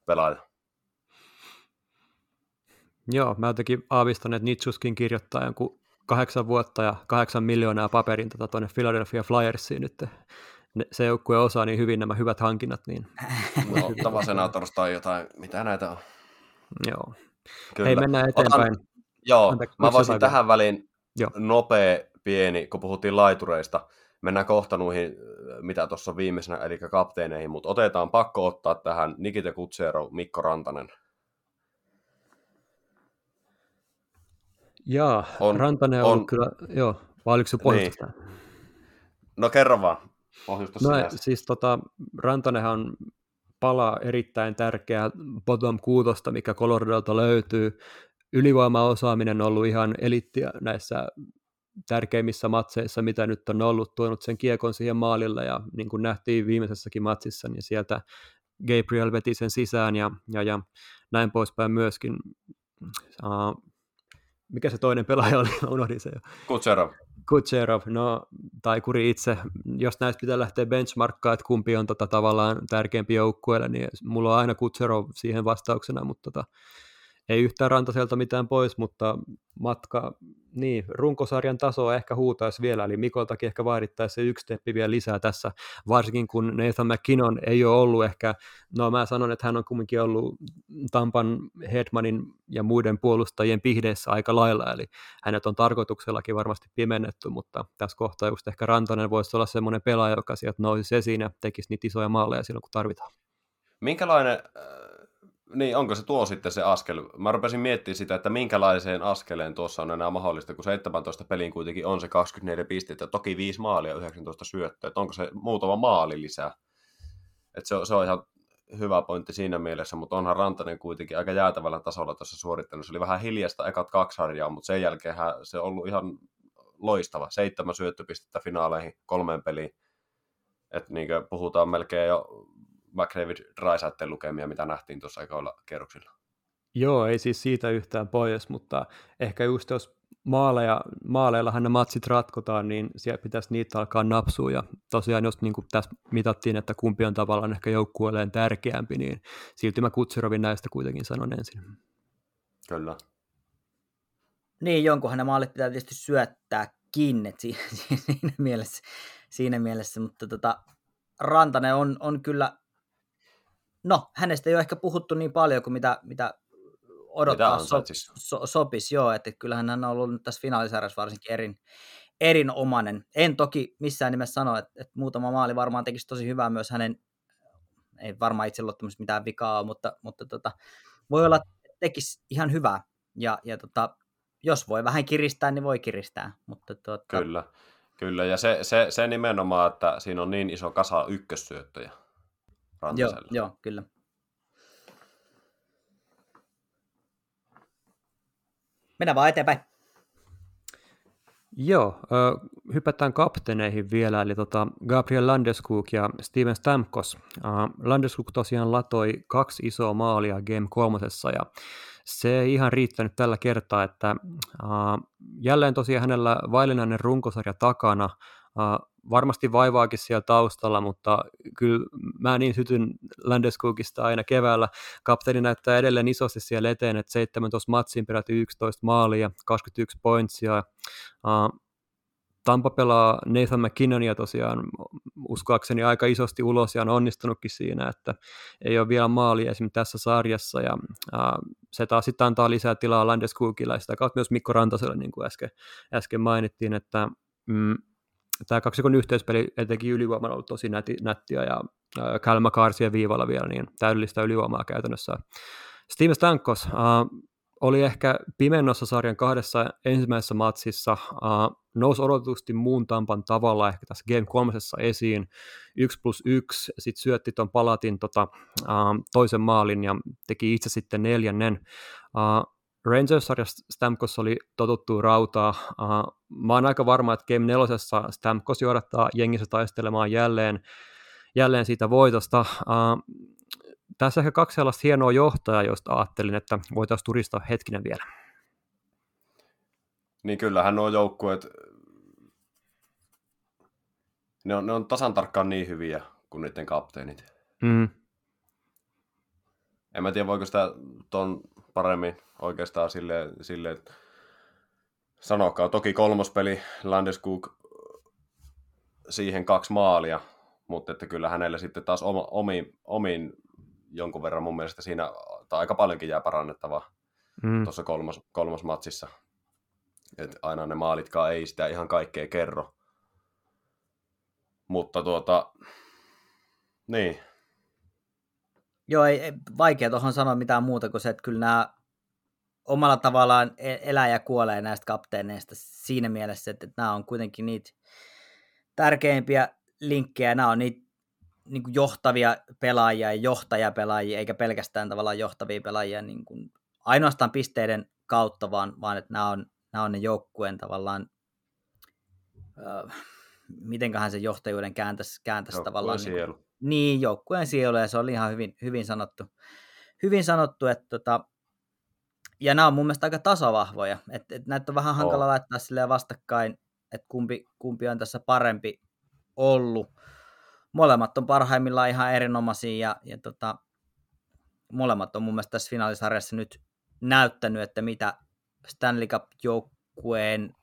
pelaaja. Joo, mä jotenkin aavistan, että Nitsuskin kirjoittaa jonkun kahdeksan vuotta ja kahdeksan miljoonaa paperin tuonne tota, Philadelphia Flyersiin nyt. Ne, se joukkue osaa niin hyvin nämä hyvät hankinnat. Niin... No, Ottava Senators tai jotain, mitä näitä on? Joo. Kyllä. Hei, mennään eteenpäin. Otan, joo, Anta, mä voisin tähän väliin joo. nopea, pieni, kun puhuttiin laitureista, mennään kohta noihin, mitä tuossa viimeisenä, eli kapteeneihin, mutta otetaan pakko ottaa tähän Nikita Kutsero, Mikko Rantanen. Jaa, on, Rantanen on, on kyllä, joo, vai oliko se pohjustusta? Niin. No kerro vaan, No siis tota, Rantanenhan on pala erittäin tärkeä bottom kuutosta, mikä Coloradolta löytyy. Ylivoimaosaaminen on ollut ihan elittiä näissä tärkeimmissä matseissa, mitä nyt on ollut, tuonut sen kiekon siihen maalille ja niin kuin nähtiin viimeisessäkin matsissa, niin sieltä Gabriel veti sen sisään ja, ja, ja näin poispäin myöskin. Uh, mikä se toinen pelaaja oli, mä unohdin se jo. Kutserov. Kutserov, no, tai Kuri itse, jos näistä pitää lähteä benchmarkkaan, että kumpi on tota, tavallaan tärkeämpi joukkueelle, niin mulla on aina Kutserov siihen vastauksena, mutta tota, ei yhtään rantaselta mitään pois, mutta matka, niin, runkosarjan tasoa ehkä huutaisi vielä, eli Mikoltakin ehkä vaadittaisi se yksi steppi vielä lisää tässä, varsinkin kun Nathan McKinnon ei ole ollut ehkä, no mä sanon, että hän on kumminkin ollut Tampan Hedmanin ja muiden puolustajien pihdeessä aika lailla, eli hänet on tarkoituksellakin varmasti pimennetty, mutta tässä kohtaa just ehkä Rantanen voisi olla semmoinen pelaaja, joka sieltä nousisi esiin ja tekisi niitä isoja maaleja silloin, kun tarvitaan. Minkälainen niin, onko se tuo sitten se askel? Mä rupesin miettimään sitä, että minkälaiseen askeleen tuossa on enää mahdollista, kun 17 pelin kuitenkin on se 24 pistettä, toki 5 maalia 19 syöttöä, että onko se muutama maali lisää? Että se, on, se on ihan hyvä pointti siinä mielessä, mutta onhan Rantanen kuitenkin aika jäätävällä tasolla tuossa suorittanut. Se oli vähän hiljasta ekat kaksi harjaa, mutta sen jälkeen se on ollut ihan loistava. Seitsemän syöttöpistettä finaaleihin kolmeen peliin. Että niin puhutaan melkein jo McDavid Raisaitten lukemia, mitä nähtiin tuossa aikoilla kerroksilla. Joo, ei siis siitä yhtään pois, mutta ehkä just jos maaleja, maaleillahan ne matsit ratkotaan, niin siellä pitäisi niitä alkaa napsua. Ja tosiaan, jos niin tässä mitattiin, että kumpi on tavallaan ehkä joukkueelleen tärkeämpi, niin silti mä Kutserovin näistä kuitenkin sanon ensin. Kyllä. Niin, jonkunhan ne maalit pitää tietysti syöttääkin, että siinä mielessä, siinä mielessä mutta tota, Rantanen on, on kyllä no, hänestä ei ole ehkä puhuttu niin paljon kuin mitä, mitä odottaa so, so, sopisi, joo, että kyllähän hän on ollut nyt tässä finaalisarjassa varsinkin erin, erinomainen. En toki missään nimessä sano, että, että muutama maali varmaan tekisi tosi hyvää myös hänen, ei varmaan itseluottamus mitään vikaa ole, mutta, mutta tota, voi olla, että tekisi ihan hyvää. Ja, ja tota, jos voi vähän kiristää, niin voi kiristää. Mutta tuota... Kyllä, kyllä. Ja se, se, se nimenomaan, että siinä on niin iso kasa ykkössyöttöjä Joo, joo, kyllä. Mennään vaan eteenpäin. Joo, hypätään kapteeneihin vielä, eli tota Gabriel Landeskog ja Steven Stamkos. Landeskog tosiaan latoi kaksi isoa maalia Game kolmosessa, ja se ei ihan riittänyt tällä kertaa, että jälleen tosiaan hänellä vaillinainen runkosarja takana, varmasti vaivaakin siellä taustalla, mutta kyllä mä niin sytyn Landeskogista aina keväällä. Kapteeni näyttää edelleen isosti siellä eteen, että 17 matsiin peräti 11 maalia, 21 pointsia. Uh, Tampa pelaa Nathan McKinnonia tosiaan uskoakseni aika isosti ulos ja on onnistunutkin siinä, että ei ole vielä maalia esimerkiksi tässä sarjassa ja uh, se taas sitten antaa lisää tilaa Landeskogilla ja sitä kautta myös Mikko Rantaselle, niin kuin äsken, äsken mainittiin, että mm, tämä kaksikon yhteispeli etenkin ylivoimalla on ollut tosi näti, nättiä ja äh, Kyle McCarthyä viivalla vielä, niin täydellistä ylivoimaa käytännössä. Steve Stankos äh, oli ehkä pimennossa sarjan kahdessa ensimmäisessä matsissa, äh, nousi odotetusti muun Tampan tavalla ehkä tässä Game 3 esiin, 1 plus 1, sitten syötti tuon palatin tota, äh, toisen maalin ja teki itse sitten neljännen. Äh, Rangers-sarjassa Stamkos oli totuttu rautaa. Uh, mä oon aika varma, että Game 4. Stamkos johdattaa jengissä taistelemaan jälleen, jälleen siitä voitosta. Uh, tässä ehkä kaksi sellaista hienoa johtajaa, joista ajattelin, että voitaisiin turistaa hetkinen vielä. Niin kyllähän nuo joukkueet, ne on, ne on tasan tarkkaan niin hyviä kuin niiden kapteenit. Mm. En mä tiedä, voiko sitä ton paremmin oikeastaan sille, sille sanokaa. Toki kolmospeli Landeskog siihen kaksi maalia, mutta että kyllä hänelle sitten taas oma, omiin, omiin jonkun verran mun mielestä siinä, tai aika paljonkin jää parannettavaa mm. tuossa kolmas, kolmas matsissa. Et aina ne maalitkaan ei sitä ihan kaikkea kerro. Mutta tuota, niin. Joo, ei, ei vaikea tuohon sanoa mitään muuta kuin se, että kyllä nämä omalla tavallaan e-, elää ja kuolee näistä kapteeneista siinä mielessä, että, nämä on kuitenkin niitä tärkeimpiä linkkejä, nämä on niitä niin kuin johtavia pelaajia ja johtajapelaajia, eikä pelkästään tavallaan johtavia pelaajia niin kuin ainoastaan pisteiden kautta, vaan, vaan että nämä on, nämä on ne joukkueen tavallaan, äh, mitenköhän se johtajuuden kääntäisi, kääntäisi tavallaan. Sielu. Niin, niin, joukkueen sielu, ja se oli ihan hyvin, hyvin sanottu. Hyvin sanottu, että tota, ja nämä on mun mielestä aika tasavahvoja. että et näitä on vähän hankala oh. laittaa silleen vastakkain, että kumpi, kumpi on tässä parempi ollut. Molemmat on parhaimmillaan ihan erinomaisia ja, ja tota, molemmat on mun mielestä tässä finaalisarjassa nyt näyttänyt, että mitä Stanley Cup-joukkueen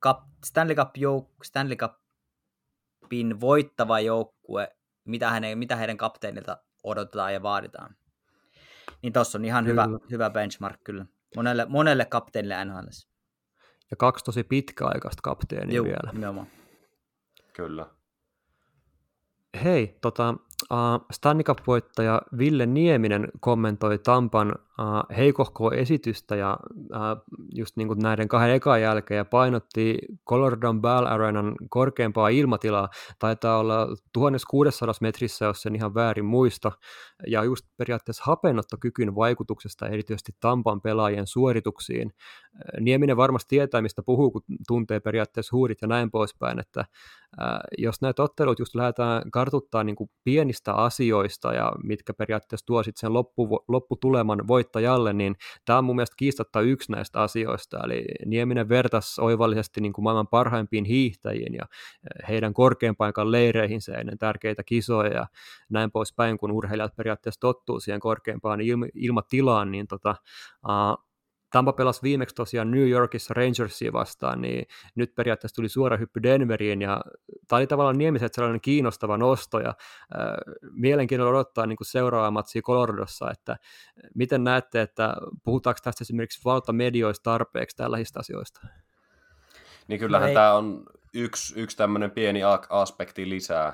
Cup, Stanley, Cup jouk, Stanley Cupin voittava joukkue, mitä, hänen, mitä heidän kapteenilta odotetaan ja vaaditaan. Niin tuossa on ihan hyvä, hyvä benchmark kyllä. Monelle, monelle kapteenille NHL. Ja kaksi tosi pitkäaikaista kapteenia Juu, vielä. Nimenomaan. Kyllä. Hei, tota, uh, Stanley Cup-voittaja Ville Nieminen kommentoi Tampan uh, heikohkoa esitystä ja uh, just niin kuin näiden kahden ekan jälkeen ja painotti Coloradon Bell Arenan korkeampaa ilmatilaa. Taitaa olla 1600 metrissä, jos sen ihan väärin muista. Ja just periaatteessa hapennottokykyn vaikutuksesta erityisesti Tampan pelaajien suorituksiin. Nieminen varmasti tietää, mistä puhuu, kun tuntee periaatteessa huurit ja näin poispäin, että uh, jos näitä ottelut just lähdetään kartuttaa niin kuin pienistä asioista ja mitkä periaatteessa tuo sitten sen loppu, lopputuleman voittajalle, niin tämä on mun mielestä kiistatta yksi näistä asioista. Eli Nieminen vertas oivallisesti niin kuin maailman parhaimpiin hiihtäjiin ja eh, heidän korkean paikan leireihin se ennen tärkeitä kisoja ja näin poispäin, kun urheilijat periaatteessa tottuu siihen korkeampaan ilma, ilmatilaan, niin tota, Tampa pelasi viimeksi tosiaan New Yorkissa Rangersia vastaan, niin nyt periaatteessa tuli suora hyppy Denveriin, ja tämä oli tavallaan Niemiset sellainen kiinnostava nosto, ja äh, mielenkiinnolla odottaa niin kuin seuraavaa matsia Coloradossa, että miten näette, että puhutaanko tästä esimerkiksi valtamedioista tarpeeksi tällaisista asioista? Niin kyllähän no tämä on yksi, yksi tämmöinen pieni aspekti lisää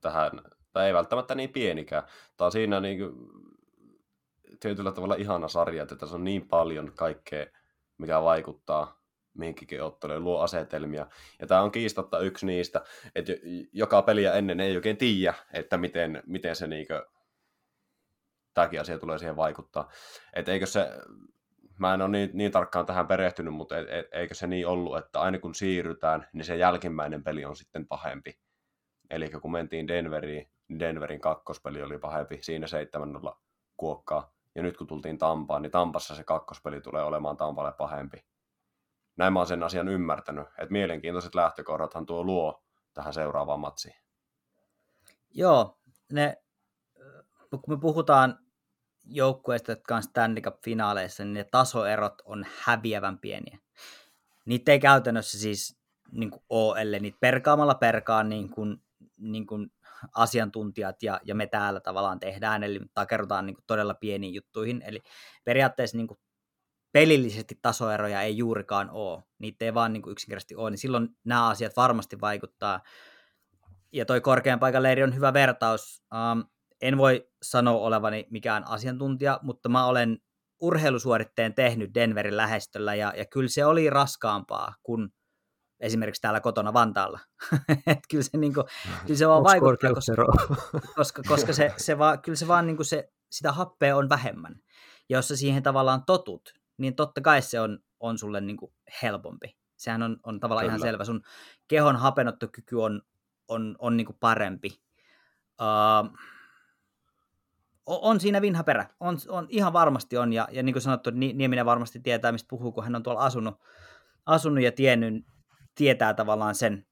tähän, tai ei välttämättä niin pienikään. Tämä on siinä niin kuin tietyllä tavalla ihana sarja, että tässä on niin paljon kaikkea, mikä vaikuttaa mihinkin otteluun, luo asetelmia. Ja tämä on kiistatta yksi niistä, että joka peliä ennen ei oikein tiedä, että miten, miten se niinkö, tämäkin asia tulee siihen vaikuttaa. Että eikö se, mä en ole niin, niin tarkkaan tähän perehtynyt, mutta eikö se niin ollut, että aina kun siirrytään, niin se jälkimmäinen peli on sitten pahempi. Eli kun mentiin Denveriin, niin Denverin kakkospeli oli pahempi, siinä 7-0 kuokkaa. Ja nyt kun tultiin Tampaan, niin Tampassa se kakkospeli tulee olemaan Tampalle pahempi. Näin mä oon sen asian ymmärtänyt, että mielenkiintoiset lähtökohdathan tuo luo tähän seuraavaan matsiin. Joo, ne, kun me puhutaan joukkueista, jotka on Stanley Cup-finaaleissa, niin ne tasoerot on häviävän pieniä. Niitä ei käytännössä siis niin kuin ole, ellei niitä perkaamalla perkaa niin kuin, niin kuin asiantuntijat ja, ja me täällä tavallaan tehdään, eli takerrutaan niin todella pieniin juttuihin, eli periaatteessa niin pelillisesti tasoeroja ei juurikaan ole, niitä ei vaan niin yksinkertaisesti ole, niin silloin nämä asiat varmasti vaikuttaa, ja toi korkean paikan leiri on hyvä vertaus, um, en voi sanoa olevani mikään asiantuntija, mutta mä olen urheilusuoritteen tehnyt Denverin lähestöllä, ja, ja kyllä se oli raskaampaa kuin esimerkiksi täällä kotona Vantaalla. Et kyllä se, niin kuin, kyllä se vaan Onks vaikuttaa, koska, koska, koska se, se vaan, kyllä se vaan niin kuin se, sitä happea on vähemmän. Ja jos sä siihen tavallaan totut, niin totta kai se on, on sulle niin kuin helpompi. Sehän on, on tavallaan kyllä. ihan selvä. Sun kehon hapenottokyky on, on, on niin kuin parempi. Uh, on siinä vinha perä. On, on, ihan varmasti on. Ja, ja niin kuin sanottu, Nieminen varmasti tietää, mistä puhuu, kun hän on tuolla asunut, asunut ja tiennyt, tietää tavallaan sen.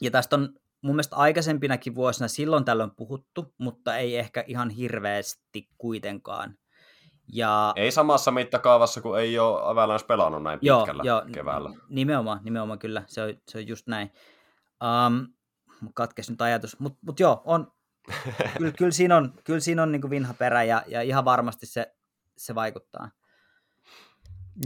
Ja tästä on mun mielestä aikaisempinakin vuosina silloin tällöin puhuttu, mutta ei ehkä ihan hirveästi kuitenkaan. Ja... Ei samassa mittakaavassa, kun ei ole Avalanche pelannut näin joo, pitkällä joo, keväällä. Nimenomaan, nimenomaan kyllä, se on, se on just näin. Um, katkesi nyt ajatus, mutta mut joo, on, kyllä, kyllä siinä on, kyllä siinä on niin vinha perä ja, ja ihan varmasti se, se vaikuttaa.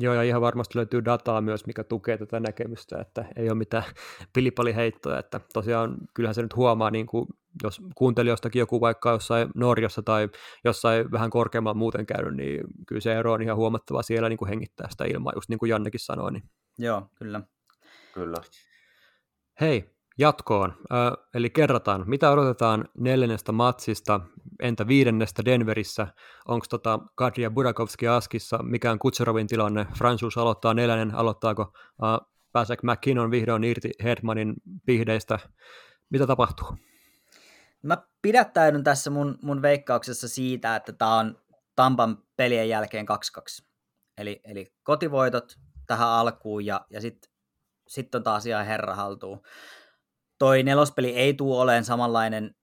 Joo, ja ihan varmasti löytyy dataa myös, mikä tukee tätä näkemystä, että ei ole mitään pilipaliheittoja, että tosiaan kyllähän se nyt huomaa, niin kuin, jos kuuntelijoistakin joku vaikka jossain Norjassa tai jossain vähän korkeammalla muuten käynyt, niin kyllä se ero on ihan huomattava siellä niin kuin hengittää sitä ilmaa, just niin kuin Jannekin sanoi. Niin. Joo, kyllä. Kyllä. Hei, jatkoon. Ö, eli kerrataan, mitä odotetaan neljännestä matsista, entä viidennestä Denverissä, onko tota Kadria Burakovski Askissa, mikä on Kutserovin tilanne, Fransuus aloittaa neljännen, aloittaako uh, pääseekö McKinnon vihdoin irti Hedmanin pihdeistä, mitä tapahtuu? Mä pidättäydyn tässä mun, mun veikkauksessa siitä, että tämä on Tampan pelien jälkeen 2-2. Eli, eli kotivoitot tähän alkuun ja, ja sitten sit on taas ihan herra haltuun toi nelospeli ei tule olemaan samanlainen,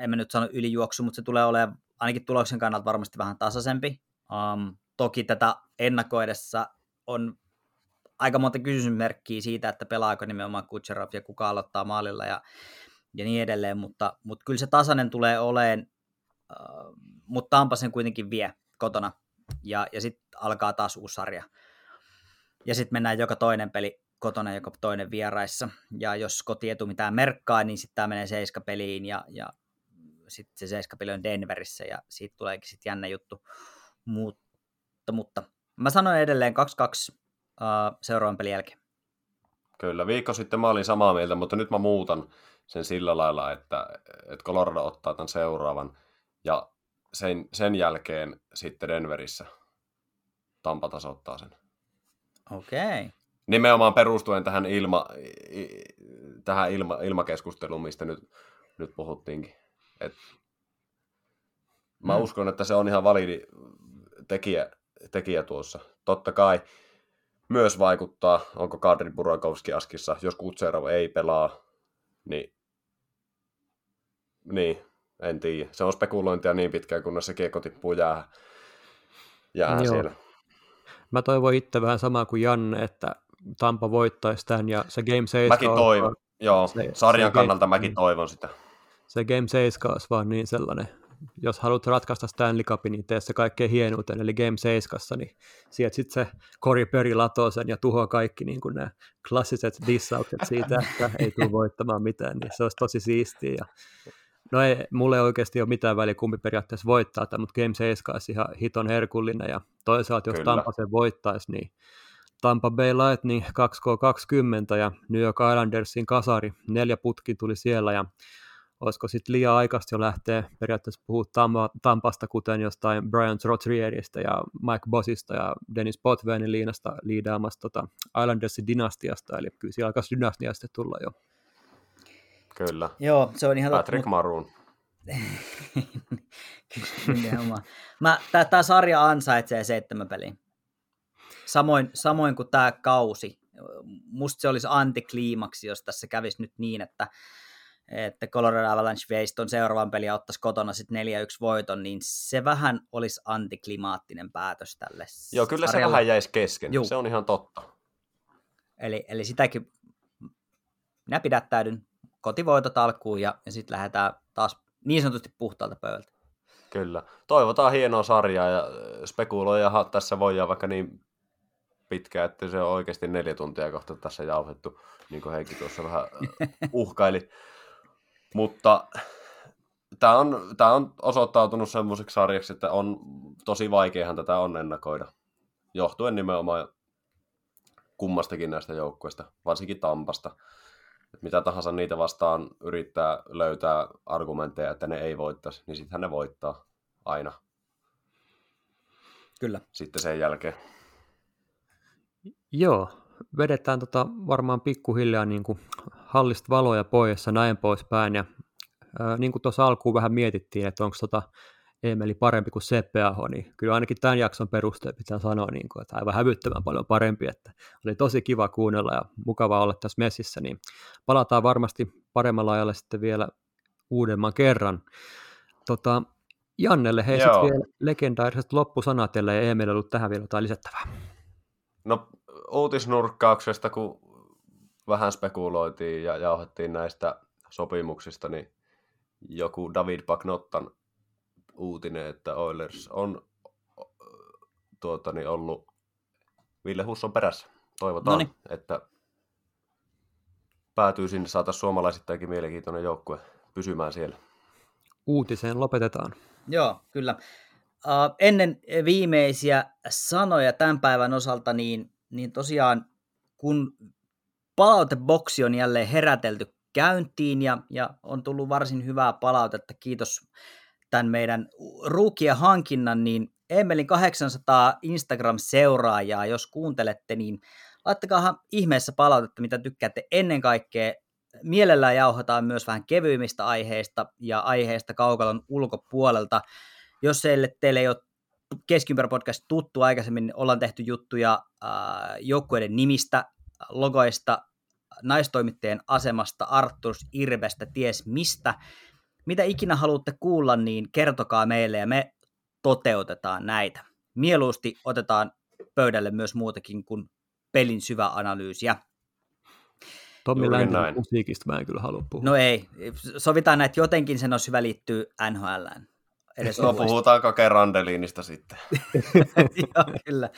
en mä nyt sano ylijuoksu, mutta se tulee olemaan ainakin tuloksen kannalta varmasti vähän tasaisempi. Um, toki tätä ennakoidessa on aika monta kysymysmerkkiä siitä, että pelaako nimenomaan Kutserov ja kuka aloittaa maalilla ja, ja niin edelleen, mutta, mutta kyllä se tasainen tulee oleen, uh, mutta Tampa sen kuitenkin vie kotona ja, ja sitten alkaa taas uusi sarja. Ja sitten mennään joka toinen peli kotona, joka toinen vieraissa. Ja jos kotietu mitään merkkaa, niin sitten tämä menee seiskapeliin ja, ja sitten se seiskapeli on Denverissä ja siitä tuleekin sitten jännä juttu. Mutta, mutta mä sanoin edelleen 2-2 uh, seuraavan pelin jälkeen. Kyllä, viikko sitten mä olin samaa mieltä, mutta nyt mä muutan sen sillä lailla, että, että Colorado ottaa tämän seuraavan ja sen, sen jälkeen sitten Denverissä Tampa tasoittaa sen. Okei. Okay nimenomaan perustuen tähän, ilma, tähän ilma, ilmakeskusteluun, mistä nyt, nyt puhuttiinkin. Et mä mm. uskon, että se on ihan validi tekijä, tekijä tuossa. Totta kai myös vaikuttaa, onko Kadri Burakovski askissa. Jos Kutserov ei pelaa, niin, niin en tiedä. Se on spekulointia niin pitkään, kunnes se kiekko tippuu jää, jää siellä. Mä toivon itse vähän samaa kuin Janne, että Tampa voittaisi tämän ja se Game 7 Mäkin toivon, on, joo, se- sarjan se kannalta game- mäkin toivon sitä. se Game 7 olisi vaan niin sellainen, jos haluat ratkaista Stanley Cupin, niin tee se kaikkein hienuuten, eli Game 7, niin sieltä sitten se Corey Perry latoo sen ja tuhoaa kaikki niin kuin nämä klassiset dissaukset siitä, että ei tule voittamaan mitään, niin se olisi tosi siistiä. Ja no ei, mulle ei oikeasti ole mitään väliä, kumpi periaatteessa voittaa tämän, mutta Game 7 olisi ihan hiton herkullinen, ja toisaalta jos. Tampa sen voittaisi, niin Tampa Bay Lightning 2K20 ja New York Islandersin kasari, neljä putki tuli siellä ja olisiko sitten liian aikaista jo lähteä periaatteessa puhua Tampa, Tampasta, kuten jostain Brian Trotrieristä ja Mike Bossista ja Dennis Potveenin liinasta liidaamasta tota Islandersin dynastiasta, eli kyllä siellä alkaisi dynastiasta tulla jo. Kyllä. Joo, se on ihan totta, Patrick Maroon. Nimenomaan. Mä, tää, tää sarja ansaitsee seitsemän peliä. Samoin, samoin kuin tämä kausi. Musta se olisi antikliimaksi, jos tässä kävisi nyt niin, että, että Colorado Avalanche veisi ton seuraavan pelin ja ottaisi kotona sitten 4-1 voiton, niin se vähän olisi antiklimaattinen päätös tälle Joo, kyllä se vähän jäisi kesken. Juu. Se on ihan totta. Eli, eli sitäkin minä pidättäydyn kotivoitot alkuun ja, ja sitten lähdetään taas niin sanotusti puhtaalta pöydältä. Kyllä. Toivotaan hienoa sarjaa ja spekuloijahan tässä voidaan vaikka niin pitkään, että se on oikeasti neljä tuntia kohta tässä jauhettu, niin kuin Heikki tuossa vähän äh, uhkaili. Mutta tämä on, tämä on osoittautunut semmoiseksi sarjaksi, että on tosi vaikeahan tätä on ennakoida. Johtuen nimenomaan kummastakin näistä joukkueista, varsinkin Tampasta. Et mitä tahansa niitä vastaan yrittää löytää argumentteja, että ne ei voittaisi, niin sittenhän ne voittaa aina Kyllä. sitten sen jälkeen. Joo, vedetään tota varmaan pikkuhiljaa niin kuin hallista valoja pois ja näin poispäin. Ja, ää, niin kuin tuossa alkuun vähän mietittiin, että onko tota Emeli parempi kuin Aho, niin kyllä ainakin tämän jakson perusteella pitää sanoa, niin kuin, että aivan hävyttömän paljon parempi. Että oli tosi kiva kuunnella ja mukava olla tässä messissä, niin palataan varmasti paremmalla ajalla sitten vielä uudemman kerran. Tota, Jannelle hei sitten vielä legendaariset loppusanat, ellei Emeli ollut tähän vielä jotain lisättävää. No uutisnurkkauksesta, kun vähän spekuloitiin ja jauhettiin näistä sopimuksista, niin joku David Pagnottan uutinen, että Oilers on tuota, niin ollut Ville Husson perässä. Toivotaan, Noniin. että päätyy sinne, saataisiin suomalaisittainkin mielenkiintoinen joukkue pysymään siellä. Uutiseen lopetetaan. Joo, kyllä. Ennen viimeisiä sanoja tämän päivän osalta, niin, niin tosiaan kun palauteboksi on jälleen herätelty käyntiin ja, ja on tullut varsin hyvää palautetta, kiitos tämän meidän ruukien hankinnan, niin Emelin 800 Instagram-seuraajaa, jos kuuntelette, niin laittakaa ihmeessä palautetta, mitä tykkäätte ennen kaikkea. Mielellään jauhataan myös vähän kevyimmistä aiheista ja aiheista kaukalon ulkopuolelta. Jos teille, teille ei ole Keskiympärä podcast tuttu aikaisemmin, niin ollaan tehty juttuja äh, joukkueiden nimistä, logoista, naistoimittajien asemasta, Arturs Irvestä, ties mistä. Mitä ikinä haluatte kuulla, niin kertokaa meille ja me toteutetaan näitä. Mieluusti otetaan pöydälle myös muutakin kuin pelin syvä analyysiä. Tommi Läntinen musiikista mä en kyllä halua puhua. No ei, sovitaan näitä jotenkin sen olisi hyvä liittyä NHLään. Edes No lyhyesti. puhutaanko Kerandeliinista sitten? Joo, kyllä.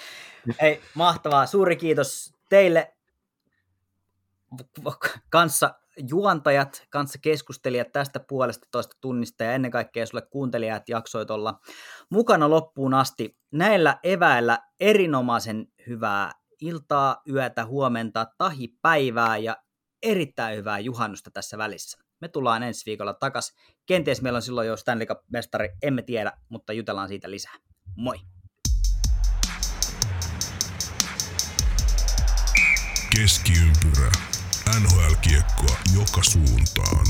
Ei, mahtavaa. Suuri kiitos teille kanssa juontajat, kanssa keskustelijat tästä puolesta toista tunnista ja ennen kaikkea sulle kuuntelijat jaksoit olla mukana loppuun asti. Näillä eväillä erinomaisen hyvää iltaa, yötä, huomenta, tahi päivää ja erittäin hyvää juhannusta tässä välissä. Me tullaan ensi viikolla takas. Kenties meillä on silloin jo Stanley Cup-mestari, emme tiedä, mutta jutellaan siitä lisää. Moi! Keskiympyrä. NHL-kiekkoa joka suuntaan.